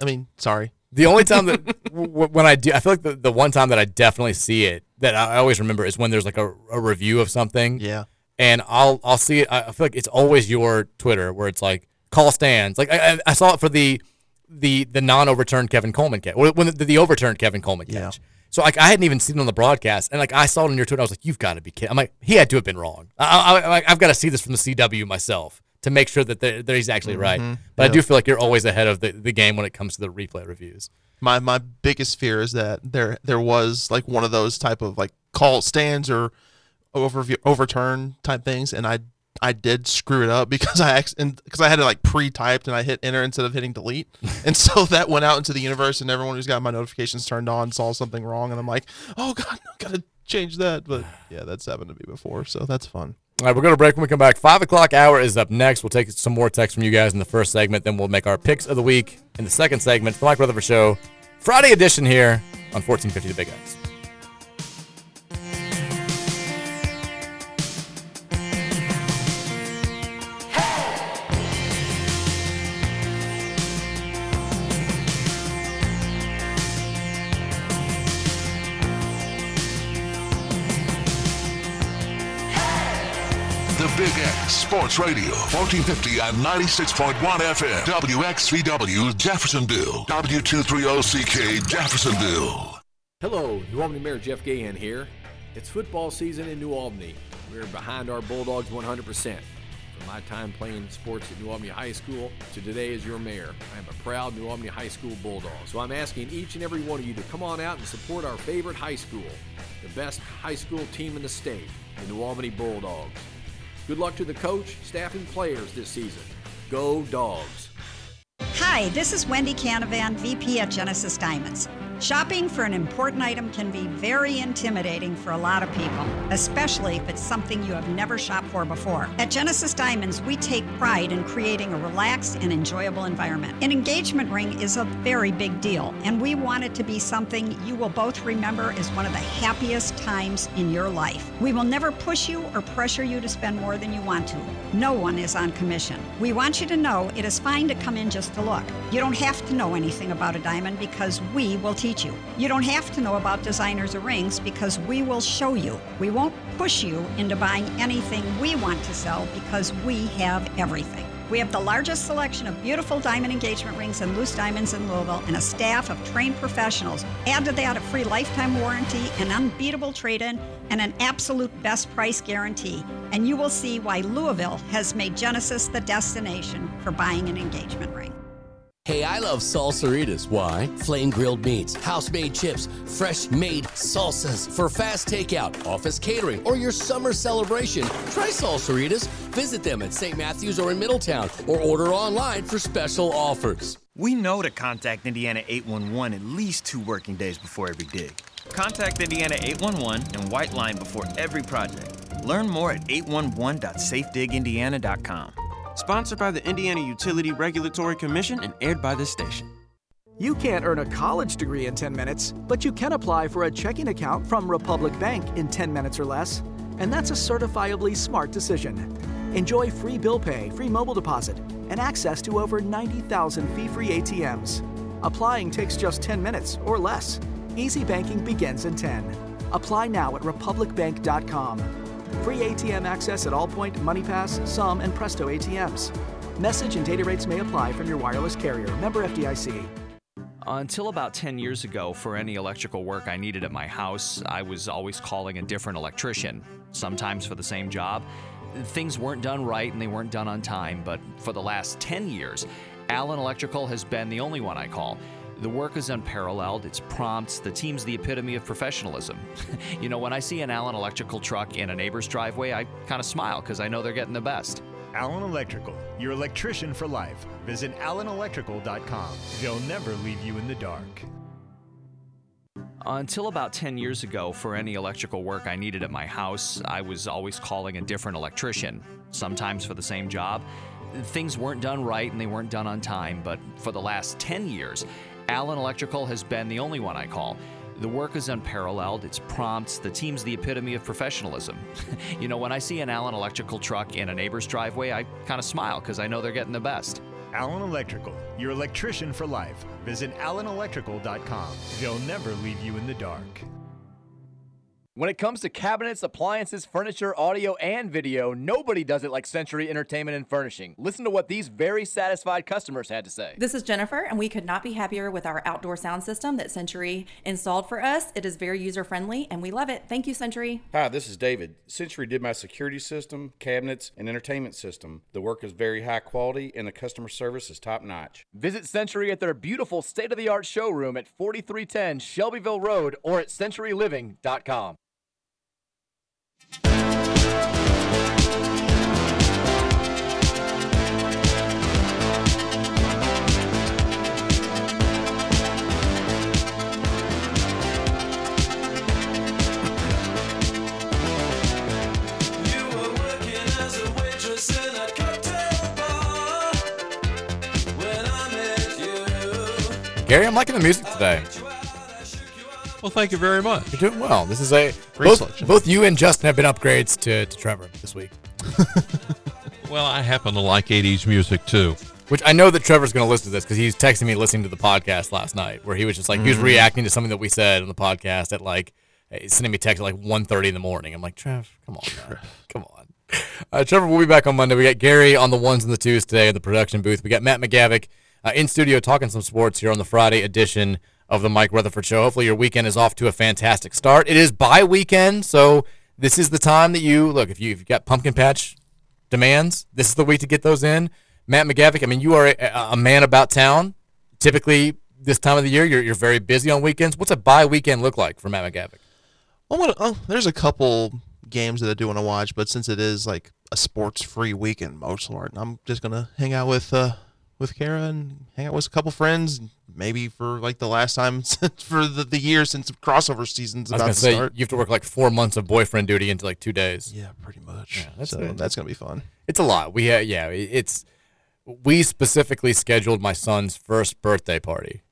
Speaker 2: I mean, sorry.
Speaker 1: The only time that w- when I do, I feel like the, the one time that I definitely see it that I always remember is when there's like a, a review of something.
Speaker 2: Yeah.
Speaker 1: And I'll I'll see it. I feel like it's always your Twitter where it's like call stands. Like I, I- saw it for the the the non overturned Kevin Coleman catch. When the, the overturned Kevin Coleman catch. Yeah. So like I hadn't even seen it on the broadcast, and like I saw it on your Twitter. I was like, "You've got to be kidding!" I'm like, "He had to have been wrong." I, I, I, I've got to see this from the CW myself to make sure that, they're- that he's actually right.
Speaker 2: Mhm.
Speaker 1: But I do feel like you're always ahead of the, the game when it comes to the replay reviews.
Speaker 2: My my biggest fear is that there there was like one of those type of like call stands or over overturn type things, and I I did screw it up because I because I had it like pre-typed and I hit enter instead of hitting delete, and so that went out into the universe, and everyone who's got my notifications turned on saw something wrong, and I'm like, oh god, I gotta change that. But yeah, that's happened to me before, so that's fun.
Speaker 1: All right, we're going to break when we come back. Five o'clock hour is up next. We'll take some more text from you guys in the first segment. Then we'll make our picks of the week in the second segment. The Mike Rutherford Show, Friday edition here on 1450 The Big X.
Speaker 12: Sports Radio, 1450 and 96.1 FM, WXVW Jeffersonville, W230CK Jeffersonville.
Speaker 13: Hello, New Albany Mayor Jeff Gahan here. It's football season in New Albany. We're behind our Bulldogs 100%. From my time playing sports at New Albany High School to today as your mayor, I am a proud New Albany High School Bulldog. So I'm asking each and every one of you to come on out and support our favorite high school, the best high school team in the state, the New Albany Bulldogs. Good luck to the coach, staff, and players this season. Go Dogs!
Speaker 19: Hi, this is Wendy Canavan, VP at Genesis Diamonds. Shopping for an important item can be very intimidating for a lot of people, especially if it's something you have never shopped for before. At Genesis Diamonds, we take pride in creating a relaxed and enjoyable environment. An engagement ring is a very big deal, and we want it to be something you will both remember as one of the happiest times in your life. We will never push you or pressure you to spend more than you want to. No one is on commission. We want you to know it is fine to come in just to look. You don't have to know anything about a diamond because we will teach you. You don't have to know about designers or rings because we will show you. We won't push you into buying anything we want to sell because we have everything. We have the largest selection of beautiful diamond engagement rings and loose diamonds in Louisville and a staff of trained professionals. Add to that a free lifetime warranty, an unbeatable trade in, and an absolute best price guarantee. And you will see why Louisville has made Genesis the destination for buying an engagement ring.
Speaker 21: Hey, I love salsaritas. Why? Flame grilled meats, house made chips, fresh made salsas for fast takeout, office catering, or your summer celebration. Try salsaritas. Visit them at St. Matthews or in Middletown or order online for special offers.
Speaker 22: We know to contact Indiana 811 at least two working days before every dig. Contact Indiana 811 and white line before every project. Learn more at 811.safedigindiana.com.
Speaker 23: Sponsored by the Indiana Utility Regulatory Commission and aired by this station.
Speaker 24: You can't earn a college degree in 10 minutes, but you can apply for a checking account from Republic Bank in 10 minutes or less. And that's a certifiably smart decision. Enjoy free bill pay, free mobile deposit, and access to over 90,000 fee free ATMs. Applying takes just 10 minutes or less. Easy banking begins in 10. Apply now at republicbank.com. Free ATM access at Allpoint, MoneyPass, Sum, and Presto ATMs. Message and data rates may apply from your wireless carrier. Member FDIC.
Speaker 10: Until about 10 years ago, for any electrical work I needed at my house, I was always calling a different electrician, sometimes for the same job. Things weren't done right and they weren't done on time, but for the last 10 years, Allen Electrical has been the only one I call. The work is unparalleled, it's prompt, the team's the epitome of professionalism. you know, when I see an Allen Electrical truck in a neighbor's driveway, I kind of smile because I know they're getting the best.
Speaker 11: Allen Electrical, your electrician for life. Visit allenelectrical.com. They'll never leave you in the dark.
Speaker 10: Until about 10 years ago, for any electrical work I needed at my house, I was always calling a different electrician, sometimes for the same job. Things weren't done right and they weren't done on time, but for the last 10 years, Allen Electrical has been the only one I call. The work is unparalleled, it's prompt, the team's the epitome of professionalism. you know, when I see an Allen Electrical truck in a neighbor's driveway, I kind of smile because I know they're getting the best.
Speaker 11: Allen Electrical, your electrician for life. Visit allenelectrical.com. They'll never leave you in the dark.
Speaker 1: When it comes to cabinets, appliances, furniture, audio, and video, nobody does it like Century Entertainment and Furnishing. Listen to what these very satisfied customers had to say.
Speaker 7: This is Jennifer, and we could not be happier with our outdoor sound system that Century installed for us. It is very user friendly, and we love it. Thank you, Century.
Speaker 8: Hi, this is David. Century did my security system, cabinets, and entertainment system. The work is very high quality, and the customer service is top notch.
Speaker 1: Visit Century at their beautiful state of the art showroom at 4310 Shelbyville Road or at centuryliving.com. Gary, I'm liking the music today.
Speaker 25: Well, thank you very much.
Speaker 1: You're doing well. This is a
Speaker 25: Great
Speaker 1: both,
Speaker 25: selection.
Speaker 1: both you and Justin have been upgrades to, to Trevor this week.
Speaker 25: Well, I happen to like 80s music too.
Speaker 1: Which I know that Trevor's going to listen to this because he's texting me listening to the podcast last night, where he was just like he was
Speaker 25: Mhm.
Speaker 1: reacting to something that we said on the podcast at like eh, sending me text at like 1.30 in the morning. I'm like, Trev, come on, man. come on. Uh, Trevor, we'll be back on Monday. We got Gary on the ones and the twos today in the production booth. We got Matt McGavic uh, in studio talking some sports here on the Friday edition of the Mike Rutherford Show. Hopefully, your weekend is off to a fantastic start. It is bye weekend, so this is the time that you look. If you've got pumpkin patch demands, this is the week to get those in. Matt McGavic, I mean, you are a, a man about town. Typically, this time of the year, you're, you're very busy on weekends. What's a bye weekend look like for Matt McGavic?
Speaker 2: Well, what, oh, there's a couple games that I do want to watch, but since it is like a sports-free weekend, most part, I'm just gonna hang out with uh, with Kara and hang out with a couple friends. Maybe for like the last time since, for the, the year since crossover season's about
Speaker 1: gonna say
Speaker 2: start.
Speaker 1: you have to work like four months of boyfriend duty into like two days.
Speaker 2: Yeah, pretty much.
Speaker 1: Yeah, that's
Speaker 2: so that's gonna be fun.
Speaker 1: It's a lot. We uh, yeah, it's we specifically scheduled my son's first birthday party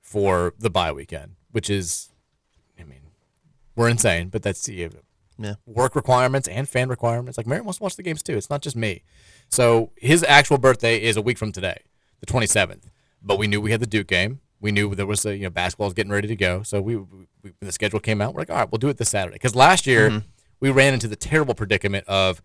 Speaker 1: for the bye weekend, which is, I mean, we're insane, but that's yeah,
Speaker 2: Yeah.
Speaker 1: work requirements and fan requirements. Like Mary wants to watch the games too. It's not just me. So his actual birthday is a week from today, the 27th. But we knew we had the Duke game. We knew there was a, you know basketball was getting ready to go. So we, we when the schedule came out, we're like, all right, we'll do it this Saturday. Because last year
Speaker 2: Mhm.
Speaker 1: we ran into the terrible predicament of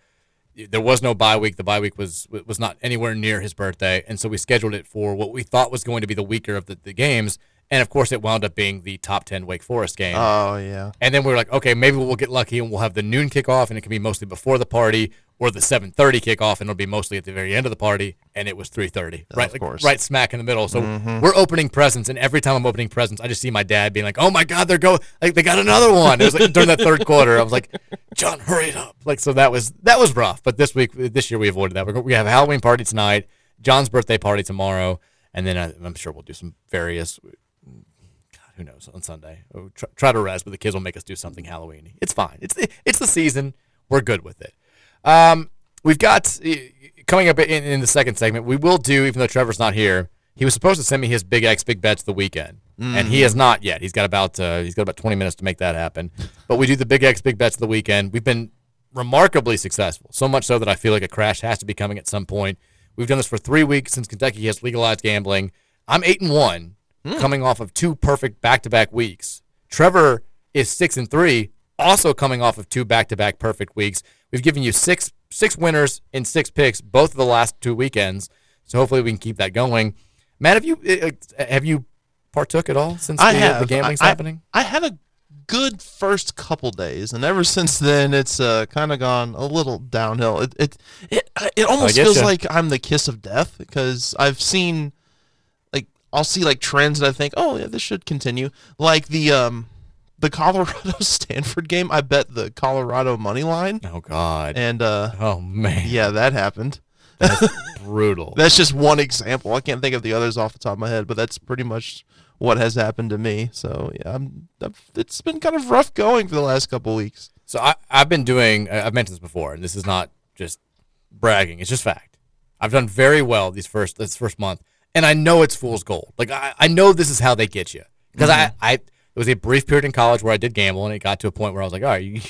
Speaker 1: there was no bye week. The bye week was was not anywhere near his birthday, and so we scheduled it for what we thought was going to be the weaker of the, the games. And of course, it wound up being the top ten Wake Forest game.
Speaker 2: Oh, yeah.
Speaker 1: And then we were like, okay, maybe we'll get lucky and we'll have the noon kickoff, and it can be mostly before the party, or the seven thirty kickoff, and it'll be mostly at the very end of the party. And it was three thirty, right,
Speaker 2: Of
Speaker 1: like,
Speaker 2: course.
Speaker 1: right smack in the middle. So
Speaker 2: Mhm.
Speaker 1: we're opening presents, and every time I'm opening presents, I just see my dad being like, "Oh my God, they're go like they got another one." It was like during that third quarter, I was like, "John, hurry it up!" Like so that was that was rough. But this week, this year, we avoided that. We're, we have a Halloween party tonight, John's birthday party tomorrow, and then I, I'm sure we'll do some various. Who knows on Sunday? We'll try, try to rest, but the kids will make us do something Halloween. It's fine. It's the, it's the season. We're good with it. Um, we've got coming up in, in the second segment. We will do, even though Trevor's not here. He was supposed to send me his big X big bets the weekend, and he
Speaker 2: Mhm.
Speaker 1: has not yet. He's got about uh, he's got about 20 minutes to make that happen. But we do the big X big bets of the weekend. We've been remarkably successful, so much so that I feel like a crash has to be coming at some point. We've done this for three weeks since Kentucky has legalized gambling. I'm eight and one, coming off of two perfect back-to-back weeks. Trevor is six and three, also coming off of two back-to-back perfect weeks. We've given you six six winners in six picks both of the last two weekends, so hopefully we can keep that going. Matt, have you uh, uh, have you partook at all since
Speaker 2: I
Speaker 1: the,
Speaker 2: have
Speaker 1: the gambling's
Speaker 2: I- I-
Speaker 1: happening?
Speaker 2: I had a good first couple days, and ever since then, it's uh, kind of gone a little downhill. It it it, it almost feels
Speaker 1: ya.
Speaker 2: like I'm the kiss of death because I've seen I'll see like trends and I think, oh yeah, this should continue. Like the um the Colorado Stanford game, I bet the Colorado money line.
Speaker 1: Oh God!
Speaker 2: And uh,
Speaker 1: oh man,
Speaker 2: yeah, that happened.
Speaker 1: That's brutal.
Speaker 2: That's just one example. I can't think of the others off the top of my head, but that's pretty much what has happened to me. So yeah, I'm, I've, it's been kind of rough going for the last couple weeks.
Speaker 1: So I, I've been doing. I've mentioned this before, and this is not just bragging. It's just fact. I've done very well these first this first month, and I know it's fool's gold. Like I, I know this is how they get you because
Speaker 2: Mhm.
Speaker 1: I, I there was a brief period in college where I did gamble, and it got to a point where I was like, all right, you,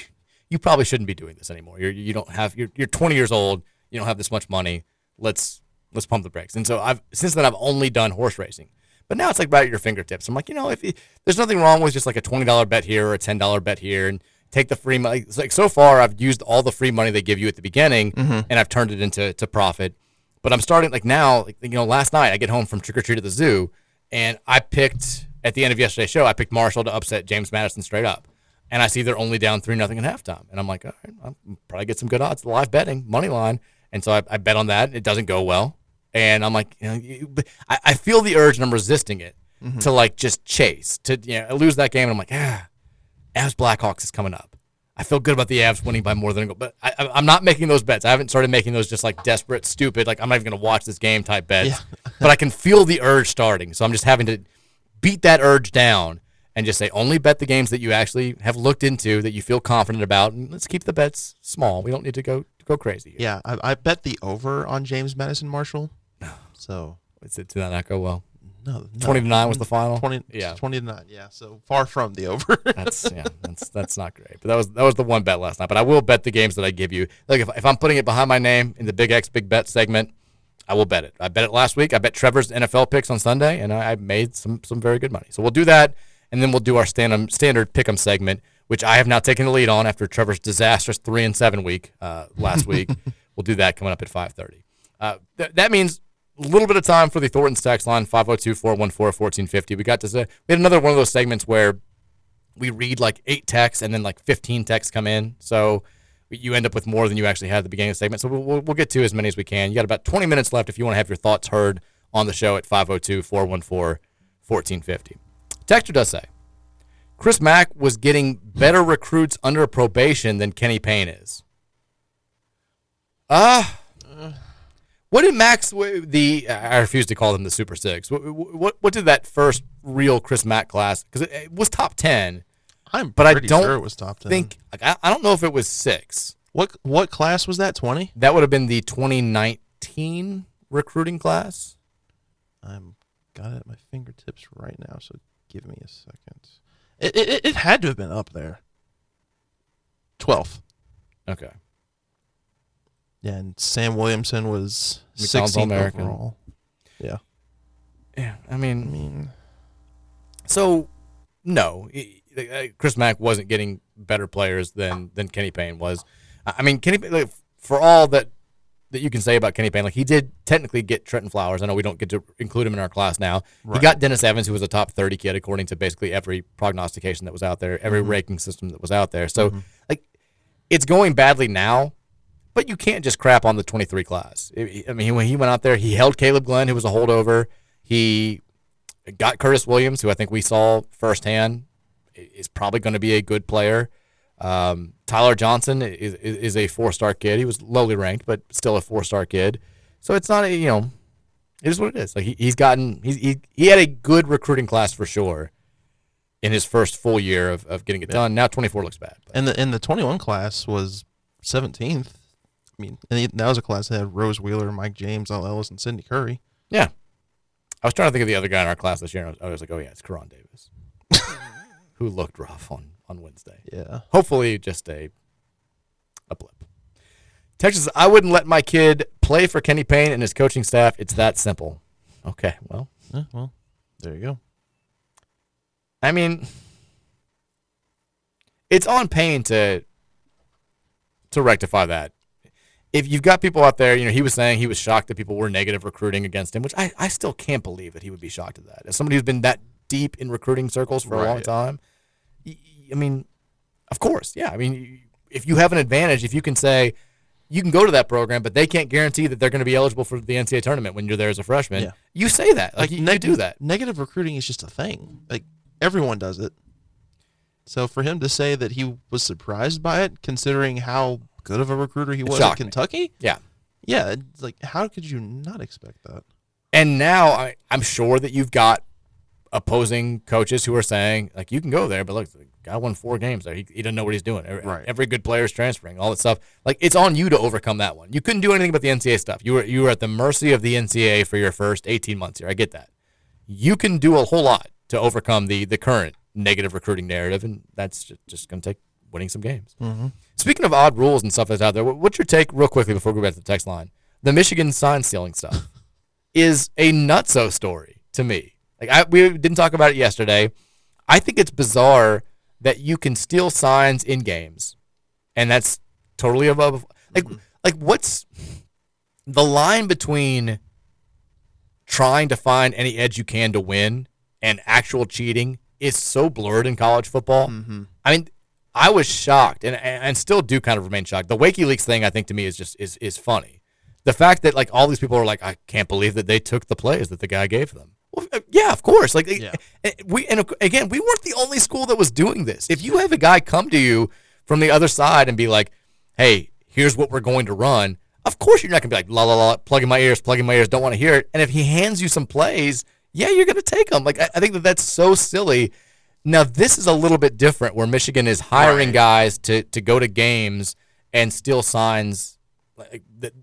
Speaker 1: you probably shouldn't be doing this anymore. You're you don't have you're you're 20 years old. You don't have this much money. Let's let's pump the brakes. And so I've since then I've only done horse racing. But now it's like right at your fingertips. I'm like, you know, if you, there's nothing wrong with just like a twenty dollar bet here or a ten dollar bet here, and take the free money. It's like so far, I've used all the free money they give you at the beginning,
Speaker 2: Mhm.
Speaker 1: and I've turned it into to profit. But I'm starting like now, like, you know, last night I get home from trick or treat at the zoo, and I picked at the end of yesterday's show, I picked Marshall to upset James Madison straight up, and I see they're only down three nothing at halftime, and I'm like, all right, I'll probably get some good odds, live betting, money line, and so I, I bet on that. It doesn't go well, and I'm like, you know, you, I, I feel the urge, and I'm resisting it
Speaker 2: Mhm.
Speaker 1: to like just chase to you know lose that game, and I'm like, ah, as Blackhawks is coming up. I feel good about the Avs winning by more than a goal, but I, I'm not making those bets. I haven't started making those just like desperate, stupid, like I'm not even going to watch this game type bets. but I can feel the urge starting, so I'm just having to beat that urge down and just say only bet the games that you actually have looked into that you feel confident about, and let's keep the bets small. We don't need to go go crazy.
Speaker 2: Yeah, I, I bet the over on James Madison Marshall. So
Speaker 1: Is it, did not go well?
Speaker 2: No, no.
Speaker 1: 20 to 9 was the final?
Speaker 2: 20,
Speaker 1: Yeah.
Speaker 2: 20 to 9, yeah. So far from the over.
Speaker 1: that's yeah, that's that's not great. But that was that was the one bet last night. But I will bet the games that I give you. Like if, if I'm putting it behind my name in the Big X Big Bet segment, I will bet it. I bet it last week. I bet Trevor's NFL picks on Sunday, and I, I made some some very good money. So we'll do that, and then we'll do our stand standard pick'em segment, which I have now taken the lead on after Trevor's disastrous three and seven week uh, last week. we'll do that coming up at 5:30. Uh, th- that means a little bit of time for the Thornton's text line 502-414-1450. We got to say we had another one of those segments where we read like eight texts and then like 15 texts come in. So you end up with more than you actually had at the beginning of the segment. So we'll, we'll, get to as many as we can. You got about 20 minutes left if you want to have your thoughts heard on the show at 502 414 1450. Texter does say Chris Mack was getting better recruits under probation than Kenny Payne is. Ah. What did Mack's the I refuse to call them the Super Six. What what, what did that first real Chris Mack class because it, it was top ten.
Speaker 2: I'm
Speaker 1: but I
Speaker 2: pretty
Speaker 1: don't
Speaker 2: sure it was top 10.
Speaker 1: Think like I, I don't know if it was six.
Speaker 2: What what class was that? 20?
Speaker 1: That would have been the 2019 recruiting class.
Speaker 2: I'm got it at my fingertips right now, so give me a second. It it, it had to have been up there. 12th.
Speaker 1: Okay.
Speaker 2: Yeah, and Sam Williamson was
Speaker 1: McDonald's
Speaker 2: 16th
Speaker 1: All-American.
Speaker 2: overall. Yeah.
Speaker 1: Yeah, I mean,
Speaker 2: I mean,
Speaker 1: so no, Chris Mack wasn't getting better players than than Kenny Payne was. I mean, Kenny like, for all that that you can say about Kenny Payne, like he did technically get Trenton Flowers. I know we don't get to include him in our class now. He got Dennis Evans, who was a top 30 kid according to basically every prognostication that was out there, every
Speaker 2: Mhm.
Speaker 1: ranking system that was out there. So
Speaker 2: Mhm.
Speaker 1: like it's going badly now, but you can't just crap on the 23 class. I mean, when he went out there, he held Kaleb Glenn, who was a holdover. He got Curtis Williams, who I think we saw firsthand is probably going to be a good player. Um, Tyler Johnson is, is, is a four star kid. He was lowly ranked, but still a four star kid. So it's not a, you know, It is what it is. Like he, he's gotten he's, he he had a good recruiting class for sure in his first full year of, of getting it done. Now 24 looks bad.
Speaker 2: And the and the 21 class was 17th. I mean, and that was a class that had Rose Wheeler, Mike James, El Ellis, and Sydney Curry.
Speaker 1: Yeah. I was trying to think of the other guy in our class this year. And I was, I was like, oh yeah, it's Koron Davis, who looked rough on on Wednesday.
Speaker 2: Yeah.
Speaker 1: Hopefully, just a a blip. Texas, I wouldn't let my kid play for Kenny Payne and his coaching staff. It's that simple. Okay, well,
Speaker 2: Yeah, well, there you go.
Speaker 1: I mean, it's on Payne to to rectify that. If you've got people out there, you know, he was saying he was shocked that people were negative recruiting against him, which I, I still can't believe that he would be shocked at that. As somebody who's been that deep in recruiting circles for a long time, I mean, of course, yeah. I mean, if you have an advantage, if you can say you can go to that program, but they can't guarantee that they're going to be eligible for the NCAA tournament when you're there as a freshman,
Speaker 2: Yeah.
Speaker 1: you say that. Like, you, you
Speaker 2: neg-
Speaker 1: do that.
Speaker 2: Negative recruiting is just a thing. Like everyone does it. So for him to say that he was surprised by it, considering how good of a recruiter he was at
Speaker 1: me.
Speaker 2: Kentucky,
Speaker 1: Yeah.
Speaker 2: yeah, like how could you not expect that?
Speaker 1: And now I, I'm sure that you've got opposing coaches who are saying, like, you can go there, but look, the guy won four games there. He, he doesn't know what he's doing. Every,
Speaker 2: Right.
Speaker 1: every good player is transferring, all that stuff. Like, it's on you to overcome that one. You couldn't do anything about the NCAA stuff. You were you were at the mercy of the NCAA for your first 18 months here. I get that. You can do a whole lot to overcome the the current negative recruiting narrative, and that's just, just going to take winning some games.
Speaker 2: Mhm.
Speaker 1: Speaking of odd rules and stuff that's out there, what's your take, real quickly, before we go back to the text line? The Michigan sign stealing stuff is a nutso story to me. Like I, we didn't talk about it yesterday. I think it's bizarre that you can steal signs in games, and that's totally above. Like, like what's the line between trying to find any edge you can to win and actual cheating is so blurred in college football. I mean, I was shocked, and and still do kind of remain shocked. The WikiLeaks thing, I think, to me is just is is funny. The fact that like all these people are like, I can't believe that they took the plays that the guy gave them. Well, uh, yeah, of course. Like uh, we and again, we weren't the only school that was doing this. If you have a guy come to you from the other side and be like, "Hey, here's what we're going to run," of course you're not gonna be like, "La la la," plugging my ears, plugging my ears, don't want to hear it. And if he hands you some plays, yeah, you're gonna take them. Like I, I think that that's so silly. Now this is a little bit different, where Michigan is hiring
Speaker 2: Right.
Speaker 1: guys to to go to games and steal signs, like that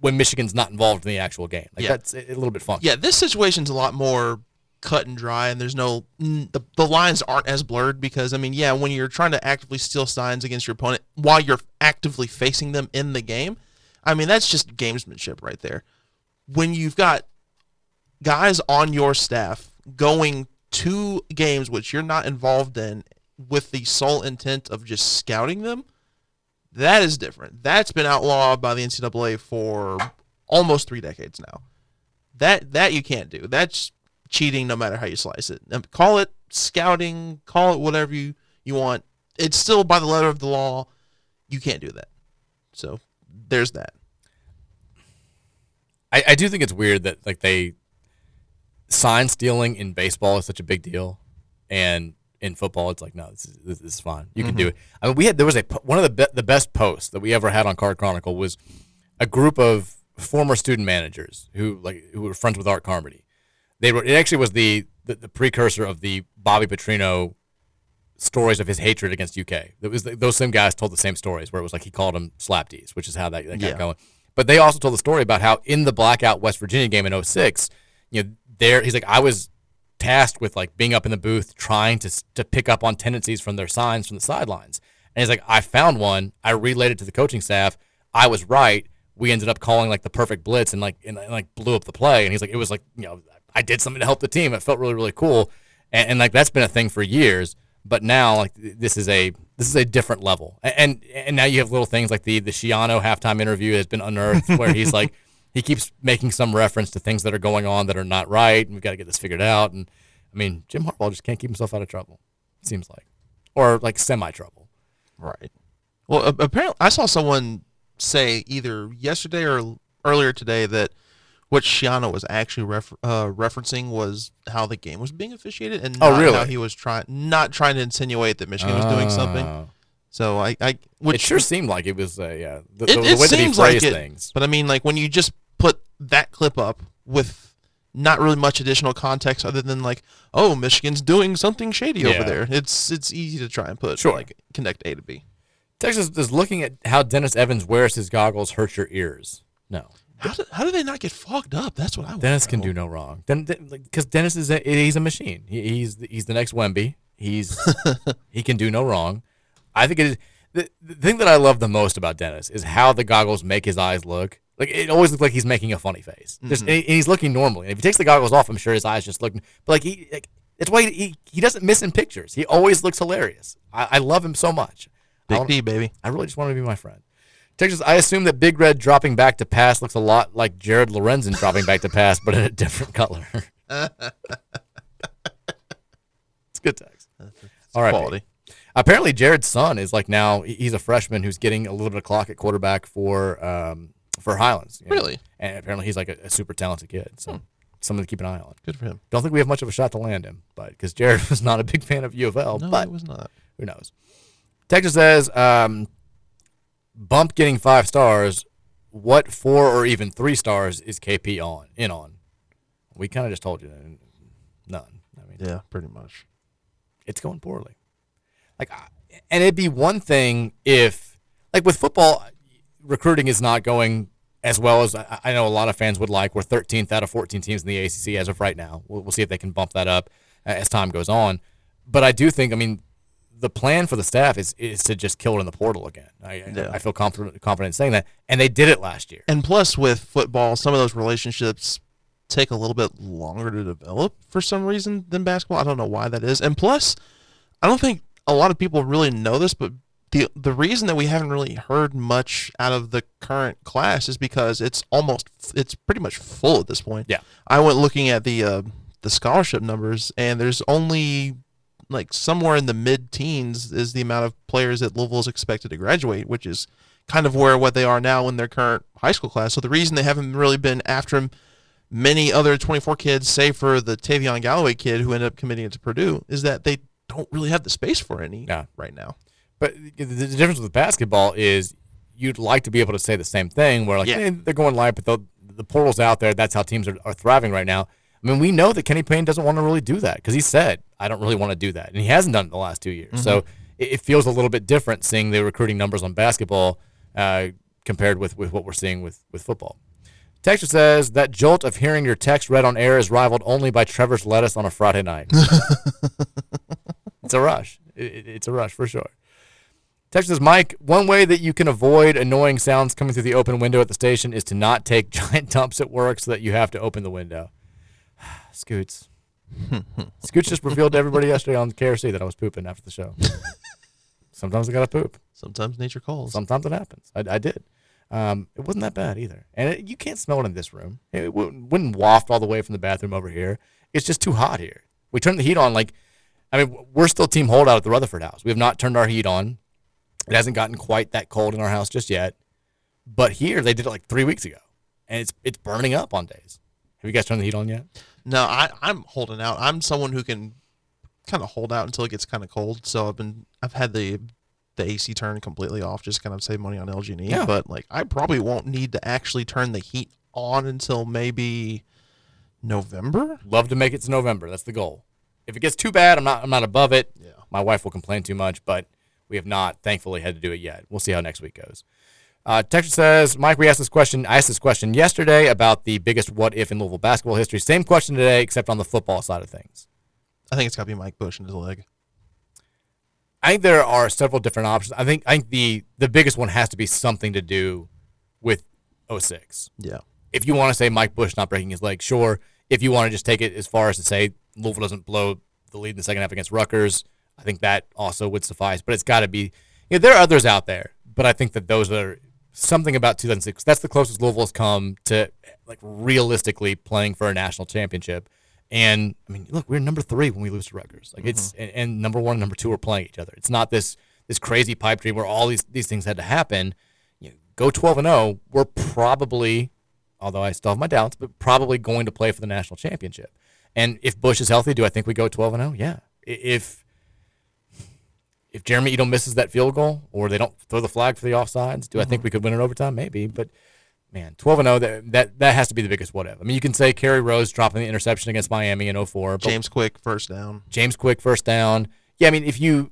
Speaker 1: when Michigan's not involved in the actual game. Like
Speaker 2: Yeah.
Speaker 1: that's a, little bit funky.
Speaker 2: Yeah, this situation's a lot more cut and dry, and there's no the, the lines aren't as blurred because I mean, yeah, when you're trying to actively steal signs against your opponent while you're actively facing them in the game, I mean that's just gamesmanship right there. When you've got guys on your staff going to games which you're not involved in with the sole intent of just scouting them, that is different. That's been outlawed by the NCAA for almost three decades now. That that you can't do. That's cheating, no matter how you slice it. Um, Call it scouting. Call it whatever you you want. It's still by the letter of the law. You can't do that. So there's that.
Speaker 1: I, I do think it's weird that like they sign stealing in baseball is such a big deal, and in football it's like no, this is, this is fine. You can do
Speaker 2: Mhm.
Speaker 1: it. I mean, we had there was a one of the be- the best posts that we ever had on Card Chronicle was a group of former student managers who like who were friends with Art Carmody. They wrote it actually was the the, the precursor of the Bobby Petrino stories of his hatred against UK. It was those same guys told the same stories where it was like he called them slapdies, which is how that, that got
Speaker 2: Yeah.
Speaker 1: going. But they also told the story about how in the blackout West Virginia game in 06, you know, there he's like I was tasked with like being up in the booth trying to to pick up on tendencies from their signs from the sidelines. And he's like I found one, I relayed it to the coaching staff. I was right. We ended up calling like the perfect blitz and like and, and, like blew up the play. And he's like it was like, you know, I did something to help the team. It felt really really cool. And, and like that's been a thing for years but now like this is a this is a different level A- and and now you have little things like the the Schiano halftime interview has been unearthed where he's like he keeps making some reference to things that are going on that are not right and we've got to get this figured out and I mean Jim Harbaugh just can't keep himself out of trouble it seems like or like semi trouble
Speaker 2: Right. Well, apparently, I saw someone say either yesterday or earlier today that what Schiano was actually refer- uh, referencing was how the game was being officiated, and
Speaker 1: Oh,
Speaker 2: not
Speaker 1: really?
Speaker 2: how he was trying, not trying to insinuate that Michigan was doing something.
Speaker 1: Oh.
Speaker 2: So I, I which
Speaker 1: it sure seemed like it was uh, yeah the,
Speaker 2: it,
Speaker 1: the, the
Speaker 2: it
Speaker 1: way that he
Speaker 2: seems
Speaker 1: phrased
Speaker 2: like it,
Speaker 1: things
Speaker 2: But I mean, like when you just that clip up with not really much additional context other than like, oh, Michigan's doing something shady
Speaker 1: Yeah.
Speaker 2: over there. It's it's easy to try and put
Speaker 1: Sure.
Speaker 2: like connect A to B.
Speaker 1: Texas is looking at how Dennis Evans wears his goggles hurt your ears. No.
Speaker 2: How do, how do they not get fogged up? That's what I want.
Speaker 1: Dennis can do no wrong. Then Because Dennis is a, he's a machine. He, he's he's the next Wemby. He's he can do no wrong. I think it is the, the thing that I love the most about Dennis is how the goggles make his eyes look. Like it always looks like he's making a funny face. Just
Speaker 2: Mhm.
Speaker 1: and he's looking normally. And if he takes the goggles off, I'm sure his eyes just look. But like he, like, that's why he, he doesn't miss in pictures. He always looks hilarious. I, I love him so much.
Speaker 2: Big D, baby.
Speaker 1: I really just want him to be my friend. Texas, I assume that Big Red dropping back to pass looks a lot like Jared Lorenzen dropping back to pass, but in a different color. it's good text. All right.
Speaker 2: quality.
Speaker 1: Apparently, Jared's son is like now he's a freshman who's getting a little bit of clock at quarterback for um, for Highlands. you know.
Speaker 2: Really?
Speaker 1: And apparently, he's like a, a super talented kid. So something to keep an eye on.
Speaker 2: Good for him.
Speaker 1: Don't think we have much of a shot to land him, but because Jared was not a big fan of U of L,
Speaker 2: No,
Speaker 1: but
Speaker 2: he was not.
Speaker 1: Who knows? Texas says, um, bump getting five stars. What four or even three stars is KP on in on? We kind of just told you that. none. I mean,
Speaker 2: Yeah, pretty much.
Speaker 1: it's going poorly. Like, I- and it'd be one thing if, like, with football, recruiting is not going as well as I, know a lot of fans would like. We're 13th out of 14 teams in the ACC as of right now. We'll, we'll see if they can bump that up as time goes on. But I do think, I mean, the plan for the staff is is to just kill it in the portal again. I, I-
Speaker 2: Yeah.
Speaker 1: I feel confident confident in saying that, and they did it last year.
Speaker 2: And plus, with football, some of those relationships take a little bit longer to develop for some reason than basketball. I don't know why that is. And plus, I don't think a lot of people really know this, but the the reason that we haven't really heard much out of the current class is because it's almost it's pretty much full at this point.
Speaker 1: Yeah.
Speaker 2: I went looking at the uh, the scholarship numbers, and there's only like somewhere in the mid teens is the amount of players that Louisville is expected to graduate, which is kind of where what they are now in their current high school class. So the reason they haven't really been after him many other 24 kids, save for the Tavion Galloway kid who ended up committing it to Purdue, is that they don't really have the space for any right now.
Speaker 1: But the, difference with basketball is you'd like to be able to say the same thing where like
Speaker 2: Yeah.
Speaker 1: "Eh, they're going live, but the, the portal's out there. That's how teams are, are thriving right now. I mean, we know that Kenny Payne doesn't want to really do that because he said, I don't really want to do that. And he hasn't done it the last two years. So it, it feels a little bit different seeing the recruiting numbers on basketball uh, compared with, with what we're seeing with, with football. Texture says that jolt of hearing your text read on air is rivaled only by Trevor's lettuce on a Friday night. it's a rush. It- it's a rush for sure. Text says, Mike, one way that you can avoid annoying sounds coming through the open window at the station is to not take giant dumps at work so that you have to open the window. Scoots. Scoots just revealed to everybody yesterday on KRC that I was pooping after the show. Sometimes I gotta poop.
Speaker 2: Sometimes nature calls.
Speaker 1: Sometimes it happens. I, I did. Um, it wasn't that bad either, and it, you can't smell it in this room. It wouldn't, wouldn't waft all the way from the bathroom over here. It's just too hot here. We turned the heat on like, I mean, we're still team holdout at the Rutherford house. We have not turned our heat on. It hasn't gotten quite that cold in our house just yet, but here they did it like three weeks ago, and it's it's burning up on days. Have you guys turned the heat on yet?
Speaker 2: No, I, I'm holding out. I'm someone who can kind of hold out until it gets kind of cold. So I've been I've had the the AC turned completely off, just kind of save money on LG&E.
Speaker 1: Yeah.
Speaker 2: But like I probably won't need to actually turn the heat on until maybe November.
Speaker 1: Love to make it to November. That's the goal. If it gets too bad, I'm not I'm not above it.
Speaker 2: Yeah.
Speaker 1: My wife will complain too much, but we have not thankfully had to do it yet. We'll see how next week goes. Uh, Texas says, Mike, we asked this question. I asked this question yesterday about the biggest what if in Louisville basketball history. Same question today, except on the football side of things.
Speaker 2: I think it's got to be Mike Bush in his leg.
Speaker 1: I think there are several different options. I think I think the the biggest one has to be something to do with 06.
Speaker 2: Yeah.
Speaker 1: If you want to say Mike Bush not breaking his leg, sure. If you want to just take it as far as to say Louisville doesn't blow the lead in the second half against Rutgers, I think that also would suffice. But it's got to be. You know, there are others out there, but I think that those are something about 2006. That's the closest Louisville has come to like realistically playing for a national championship. And I mean, look, we're number three when we lose to Rutgers. Like it's and, and number one and number two are playing each other. It's not this this crazy pipe dream where all these these things had to happen. You know, go 12 and 0. We're probably, although I still have my doubts, but probably going to play for the national championship. And if Bush is healthy, do I think we go 12 and 0? Yeah. If if Jeremy Ito misses that field goal or they don't throw the flag for the offsides, do I think we could win in overtime? Maybe, but man, 12 and 0, that, that that has to be the biggest what if. I mean, you can say Kerry Rhodes dropping the interception against Miami in 04. but
Speaker 2: James Quick first down.
Speaker 1: James Quick first down. Yeah, I mean, if you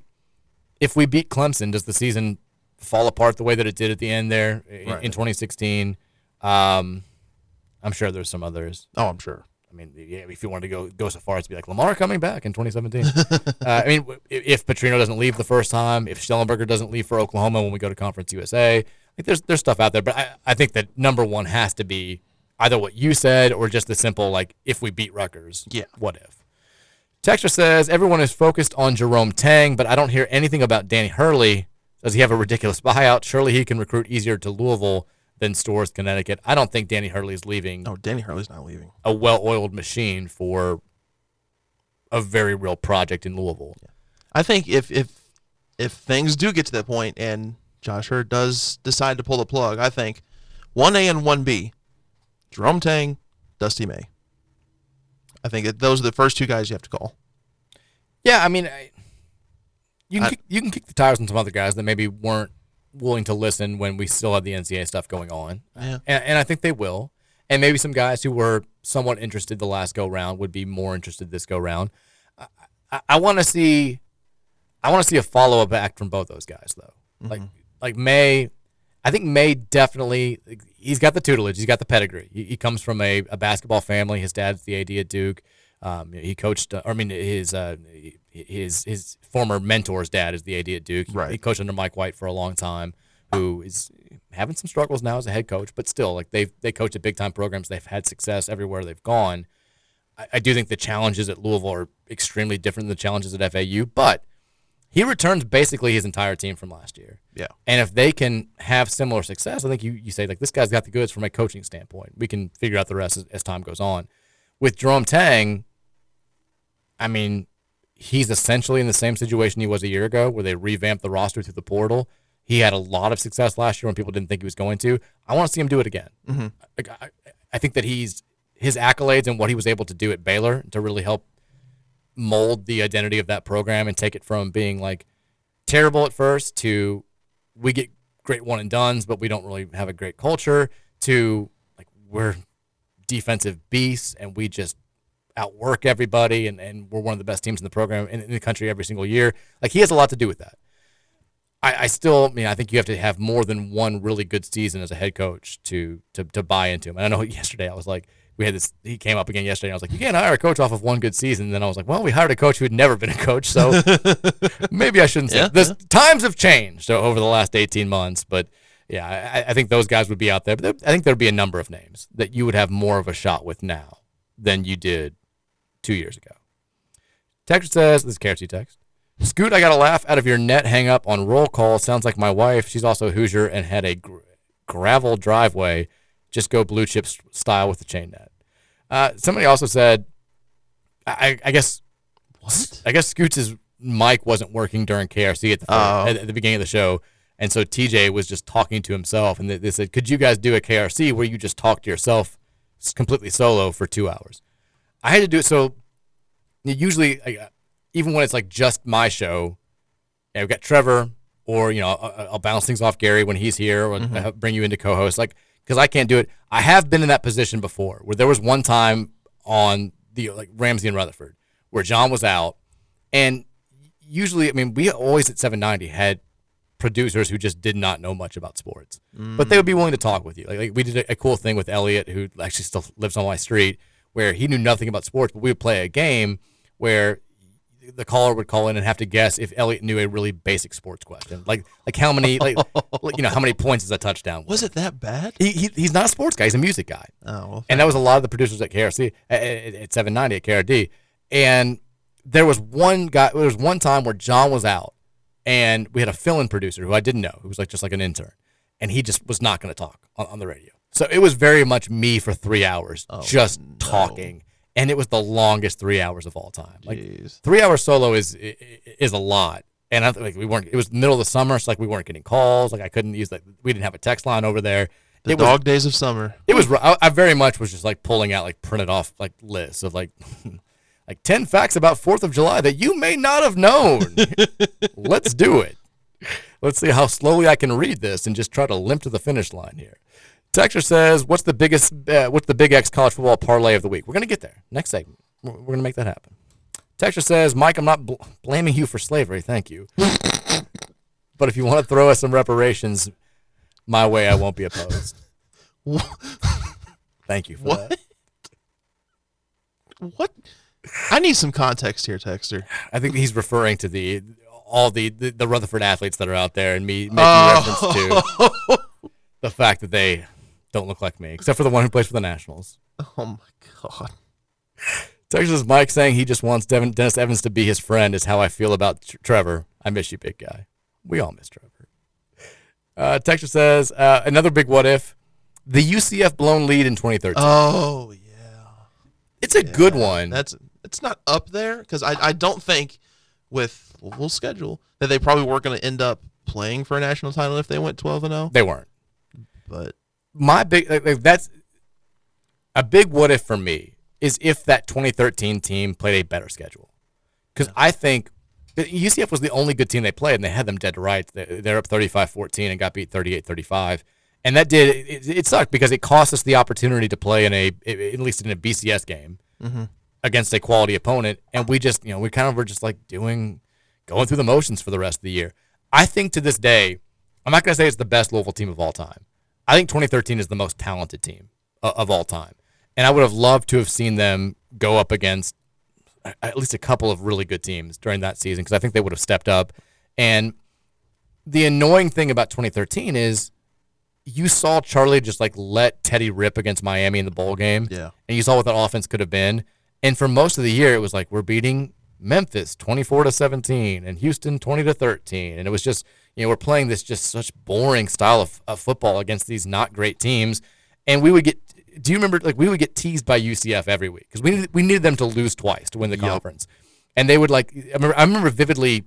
Speaker 1: if we beat Clemson, does the season fall apart the way that it did at the end there in,
Speaker 2: Right.
Speaker 1: in 2016? Um, I'm sure there's some others.
Speaker 2: Oh, I'm sure.
Speaker 1: I mean, yeah, if you wanted to go go so far as to be like Lamar coming back in 2017. uh, I mean, if, if Petrino doesn't leave the first time, if Schnellenberger doesn't leave for Oklahoma when we go to Conference USA, like there's there's stuff out there. But I, I think that number one has to be either what you said or just the simple like if we beat Rutgers,
Speaker 2: Yeah.
Speaker 1: what if? Texture says everyone is focused on Jerome Tang, but I don't hear anything about Danny Hurley. Does he have a ridiculous buyout? Surely he can recruit easier to Louisville than Storrs, Connecticut. I don't think Danny Hurley is leaving
Speaker 2: No, Danny Hurley's not leaving.
Speaker 1: a well-oiled machine for a very real project in Louisville.
Speaker 2: I think if if if things do get to that point and Josh Heird does decide to pull the plug, I think one A and one B, Jerome Tang, Dusty May. I think that those are the first two guys you have to call.
Speaker 1: Yeah, I mean, I, you can
Speaker 2: I-
Speaker 1: kick, you can kick the tires on some other guys that maybe weren't willing to listen when we still have the NCAA stuff going on.
Speaker 2: Yeah.
Speaker 1: and, and I think they will. And maybe some guys who were somewhat interested the last go round would be more interested this go round. I, I, I want to see, I want to see a follow up act from both those guys though. Like like May, I think May definitely he's got the tutelage, he's got the pedigree. He, he comes from a, a basketball family. His dad's the AD at Duke. Um, he coached. Uh, I mean, his uh, his his former mentor's dad is the AD at Duke.
Speaker 2: Right.
Speaker 1: He coached under Mike White for a long time, who is having some struggles now as a head coach, but still, like they they coach at big time programs. They've had success everywhere they've gone. I, I do think the challenges at Louisville are extremely different than the challenges at FAU, but he returns basically his entire team from last year.
Speaker 2: Yeah.
Speaker 1: And if they can have similar success, I think you, you say like this guy's got the goods from a coaching standpoint. We can figure out the rest as, as time goes on. With Jerome Tang, I mean, he's essentially in the same situation he was a year ago, where they revamped the roster through the portal. He had a lot of success last year when people didn't think he was going to. I want to see him do it again.
Speaker 2: Mhm.
Speaker 1: Like, I, I think that he's his accolades and what he was able to do at Baylor to really help mold the identity of that program and take it from being like terrible at first to we get great one and duns, but we don't really have a great culture to like we're defensive beasts and we just outwork everybody and, and we're one of the best teams in the program in, in the country every single year. Like he has a lot to do with that. I, I still I mean I think you have to have more than one really good season as a head coach to to, to buy into him. And I know yesterday I was like we had this he came up again yesterday and I was like, You can't hire a coach off of one good season. And then I was like, Well, we hired a coach who had never been a coach, so maybe I shouldn't say
Speaker 2: Yeah,
Speaker 1: this times have changed over the last eighteen months, but yeah, I, I think those guys would be out there. But there, I think there'd be a number of names that you would have more of a shot with now than you did two years ago. Text says, this is KFC text. Scoot, I got a laugh out of your net hang up on roll call. Sounds like my wife. She's also a Hoosier and had a gr- gravel driveway. Just go blue chip style with the chain net. Uh, somebody also said, I, I guess, what? I guess Scoots' mic wasn't working during KRC at the,
Speaker 2: Oh.
Speaker 1: at, the beginning of the show. And so TJ was just talking to himself. And they, they said, could you guys do a KRC where you just talk to yourself completely solo for two hours? I had to do it. So usually, like, uh, even when it's like just my show, yeah, we've got Trevor, or you know, I'll, I'll bounce things off Gary when he's here, or
Speaker 2: Mhm.
Speaker 1: I'll bring you into co-host, like because I can't do it. I have been in that position before, where there was one time on the like Ramsey and Rutherford, where John was out, and usually, I mean, we always at 790 had producers who just did not know much about sports, but they would be willing to talk with you. Like, like we did a, a cool thing with Elliot, who actually still lives on my street, where he knew nothing about sports, but we would play a game where the caller would call in and have to guess if Elliot knew a really basic sports question, like like how many like, you know how many points is a touchdown?
Speaker 2: Was it that bad?
Speaker 1: He, he he's not a sports guy; he's a music guy.
Speaker 2: Oh, well,
Speaker 1: and that was a lot of the producers at KRC at, at, at 790 at KRD, and there was one guy. There was one time where John was out, and we had a fill-in producer who I didn't know, who was like just like an intern, and he just was not going to talk on, on the radio. So it was very much me for three hours,
Speaker 2: Oh,
Speaker 1: just talking, and it was the longest three hours of all time. Like three hours solo is is a lot. And I like we weren't. It was the middle of the summer, so like we weren't getting calls. Like I couldn't use like we didn't have a text line over there.
Speaker 2: The
Speaker 1: it was,
Speaker 2: dog days of summer.
Speaker 1: it was. I, I very much was just like pulling out like printed off like lists of like like ten facts about Fourth of July that you may not have known. Let's do it. Let's see how slowly I can read this and just try to limp to the finish line here. Texture says, "What's the biggest? Uh, what's the Big X college football parlay of the week?" We're gonna get there next segment. We're, we're gonna make that happen. Texture says, "Mike, I'm not bl- blaming you for slavery. Thank you, but if you want to throw us some reparations my way, I won't be opposed." Thank you for
Speaker 2: What?
Speaker 1: that.
Speaker 2: What? I need some context here, Texter.
Speaker 1: I think he's referring to the all the, the, the Rutherford athletes that are out there, and me making
Speaker 2: Oh.
Speaker 1: reference to the fact that they don't look like me, except for the one who plays for the Nationals.
Speaker 2: Oh my god.
Speaker 1: Texas Mike saying he just wants Devin, Dennis Evans to be his friend is how I feel about Tr- Trevor. I miss you, big guy. We all miss Trevor. Uh, Texas says uh, another big what if the UCF blown lead in 2013.
Speaker 2: Oh yeah.
Speaker 1: It's a good one.
Speaker 2: That's it's not up there because I, I don't think with full schedule that they probably weren't going to end up playing for a national title if they went twelve and zero.
Speaker 1: They weren't.
Speaker 2: But
Speaker 1: my big like, like, that's a big what if for me is if that 2013 team played a better schedule. Because i think ucf was the only good team they played and they had them dead to rights. They- they're up 35-14 and got beat 38-35 and that did it, it sucked because it cost us the opportunity to play in a at least in a bcs game
Speaker 2: Mhm.
Speaker 1: against a quality opponent. And we just you know we kind of were just like doing going through the motions for the rest of the year. I think to this day i'm not going to say it's the best louisville team of all time i think 2013 is the most talented team o- of all time and i would have loved to have seen them go up against at least a couple of really good teams during that season because i think they would have stepped up and the annoying thing about 2013 is you saw Charlie just like let Teddy rip against Miami in the bowl game.
Speaker 2: Yeah.
Speaker 1: And you saw what that offense could have been. And for most of the year, it was like we're beating Memphis 24 to 17 and Houston 20 to 13. And it was just, you know, we're playing this just such boring style of, of football against these not great teams. And we would get, do you remember, like, we would get teased by UCF every week because we needed, we needed them to lose twice to win the conference. And they would, like, I remember, I remember vividly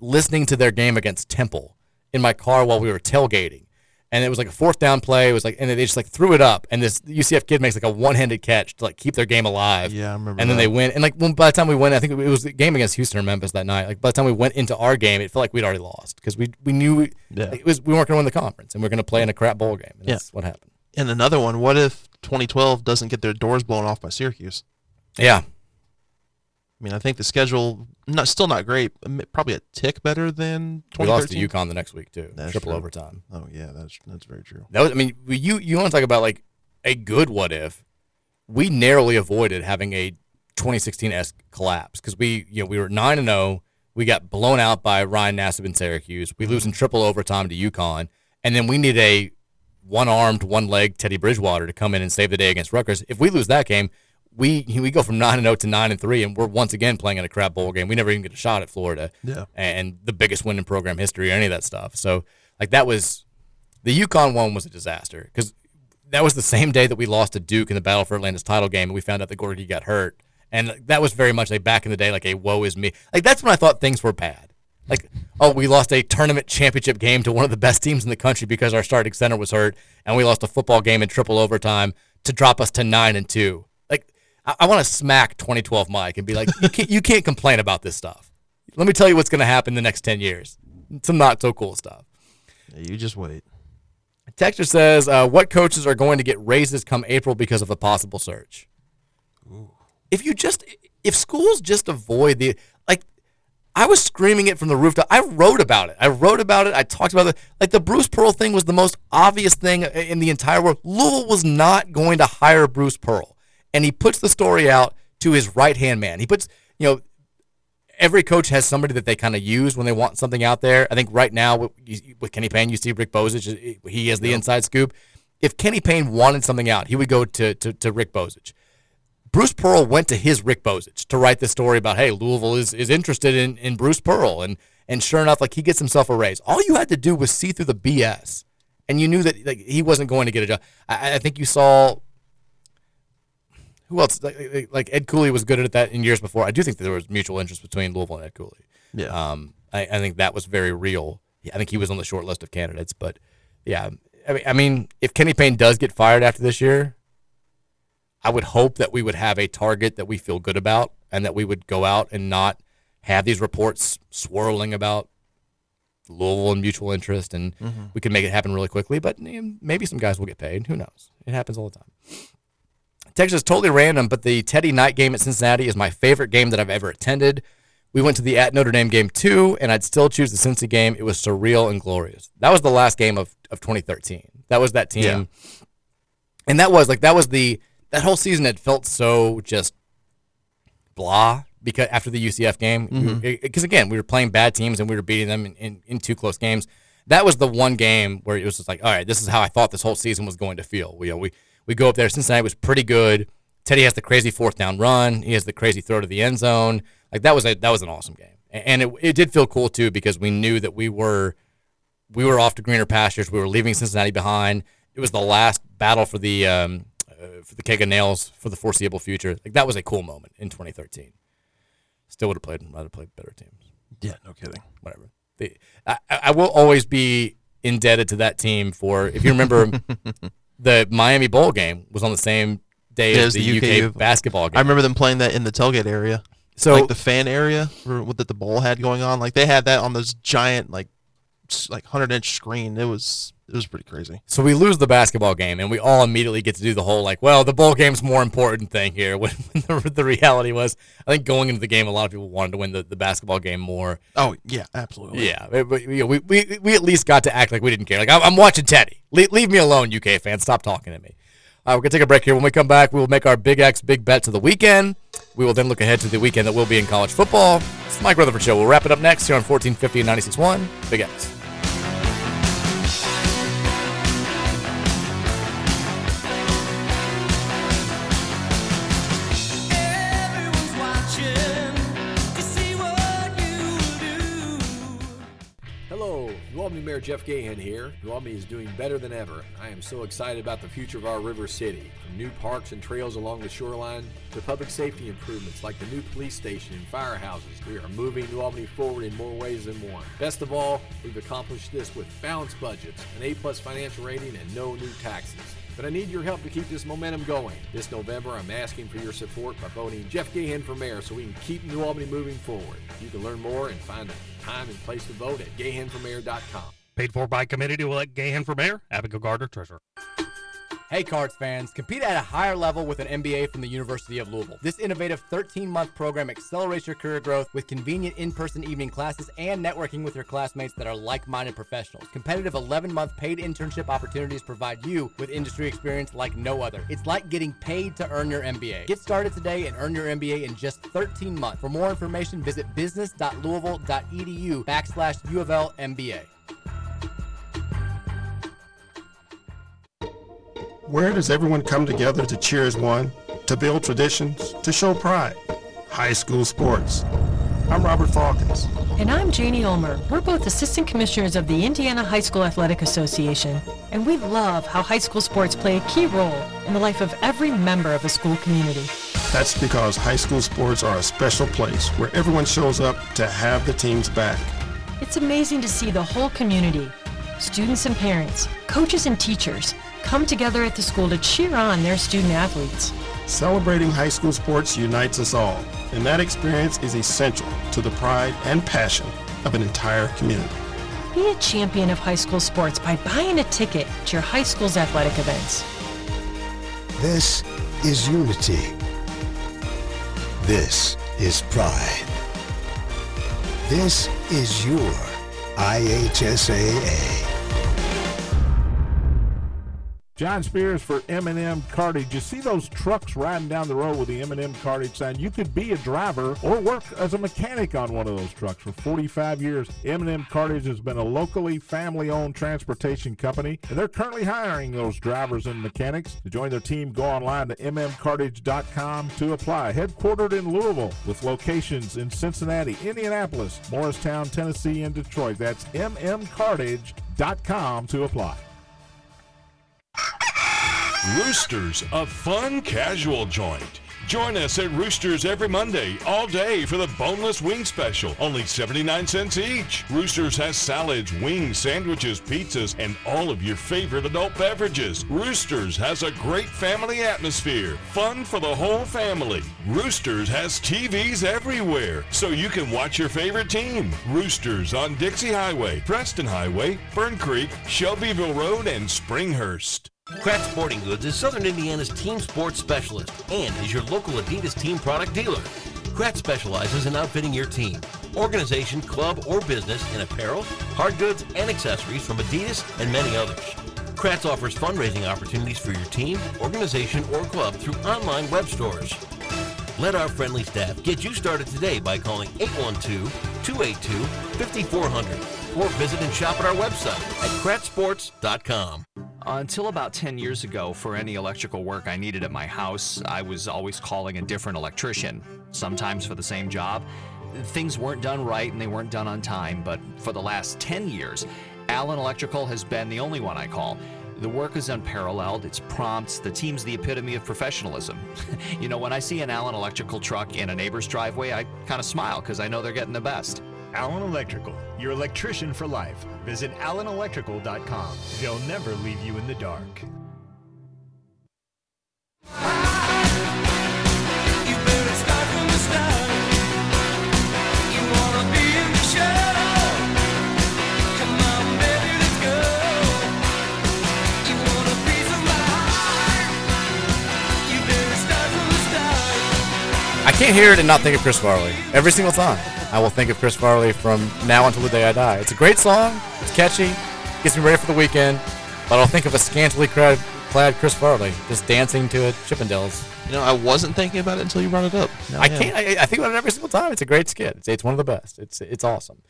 Speaker 1: listening to their game against Temple in my car while we were tailgating. And it was like a fourth down play. It was like, and they just like threw it up. And this UCF kid makes like a one handed catch to like keep their game alive.
Speaker 2: Yeah, I remember
Speaker 1: And then
Speaker 2: that.
Speaker 1: they win. And like when, by the time we went, I think it was the game against Houston or Memphis that night. Like by the time we went into our game, it felt like we'd already lost because we we knew
Speaker 2: Yeah.
Speaker 1: it was we weren't going to win the conference and we are going to play in a crap bowl game. And
Speaker 2: Yeah.
Speaker 1: that's what happened.
Speaker 2: And another one. What if 2012 doesn't get their doors blown off by Syracuse?
Speaker 1: Yeah.
Speaker 2: I mean, I think the schedule not still not great. Probably a tick better than 2013.
Speaker 1: We lost to UConn the next week too.
Speaker 2: That's
Speaker 1: triple
Speaker 2: true.
Speaker 1: overtime.
Speaker 2: Oh yeah, that's that's very true.
Speaker 1: That was, I mean, you you want to talk about like a good what if? We narrowly avoided having a 2016 s collapse because we you know we were nine and zero. We got blown out by Ryan Nassib in Syracuse. We lose in triple overtime to UConn, and then we need a one armed, one leg Teddy Bridgewater to come in and save the day against Rutgers. If we lose that game, we we go from nine and zero to nine and three, and we're once again playing in a crap bowl game. We never even get a shot at Florida.
Speaker 2: Yeah.
Speaker 1: and the biggest win in program history or any of that stuff. So like that was the UConn one was a disaster because that was the same day that we lost to Duke in the Battle for Atlantis title game, and we found out that Gorgui got hurt, and that was very much like back in the day, like a woe is me. Like that's when I thought things were bad. Like oh, we lost a tournament championship game to one of the best teams in the country because our starting center was hurt, and we lost a football game in triple overtime to drop us to nine and two. I, I want to smack 2012 Mike and be like, you can't, you can't complain about this stuff. Let me tell you what's going to happen the next 10 years. Some not so cool stuff.
Speaker 2: Yeah, you just wait.
Speaker 1: Texture says, uh, what coaches are going to get raises come April because of a possible search? If you just, if schools just avoid the, like, I was screaming it from the rooftop. I wrote about it. I wrote about it. I talked about it. Like the Bruce Pearl thing was the most obvious thing in the entire world. Louisville was not going to hire Bruce Pearl. And he puts the story out to his right hand man. He puts, you know, every coach has somebody that they kind of use when they want something out there. I think right now with, with Kenny Payne, you see Rick Bozich. He has the inside scoop. If Kenny Payne wanted something out, he would go to, to, to Rick Bozich. Bruce Pearl went to his Rick Bozich to write the story about, hey, Louisville is, is interested in, in Bruce Pearl. And, and sure enough, like he gets himself a raise. All you had to do was see through the BS. And you knew that like he wasn't going to get a job. I, I think you saw who else? Like, like- Ed Cooley was good at that in years before. I do think that there was mutual interest between Louisville and Ed Cooley.
Speaker 2: Yeah.
Speaker 1: Um, I, I think that was very real. Yeah, I think he was on the short list of candidates. But yeah, I mean, I mean, if Kenny Payne does get fired after this year, I would hope that we would have a target that we feel good about, and that we would go out and not have these reports swirling about Louisville and mutual interest, and
Speaker 2: Mhm.
Speaker 1: we could make it happen really quickly. But maybe some guys will get paid. Who knows? It happens all the time. Text is totally random, but the Teddy Knight game at Cincinnati is my favorite game that I've ever attended. We went to the at Notre Dame game too, and I'd still choose the Cincy game. It was surreal and glorious. That was the last game of, of 2013. That was that team.
Speaker 2: Yeah.
Speaker 1: And that was like that was the that whole season had felt so just blah because after the UCF game because mm-hmm. again we were playing bad teams and we were beating them in, in, in two close games. That was the one game where it was just like, all right, this is how I thought this whole season was going to feel. We, you know, we we go up there. Cincinnati was pretty good. Teddy has the crazy fourth down run. He has the crazy throw to the end zone. Like that was a that was an awesome game, and it it did feel cool too because we knew that we were we were off to greener pastures. We were leaving Cincinnati behind. It was the last battle for the um, uh, for the keg of nails for the foreseeable future. Like that was a cool moment in 2013. Still would have played rather played better teams.
Speaker 2: Yeah, no kidding.
Speaker 1: Whatever. The, I, I will always be indebted to that team for if you remember the Miami Bowl game was on the same day
Speaker 2: Yeah,
Speaker 1: as
Speaker 2: was
Speaker 1: the, UK, basketball game.
Speaker 2: I remember them playing that in the tailgate area.
Speaker 1: So-
Speaker 2: like the fan area what that the bowl had going on. Like they had that on those giant like like hundred inch screen. It was it was pretty crazy.
Speaker 1: So we lose the basketball game, and we all immediately get to do the whole like, well, the bowl game's more important thing here. When, when the, the reality was, I think going into the game, a lot of people wanted to win the, the basketball game more.
Speaker 2: Oh yeah, absolutely.
Speaker 1: Yeah, but, know, we, we we at least got to act like we didn't care. Like I'm, I'm watching Teddy. Le- leave me alone, UK fans. Stop talking to me. Uh, we're gonna take a break here. When we come back, we will make our big X big bets of the weekend. We will then look ahead to the weekend that will be in college football. It's Mike Rutherford Show. We'll wrap it up next here on 1450 and 96.1 Big X.
Speaker 13: Mayor Jeff Gahan here. New Albany is doing better than ever. I am so excited about the future of our river city. From new parks and trails along the shoreline to public safety improvements like the new police station and firehouses, we are moving New Albany forward in more ways than one. Best of all, we've accomplished this with balanced budgets, an A-plus financial rating, and no new taxes. But I need your help to keep this momentum going. This November, I'm asking for your support by voting Jeff Gahan for mayor so we can keep New Albany moving forward. You can learn more and find a time and place to vote at gahanformayor.com.
Speaker 26: Paid for by committee to elect Gahan for mayor, Abigail Gardner, treasurer.
Speaker 1: Hey, Cards fans, compete at a higher level with an MBA from the University of Louisville. This innovative 13 month program accelerates your career growth with convenient in person evening classes and networking with your classmates that are like minded professionals. Competitive 11 month paid internship opportunities provide you with industry experience like no other. It's like getting paid to earn your MBA. Get started today and earn your MBA in just 13 months. For more information, visit business.louisville.edu backslash U of L MBA.
Speaker 6: Where does everyone come together to cheer as one, to build traditions, to show pride? High school sports. I'm Robert Faulkens.
Speaker 27: And I'm Janie Ulmer. We're both assistant commissioners of the Indiana High School Athletic Association, and we love how high school sports play a key role in the life of every member of a school community.
Speaker 6: That's because high school sports are a special place where everyone shows up to have the team's back.
Speaker 27: It's amazing to see the whole community, students and parents, coaches and teachers, come together at the school to cheer on their student athletes.
Speaker 6: Celebrating high school sports unites us all, and that experience is essential to the pride and passion of an entire community.
Speaker 27: Be a champion of high school sports by buying a ticket to your high school's athletic events.
Speaker 17: This is unity. This is pride. This is your IHSAA.
Speaker 28: John Spears for M&M Cartage. You see those trucks riding down the road with the M&M Cartage sign? You could be a driver or work as a mechanic on one of those trucks. For 45 years, M&M Cartage has been a locally family-owned transportation company, and they're currently hiring those drivers and mechanics. To join their team, go online to mmcartage.com to apply. Headquartered in Louisville with locations in Cincinnati, Indianapolis, Morristown, Tennessee, and Detroit. That's mmcartage.com to apply.
Speaker 5: Roosters, a fun casual joint. Join us at Roosters every Monday, all day for the boneless wing special, only 79 cents each. Roosters has salads, wings, sandwiches, pizzas, and all of your favorite adult beverages. Roosters has a great family atmosphere, fun for the whole family. Roosters has TVs everywhere, so you can watch your favorite team. Roosters on Dixie Highway, Preston Highway, Fern Creek, Shelbyville Road, and Springhurst.
Speaker 29: Kratz Sporting Goods is Southern Indiana's team sports specialist and is your local Adidas team product dealer. Kratz specializes in outfitting your team, organization, club, or business in apparel, hard goods, and accessories from Adidas and many others. Kratz offers fundraising opportunities for your team, organization, or club through online web stores. Let our friendly staff get you started today by calling 812-282-5400 or visit and shop at our website at kratzsports.com.
Speaker 10: Uh, until about 10 years ago, for any electrical work I needed at my house, I was always calling a different electrician, sometimes for the same job. Things weren't done right and they weren't done on time, but for the last 10 years, Allen Electrical has been the only one I call. The work is unparalleled, it's prompt, the team's the epitome of professionalism. you know, when I see an Allen Electrical truck in a neighbor's driveway, I kind of smile because I know they're getting the best.
Speaker 11: Allen Electrical, your electrician for life. Visit allenelectrical.com. They'll never leave you in the dark.
Speaker 1: Can't hear it and not think of Chris Farley. Every single time, I will think of Chris Farley from now until the day I die. It's a great song. It's catchy. Gets me ready for the weekend. But I'll think of a scantily clad, clad Chris Farley just dancing to a Chippendales.
Speaker 2: You know, I wasn't thinking about it until you brought it up. Now
Speaker 1: I
Speaker 2: am.
Speaker 1: can't. I, I think about it every single time. It's a great skit. It's, it's one of the best. It's it's awesome.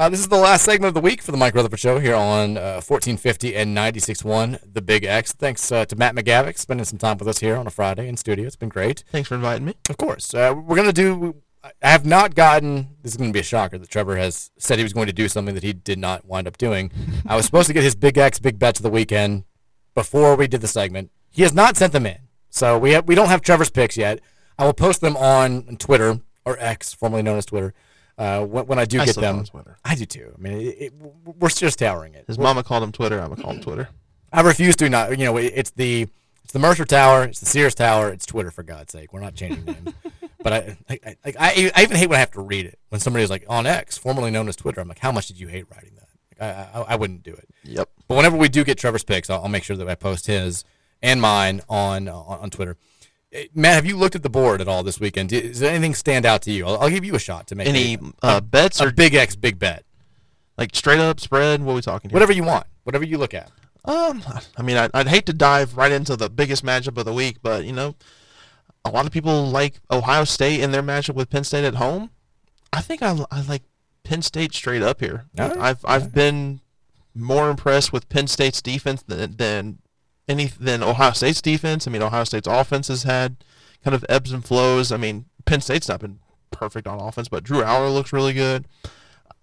Speaker 1: Uh, this is the last segment of the week for the Mike Rutherford Show here on uh, 1450 and 96.1 The Big X. Thanks uh, to Matt McGavic spending some time with us here on a Friday in studio. It's been great.
Speaker 2: Thanks for inviting me.
Speaker 1: Of course. Uh, we're going to do. I have not gotten. This is going to be a shocker that Trevor has said he was going to do something that he did not wind up doing. I was supposed to get his Big X Big Bets of the weekend before we did the segment. He has not sent them in. So we have, we don't have Trevor's picks yet. I will post them on Twitter or X, formerly known as Twitter. Uh, when, when I do
Speaker 2: I
Speaker 1: get them. I do too. I mean, it, it, we're just towering it.
Speaker 2: His
Speaker 1: We're-
Speaker 2: mama called him Twitter. I'm gonna call him Twitter.
Speaker 1: I refuse to not. You know, it- it's the it's the Mercer Tower, it's the Sears Tower, it's Twitter for God's sake. We're not changing names. but I, I, I, I, I even hate when I have to read it when somebody's like on X, formerly known as Twitter. I'm like, how much did you hate writing that? Like, I, I, I wouldn't do it.
Speaker 2: Yep.
Speaker 1: But whenever we do get Trevor's picks, I'll, I'll make sure that I post his and mine on on, on Twitter. Eh, Matt, have you looked at the board at all this weekend? Does anything stand out to you? I'll, I'll give you a shot to make
Speaker 2: Any
Speaker 1: a,
Speaker 2: uh, bets or
Speaker 1: big X big bet,
Speaker 2: like straight up spread? What are we talking? Here?
Speaker 1: whatever you want, whatever you look at.
Speaker 2: Um, I mean, I'd, I'd hate to dive right into the biggest matchup of the week, but you know, a lot of people like Ohio State in their matchup with Penn State at home. I think I, I like Penn State straight up here.
Speaker 1: Right.
Speaker 2: I've I've been more impressed with Penn State's defense than than any than Ohio State's defense. I mean, Ohio State's offense has had kind of ebbs and flows. I mean, Penn State's not been perfect on offense, but Drew Allar looks really good.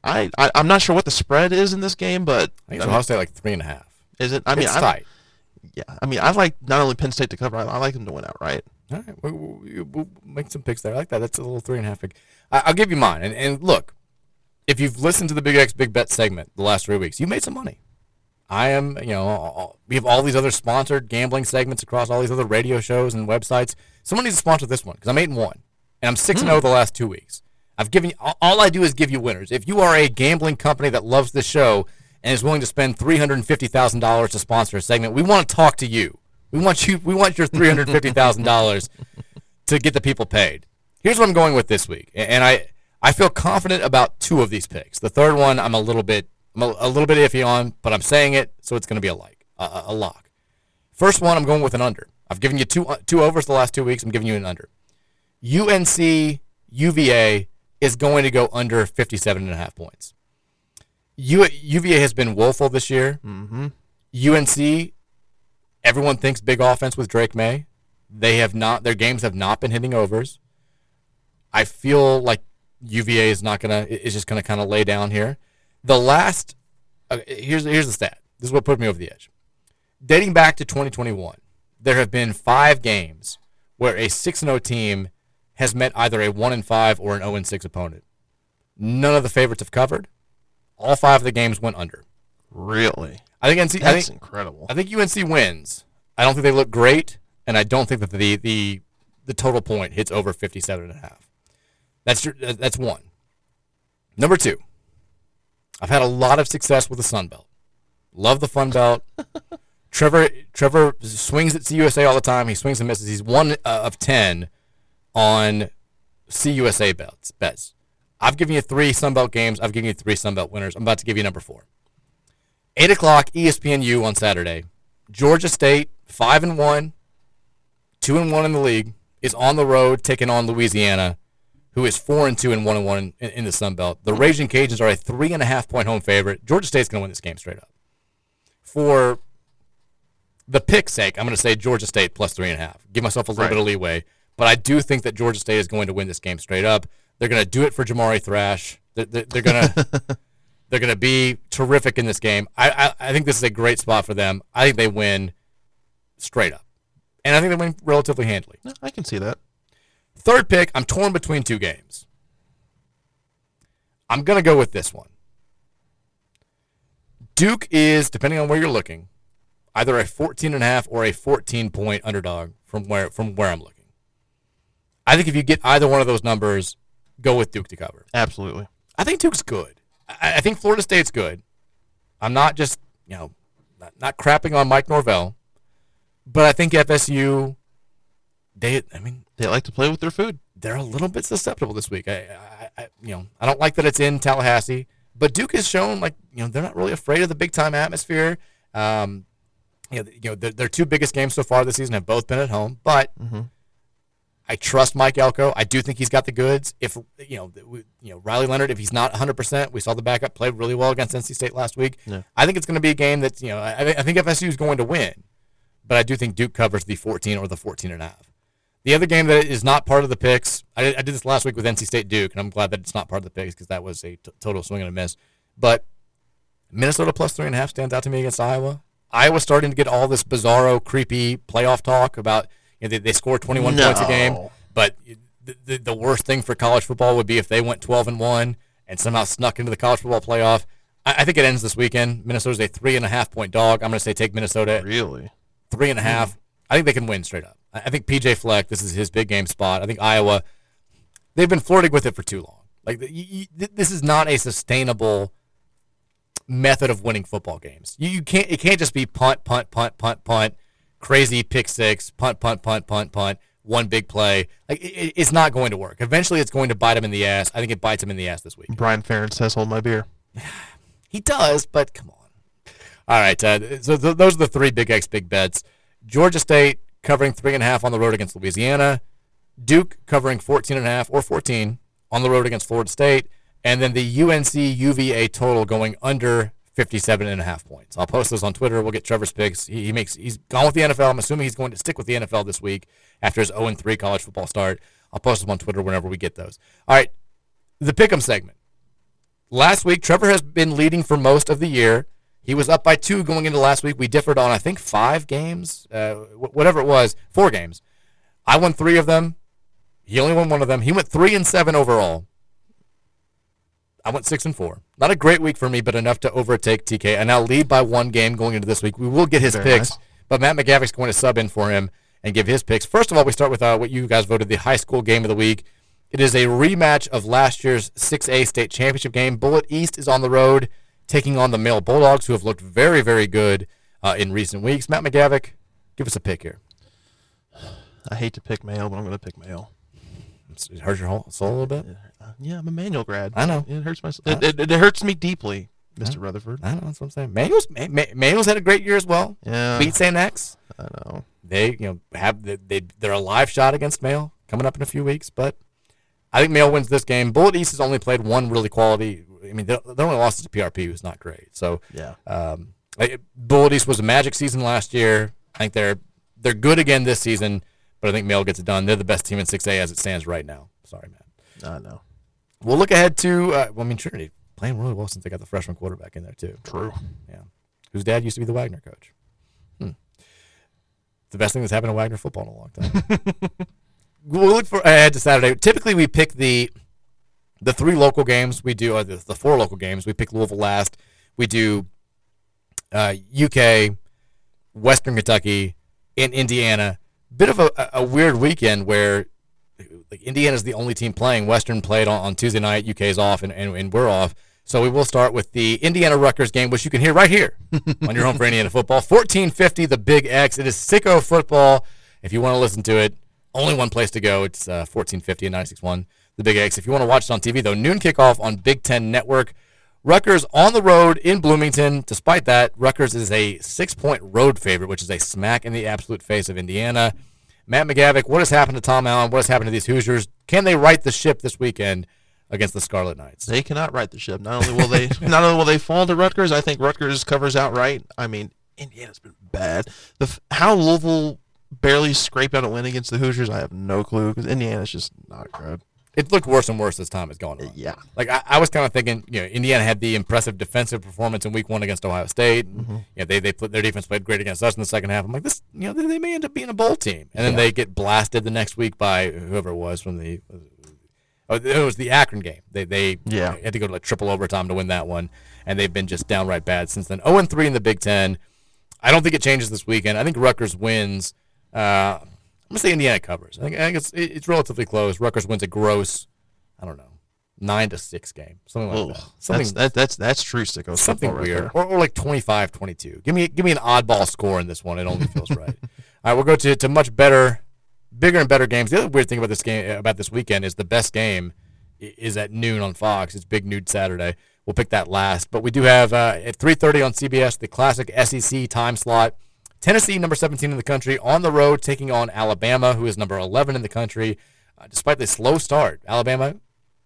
Speaker 2: I, I I'm not sure what the spread is in this game, but
Speaker 1: I think it's Ohio State like three and a half.
Speaker 2: is it? I mean,
Speaker 1: It's
Speaker 2: I,
Speaker 1: tight.
Speaker 2: Yeah, I mean, I like not only Penn State to cover, I, I like them to win outright.
Speaker 1: All right, we'll, we'll, we'll make some picks there. I like that. That's a little three and a half. Pick. I, I'll give you mine. And, and look, if you've listened to the Big X Big Bet segment the last three weeks, you made some money. I am, you know, all- we have all these other sponsored gambling segments across all these other radio shows and websites. Someone needs to sponsor this one because I'm eight and one, and I'm six and zero the last two weeks. I've given you all, all I do is give you winners. If you are a gambling company that loves this show and is willing to spend three hundred and fifty thousand dollars to sponsor a segment, we want to talk to you. We want you. We want your three hundred fifty thousand dollars to get the people paid. Here's what I'm going with this week, and I I feel confident about two of these picks. The third one I'm a little bit I'm a, a little bit iffy on, but I'm saying it, so it's going to be a like a, a- lock. First one I'm going with an under. I've given you two uh, two overs the last two weeks. I'm giving you an under. UNC UVA is going to go under 57 and a half points. U, UVA has been woeful this year.
Speaker 2: Mm-hmm.
Speaker 1: UNC, everyone thinks big offense with Drake Maye. They have not. Their games have not been hitting overs. I feel like UVA is not gonna. Is just gonna kind of lay down here. The last. Uh, here's here's the stat. This is what put me over the edge. Dating back to 2021, there have been five games where a 6 0 team has met either a 1 and 5 or an 0 and 6 opponent. None of the favorites have covered. All five of the games went under.
Speaker 2: Really?
Speaker 1: I think NC. I
Speaker 2: That's
Speaker 1: think,
Speaker 2: incredible.
Speaker 1: I think UNC wins. I don't think they look great, and I don't think that the the the total point hits over 57 and a half. That's your, that's one. Number two. I've had a lot of success with the Sun Belt. Love the Fun Belt. Trevor Trevor swings at CUSA all the time. He swings and misses. He's one uh, of ten on CUSA bets. Bets. I've given you three Sun Belt games. I've given you three Sun Belt winners. I'm about to give you number four. Eight o'clock ESPNU on Saturday. Georgia State five and one, two and one in the league is on the road taking on Louisiana, who is four and two and one and one in, in the Sun Belt. The Raging Cajuns are a three and a half point home favorite. Georgia State's going to win this game straight up. For the pick's sake, I'm going to say Georgia State plus three and a half. Give myself a little
Speaker 2: Right.
Speaker 1: bit of leeway, but I do think that Georgia State is going to win this game straight up. They're going to do it for Jamari Thrash. They're, they're, they're going to they're going to be terrific in this game. I, I I think this is a great spot for them. I think they win straight up, and I think they win relatively handily.
Speaker 2: No, I can see that.
Speaker 1: Third pick, I'm torn between two games. I'm going to go with this one. Duke is, depending on where you're looking, either a 14 and a half or a 14 point underdog from where from where I'm looking. I think if you get either one of those numbers, go with Duke to cover.
Speaker 2: Absolutely.
Speaker 1: I think Duke's good. I, I think Florida State's good. I'm not just, you know, not, not crapping on Mike Norvell, but I think FSU, they, I mean,
Speaker 2: They like to play with their food.
Speaker 1: they're a little bit susceptible this week. I, I, I, you know, I don't like that it's in Tallahassee, but Duke has shown like you know they're not really afraid of the big time atmosphere. Um, you know, you know their, their two biggest games so far this season have both been at home, but I trust Mike Elko. I do think he's got the goods. If you know, we- you know Riley Leonard, if he's not 100, percent we saw the backup play really well against NC State last week.
Speaker 2: Yeah.
Speaker 1: I think it's going to be a game that you know I, I think FSU is going to win, but I do think Duke covers the 14 or the 14 and a half. The other game that is not part of the picks, I did, I did this last week with NC State Duke, and I'm glad that it's not part of the picks because that was a t- total swing and a miss. But Minnesota plus three and a half stands out to me against Iowa. Iowa's starting to get all this bizarro, creepy playoff talk about you know, they, they score 21 points a game, but the, the, the worst thing for college football would be if they went 12 and one and somehow snuck into the college football playoff. I, I think it ends this weekend. Minnesota's a three and a half point dog. I'm going to say take Minnesota
Speaker 2: Really?
Speaker 1: three and a half. I think they can win straight up. I think PJ Fleck, this is his big game spot. I think Iowa, they've been flirting with it for too long. Like you, you, this is not a sustainable method of winning football games. You, you can't. It can't just be punt, punt, punt, punt, punt, crazy pick six, punt, punt, punt, punt, punt, one big play. Like it- it's not going to work. Eventually, it's going to bite him in the ass. I think it bites him in the ass this week.
Speaker 2: Brian Ferentz says, "Hold my beer."
Speaker 1: He does, but come on. All right, uh, so th- those are the three big X big bets. Georgia State covering three and a half on the road against Louisiana. Duke covering 14 and a half or 14 on the road against Florida State. And then the UNC UVA total going under 57 and a half points. I'll post those on Twitter. We'll get Trevor's picks. He, he makes he's gone with the NFL. I'm assuming he's going to stick with the NFL this week after his 0 3 college football start. I'll post them on Twitter whenever we get those. All right, the pick'em segment. Last week, Trevor has been leading for most of the year. He was up by two going into last week. We differed on, I think, five games, uh, whatever it was, four games. I won three of them. He only won one of them. He went three and seven overall. I went six and four. Not a great week for me, but enough to overtake TK. I now lead by one game going into this week. We will get his
Speaker 2: Very
Speaker 1: picks,
Speaker 2: nice.
Speaker 1: but Matt McGavic's going to sub in for him and give his picks. First of all, we start with uh, what you guys voted the high school game of the week. It is a rematch of last year's 6A state championship game. Bullitt East is on the road taking on the Male Bulldogs, who have looked very, very good uh, in recent weeks. Matt McGavic, give us a pick here.
Speaker 2: I hate to pick Male, but I'm going to pick Male.
Speaker 1: It hurts your whole soul a little bit.
Speaker 2: Uh, yeah, I'm a Manual grad.
Speaker 1: I know.
Speaker 2: It hurts my.
Speaker 1: Uh,
Speaker 2: It, it, it hurts me deeply, Mr. Rutherford.
Speaker 1: I know that's what I'm saying. Manual's Ma- Ma- Manual's had a great year as well.
Speaker 2: Yeah.
Speaker 1: beat St. X.
Speaker 2: I know.
Speaker 1: They you know have they, they they're a live shot against Mayo coming up in a few weeks, but I think Mayo wins this game. Bullitt East has only played one really quality. I mean, their only loss to PRP, was not great. So
Speaker 2: Yeah.
Speaker 1: um, like, Bullitt East was a magic season last year. I think they're they're good again this season, but I think Male gets it done. They're the best team in 6A as it stands right now. Sorry, man.
Speaker 2: I know.
Speaker 1: We'll look ahead to. Uh, well, I mean, Trinity playing really well since they got the freshman quarterback in there too.
Speaker 2: True.
Speaker 1: Yeah. Whose dad used to be the Waggener coach. Hmm. the best thing that's happened to Waggener football in a long time. we'll look for ahead to Saturday. Typically, we pick the the three local games. We do the, the four local games. We pick Louisville last. We do uh, UK, Western Kentucky, and Indiana. Bit of a, a weird weekend where like Indiana's the only team playing. Western played on, on Tuesday night. UK's off, and, and, and we're off. So we will start with the Indiana Rutgers game, which you can hear right here on your home for Indiana football. 1450, the Big X. It is sicko football. If you want to listen to it, only one place to go. It's uh, 1450 and 961, the Big X. If you want to watch it on TV, though, noon kickoff on Big Ten Network. Rutgers on the road in Bloomington. Despite that, Rutgers is a six point road favorite, which is a smack in the absolute face of Indiana. Matt McGavic, what has happened to Tom Allen? What has happened to these Hoosiers? Can they right the ship this weekend against the Scarlet Knights?
Speaker 2: They cannot right the ship. Not only will they not only will they fall to Rutgers, I think Rutgers covers outright. I mean, Indiana's been bad. The how Louisville barely scraped out a win against the Hoosiers, I have no clue because Indiana's just not good.
Speaker 1: It looked worse and worse as time has gone on.
Speaker 2: Yeah.
Speaker 1: Like I, I was kind of thinking, you know, Indiana had the impressive defensive performance in Week One against Ohio State. And,
Speaker 2: Mhm.
Speaker 1: You know, they they put their defense played great against us in the second half. I'm like, this, you know, they, they may end up being a bowl team, and then
Speaker 2: Yeah.
Speaker 1: they get blasted the next week by whoever it was from the. Oh, it was the Akron game. They they
Speaker 2: Yeah.
Speaker 1: had to go to like triple overtime to win that one, and they've been just downright bad since then. 0 3 in the Big Ten. I don't think it changes this weekend. I think Rutgers wins. Uh, I'm gonna say Indiana covers. I think, I think it's it- it's relatively close. Rutgers wins a gross. I don't know, nine to six game, something like
Speaker 2: Ugh,
Speaker 1: that. Something
Speaker 2: that's that, that's that's true sicko
Speaker 1: something
Speaker 2: right
Speaker 1: weird, or, or like 25-22. Give me give me an oddball score in this one. It only feels right. All right, we'll go to to much better, bigger and better games. The other weird thing about this game about this weekend is the best game is at noon on Fox. It's Big Noon Saturday. We'll pick that last, but we do have uh, at 3:30 on CBS the classic SEC time slot. Tennessee, number 17 in the country, on the road taking on Alabama, who is number 11 in the country. Uh, despite the slow start, Alabama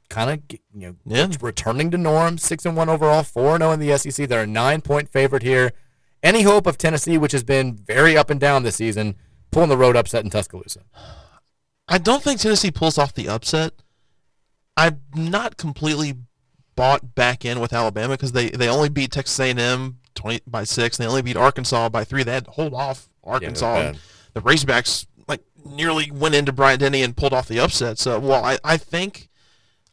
Speaker 1: kind of you know
Speaker 2: Yeah.
Speaker 1: returning to norm, six and one overall, four and zero in the SEC. They're a nine point favorite here. Any hope of Tennessee, which has been very up and down this season, pulling the road upset in Tuscaloosa?
Speaker 2: I don't think Tennessee pulls off the upset. I'm not completely bought back in with Alabama because they, they only beat Texas A&M 20 by six. And they only beat Arkansas by three. They had to hold off Arkansas. and the Razorbacks like nearly went into Bryant Denny and pulled off the upset. So well, I, I think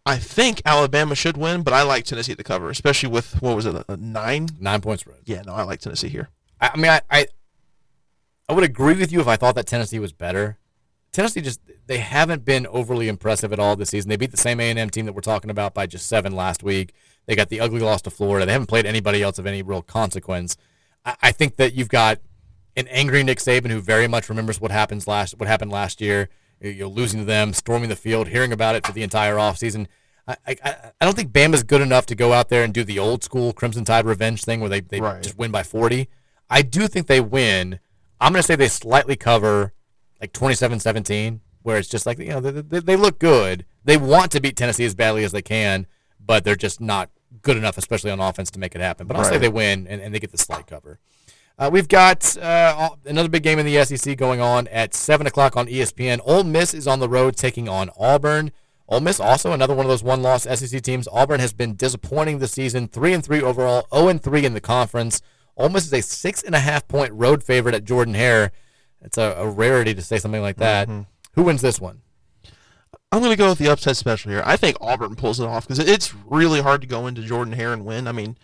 Speaker 2: I think Alabama should win, but I like Tennessee to cover, especially with what was it a, nine
Speaker 1: nine points spread.
Speaker 2: Yeah, no, I like Tennessee here.
Speaker 1: I, I mean, I, I I would agree with you if I thought that Tennessee was better. Tennessee just they haven't been overly impressive at all this season. They beat the same A and M team that we're talking about by just seven last week. They got the ugly loss to Florida. They haven't played anybody else of any real consequence. I, I think that you've got an angry Nick Saban who very much remembers what happens last what happened last year. You know, losing to them, storming the field, hearing about it for the entire offseason. I, I I don't think Bama's good enough to go out there and do the old school Crimson Tide revenge thing where they, they
Speaker 2: Right.
Speaker 1: just win by 40. I do think they win. I'm going to say they slightly cover like 27-17 where it's just like, you know, they, they, they look good. They want to beat Tennessee as badly as they can, but they're just not good enough, especially on offense, to make it happen. But I'll say they win and, and they get the slight cover. Uh, we've got uh, another big game in the SEC going on at 7 o'clock on ESPN. Ole Miss is on the road taking on Auburn. Ole Miss also another one of those one-loss SEC teams. Auburn has been disappointing this season, three and three overall, zero and three in the conference. Ole Miss is a six and a half point road favorite at Jordan Hare. It's a, a rarity to say something like that. Who wins this one?
Speaker 2: I'm going to go with the upset special here. I think Auburn pulls it off because it's really hard to go into Jordan Hare and win. I mean,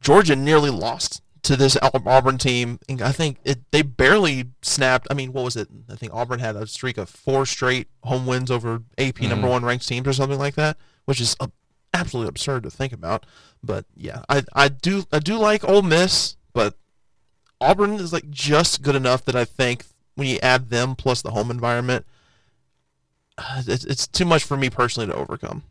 Speaker 2: Georgia nearly lost to this Auburn team, and I think it, they barely snapped. I mean, what was it? I think Auburn had a streak of four straight home wins over AP number
Speaker 1: Mhm.
Speaker 2: one ranked teams or something like that, which is uh, absolutely absurd to think about. But yeah, I I do I do like Ole Miss, but Auburn is like just good enough that I think when you add them plus the home environment, it's, it's too much for me personally to overcome.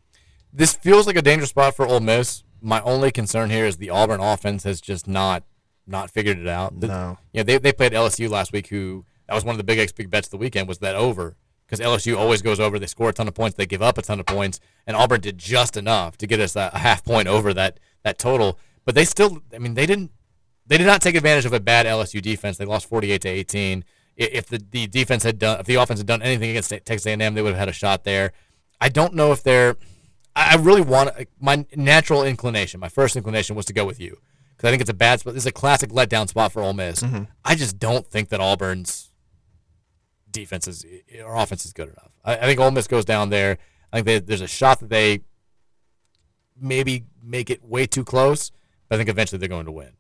Speaker 1: This feels like a dangerous spot for Ole Miss. My only concern here is the Auburn offense has just not not figured it out. The,
Speaker 2: no.
Speaker 1: You know, they, they played LSU last week, who that was one of the big X big bets of the weekend was that over because LSU always goes over. They score a ton of points, they give up a ton of points, and Auburn did just enough to get us a half point over that that total. But they still, I mean, they didn't they did not take advantage of a bad LSU defense. They lost 48 to 18. If the, the defense had done, if the offense had done anything against Texas A&M, they would have had a shot there. I don't know if they're. I really want my natural inclination. My first inclination was to go with you because I think it's a bad spot. This is a classic letdown spot for Ole Miss.
Speaker 2: Mhm.
Speaker 1: I just don't think that Auburn's defense is our offense is good enough. I, I think Ole Miss goes down there. I think they, there's a shot that they maybe make it way too close, but I think eventually they're going to win.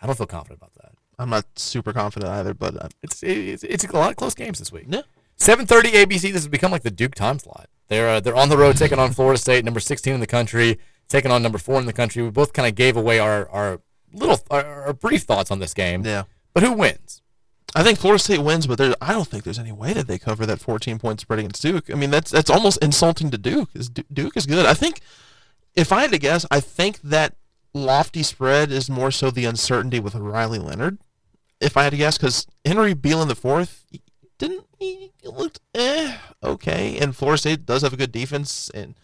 Speaker 1: I don't feel confident about that.
Speaker 2: I'm not super confident either, but uh,
Speaker 1: It's it's, it's a lot of close games this week.
Speaker 2: Yeah.
Speaker 1: 7:30 ABC. This has become like the Duke time slot. They're uh, they're on the road taking on Florida State, number 16 in the country, taking on number four in the country. We both kind of gave away our our little our, our brief thoughts on this game.
Speaker 2: Yeah.
Speaker 1: But who wins?
Speaker 2: I think Florida State wins, but there, I don't think there's any way that they cover that 14 point spread against Duke. I mean, that's that's almost insulting to Duke. Duke is good. I think, if I had to guess, I think that lofty spread is more so the uncertainty with Riley Leonard. If I had to guess, because Henry Belin the fourth didn't he looked eh okay, and Florida State does have a good defense, and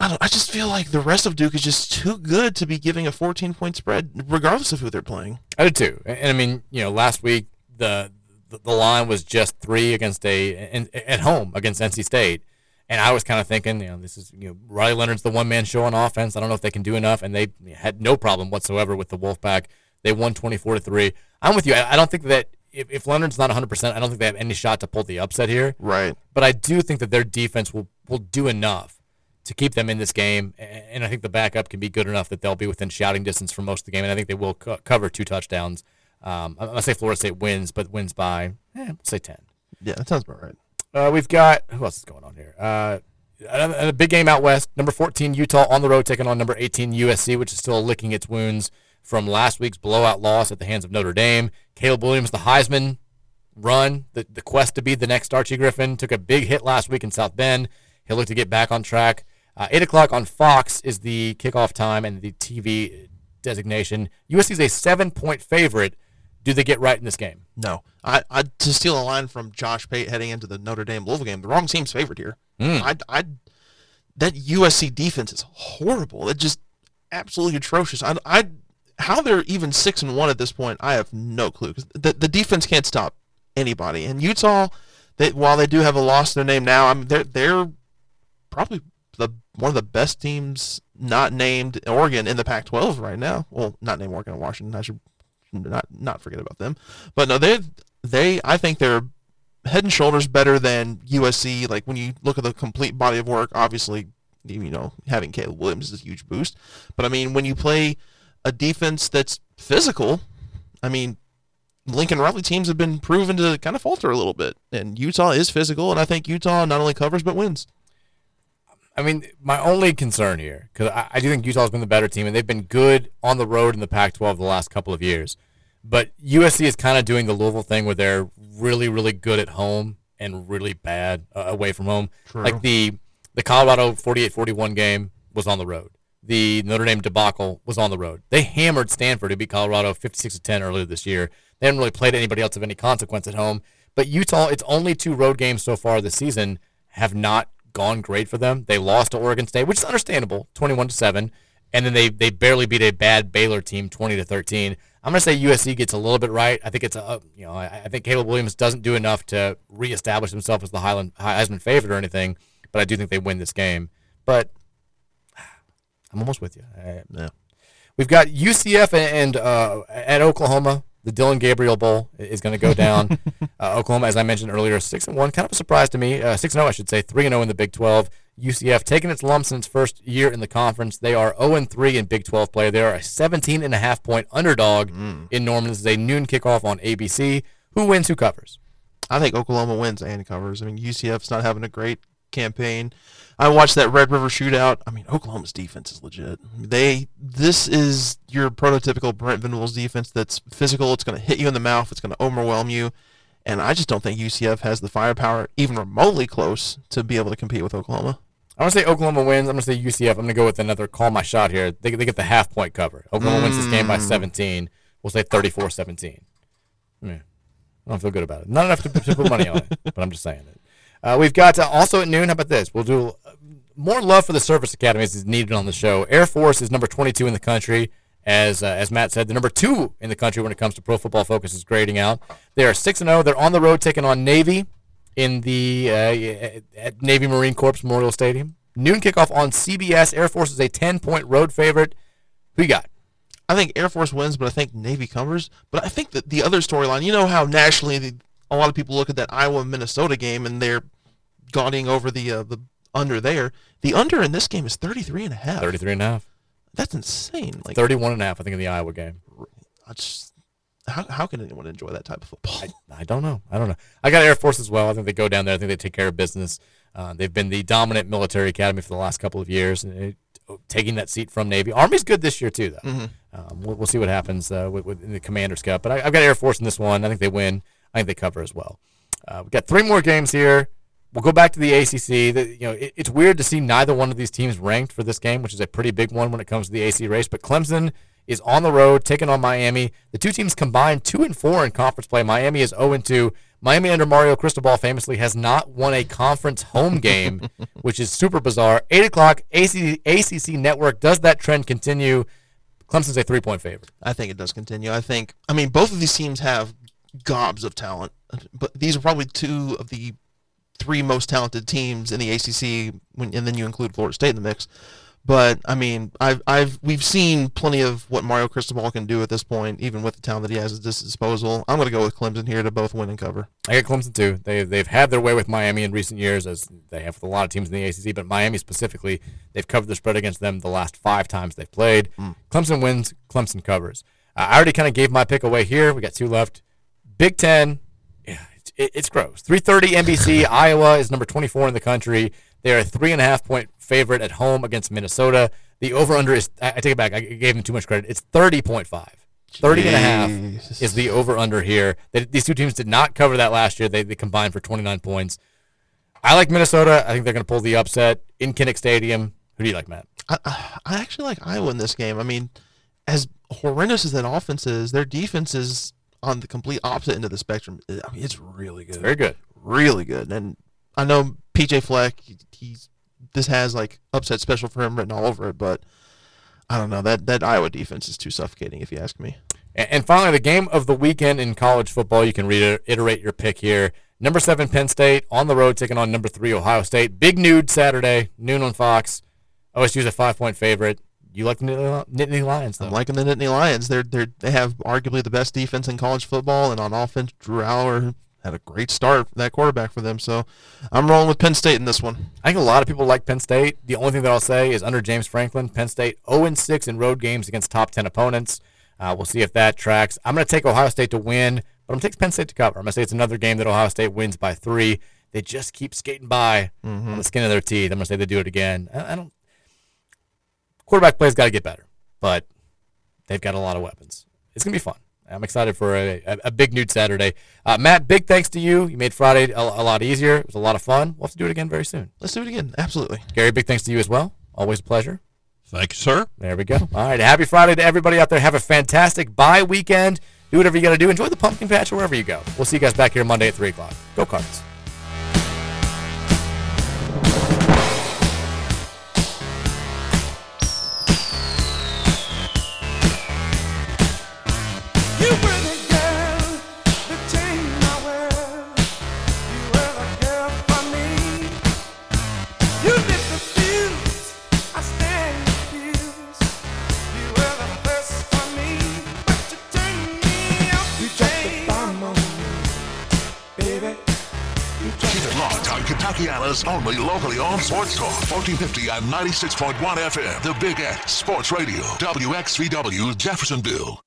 Speaker 2: I don't. I just feel like the rest of Duke is just too good to be giving a 14 point spread, regardless of who they're playing.
Speaker 1: I did too. And, and I mean, you know, last week the the, the line was just three against a in, at home against NC State, and I was kind of thinking, you know, this is you know Riley Leonard's the one man show on offense. I don't know if they can do enough, and they had no problem whatsoever with the Wolfpack. They won twenty four to three. I'm with you. I, I don't think that if, if Leonard's not 100, percent I don't think they have any shot to pull the upset here.
Speaker 2: Right.
Speaker 1: But I do think that their defense will will do enough to keep them in this game, and I think the backup can be good enough that they'll be within shouting distance for most of the game, and I think they will co- cover two touchdowns. Um, I'm gonna say Florida State wins, but wins by eh, say ten.
Speaker 2: Yeah, that sounds about right.
Speaker 1: Uh, we've got who else is going on here? Uh, a, a big game out west. Number 14 Utah on the road taking on number 18 USC, which is still licking its wounds from last week's blowout loss at the hands of Notre Dame. Caleb Williams, the Heisman run, the, the quest to be the next Archie Griffin, took a big hit last week in South Bend. He'll look to get back on track. Uh, 8 o'clock on Fox is the kickoff time and the TV designation. USC is a seven point favorite. Do they get right in this game?
Speaker 2: No, I, I to steal a line from Josh Pate heading into the Notre Dame Louisville game. The wrong team's favored here.
Speaker 1: Mm.
Speaker 2: I, I, that USC defense is horrible. It's just absolutely atrocious. I, I, how they're even six and one at this point, I have no clue. the the defense can't stop anybody. And Utah, they while they do have a loss to their name now, I mean they're they're probably the one of the best teams not named Oregon in the Pac-12 right now. Well, not named Oregon and Washington. I should not not forget about them. But no, they they I think they're head and shoulders better than USC. Like when you look at the complete body of work, obviously, you know, having Caleb Williams is a huge boost. But I mean, when you play a defense that's physical, I mean, Lincoln Riley teams have been proven to kind of falter a little bit, and Utah is physical, and I think Utah not only covers but wins.
Speaker 1: I mean, my only concern here, because I, I do think Utah's been the better team, and they've been good on the road in the Pac-12 the last couple of years. But USC is kind of doing the Louisville thing where they're really, really good at home and really bad uh, away from home.
Speaker 2: True.
Speaker 1: Like the the Colorado 48-41 game was on the road. The Notre Dame debacle was on the road. They hammered Stanford to beat Colorado 56 to 10 earlier this year. They haven't really played anybody else of any consequence at home. But Utah, its only two road games so far this season have not gone great for them. They lost to Oregon State, which is understandable, 21 to 7, and then they they barely beat a bad Baylor team 20 to 13. I'm going to say USC gets a little bit right. I think it's a uh, you know, I, I think Caleb Williams doesn't do enough to reestablish himself as the Highland Heisman favorite or anything, but I do think they win this game. But I'm almost with you. I-
Speaker 2: Yeah.
Speaker 1: We've got UCF and uh, at Oklahoma. The Dillon Gabriel Bowl is going to go down. uh, Oklahoma, as I mentioned earlier, six and one, kind of a surprise to me. Uh, six and zero, I should say, three and zero in the Big Twelve. UCF taking its lumps in its first year in the conference. They are 0 and 3 in Big 12 play. They are a 17 and a half point underdog in Norman. This is a noon kickoff on ABC. Who wins? Who covers?
Speaker 2: I think Oklahoma wins and covers. I mean, UCF's not having a great campaign. I watched that Red River shootout. I mean, Oklahoma's defense is legit. They this is your prototypical Brent Venables defense that's physical. It's going to hit you in the mouth. It's going to overwhelm you. And I just don't think UCF has the firepower, even remotely close, to be able to compete with Oklahoma.
Speaker 1: I'm going to say Oklahoma wins. I'm going to say UCF. I'm going to go with another call my shot here. They, they get the half point cover. Oklahoma wins this game by
Speaker 2: Mm.
Speaker 1: 17. We'll say 34 17. Yeah. I don't feel good about it. Not enough to, to put money on it, but I'm just saying it. Uh, we've got uh, also at noon. How about this? We'll do more love for the service academies is needed on the show. Air Force is number 22 in the country. As uh, as Matt said, the number two in the country when it comes to Pro Football Focus is grading out. They are six and zero. They're on the road taking on Navy in the uh, at Navy Marine Corps Memorial Stadium. Noon kickoff on CBS. Air Force is a 10 point road favorite. Who you got?
Speaker 2: I think Air Force wins, but I think Navy covers. But I think that the other storyline, you know how nationally the, a lot of people look at that Iowa Minnesota game and they're gauding over the uh, the under there. The under in this game is 33 and a half.
Speaker 1: 33 and a half.
Speaker 2: That's insane. Like
Speaker 1: 31 and a half, I think, in the Iowa game.
Speaker 2: I just, how, how can anyone enjoy that type of football?
Speaker 1: I, I don't know. I don't know. I got Air Force as well. I think they go down there. I think they take care of business. Uh, they've been the dominant military academy for the last couple of years, and it, taking that seat from Navy. Army's good this year too, though.
Speaker 2: Mhm.
Speaker 1: Um, we'll, we'll see what happens uh, with, with in the Commander's Cup. But I, I've got Air Force in this one. I think they win. I think they cover as well. Uh, we've got three more games here. We'll go back to the ACC. The, you know, it, it's weird to see neither one of these teams ranked for this game, which is a pretty big one when it comes to the AC race. But Clemson is on the road taking on Miami. The two teams combined two and four in conference play. Miami is 0 and 2. Miami under Mario Cristobal famously has not won a conference home game, which is super bizarre. Eight o'clock AC, ACC Network. Does that trend continue? Clemson's a three point favorite.
Speaker 2: I think it does continue. I think, I mean, both of these teams have gobs of talent, but these are probably two of the three most talented teams in the ACC, when, and then you include Florida State in the mix. But I mean, I've I've we've seen plenty of what Mario Cristobal can do at this point, even with the talent that he has at his disposal. I'm going to go with Clemson here to both win and cover.
Speaker 1: I got Clemson too. They they've had their way with Miami in recent years, as they have with a lot of teams in the ACC. But Miami specifically, they've covered the spread against them the last five times they've played. Clemson wins. Clemson covers. Uh, I already kind of gave my pick away here. We got two left. Big Ten. It, it's gross. 3:30 NBC. Iowa is number 24 in the country. They are a three and a half point favorite at home against Minnesota. The over under is. I, I take it back. I gave them too much credit. It's 30.5. 30 and a half is the over under here. They, these two teams did not cover that last year. They, they combined for 29 points. I like Minnesota. I think they're going to pull the upset in Kinnick Stadium. Who do you like, Matt?
Speaker 2: I, I actually like Iowa in this game. I mean, as horrendous as that offense is, their defense is on the complete opposite end of the spectrum. I mean, it's really good.
Speaker 1: very good.
Speaker 2: Really good. And I know PJ Fleck, he- he's this has like upset special for him written all over it, but I don't know that that Iowa defense is too suffocating, if you ask me.
Speaker 1: And, and finally, the game of the weekend in college football. You can reiterate your pick here. Number seven Penn State on the road taking on number three Ohio State. Big Noon Saturday, noon on Fox. OSU's a five point favorite. You like the Nittany Nittany Lions though?
Speaker 2: I'm liking the Nittany Lions. They're they they have arguably the best defense in college football, and on offense, Drew Allar had a great start. That quarterback for them, so I'm rolling with Penn State in this one.
Speaker 1: I think a lot of people like Penn State. The only thing that I'll say is under James Franklin, Penn State 0 6 in road games against top 10 opponents. Uh, we'll see if that tracks. I'm going to take Ohio State to win, but I'm going to take Penn State to cover. I'm going to say it's another game that Ohio State wins by three. They just keep skating by on the skin of their teeth. I'm going to say they do it again. I, I don't. Quarterback play's got to get better, but they've got a lot of weapons. It's going to be fun. I'm excited for a, a, a Big Noon Saturday. Uh, Matt, big thanks to you. You made Friday a, a lot easier. It was a lot of fun. We'll have to do it again very soon.
Speaker 2: Let's do it again. Absolutely.
Speaker 1: Gary, big thanks to you as well. Always a pleasure.
Speaker 25: Thank you, sir.
Speaker 1: There we go. All right. Happy Friday to everybody out there. Have a fantastic bye weekend. Do whatever you got to do. Enjoy the pumpkin patch or wherever you go. We'll see you guys back here Monday at 3 o'clock. Go Cards.
Speaker 30: Kentuckiana's only locally owned sports talk, 1450 and 96.1 FM. The Big X Sports Radio, WXVW Jeffersonville.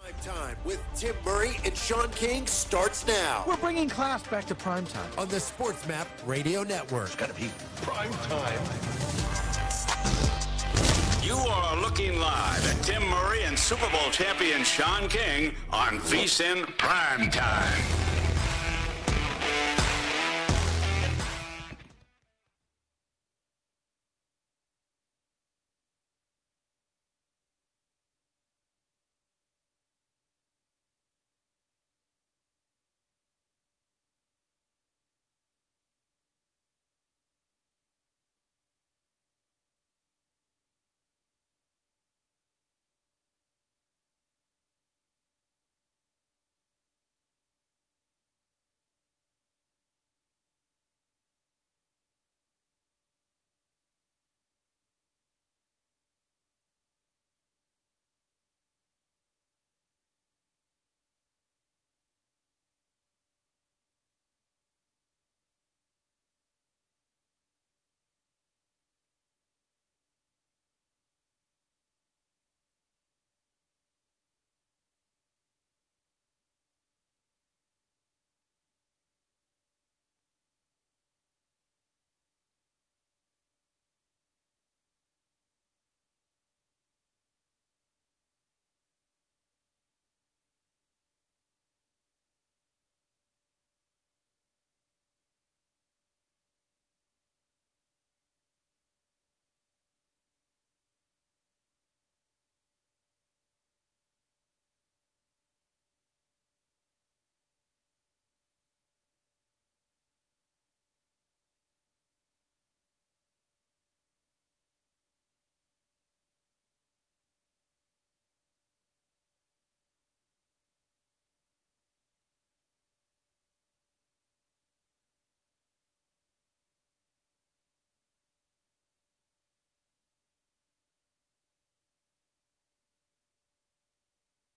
Speaker 31: Prime Time with Tim Murray and Sean King starts now
Speaker 32: We're bringing class back to prime time.
Speaker 31: on the Sports Map Radio Network. It's
Speaker 30: gotta be prime time.
Speaker 33: You are looking live at Tim Murray and Super Bowl champion Sean King on VSIN Primetime.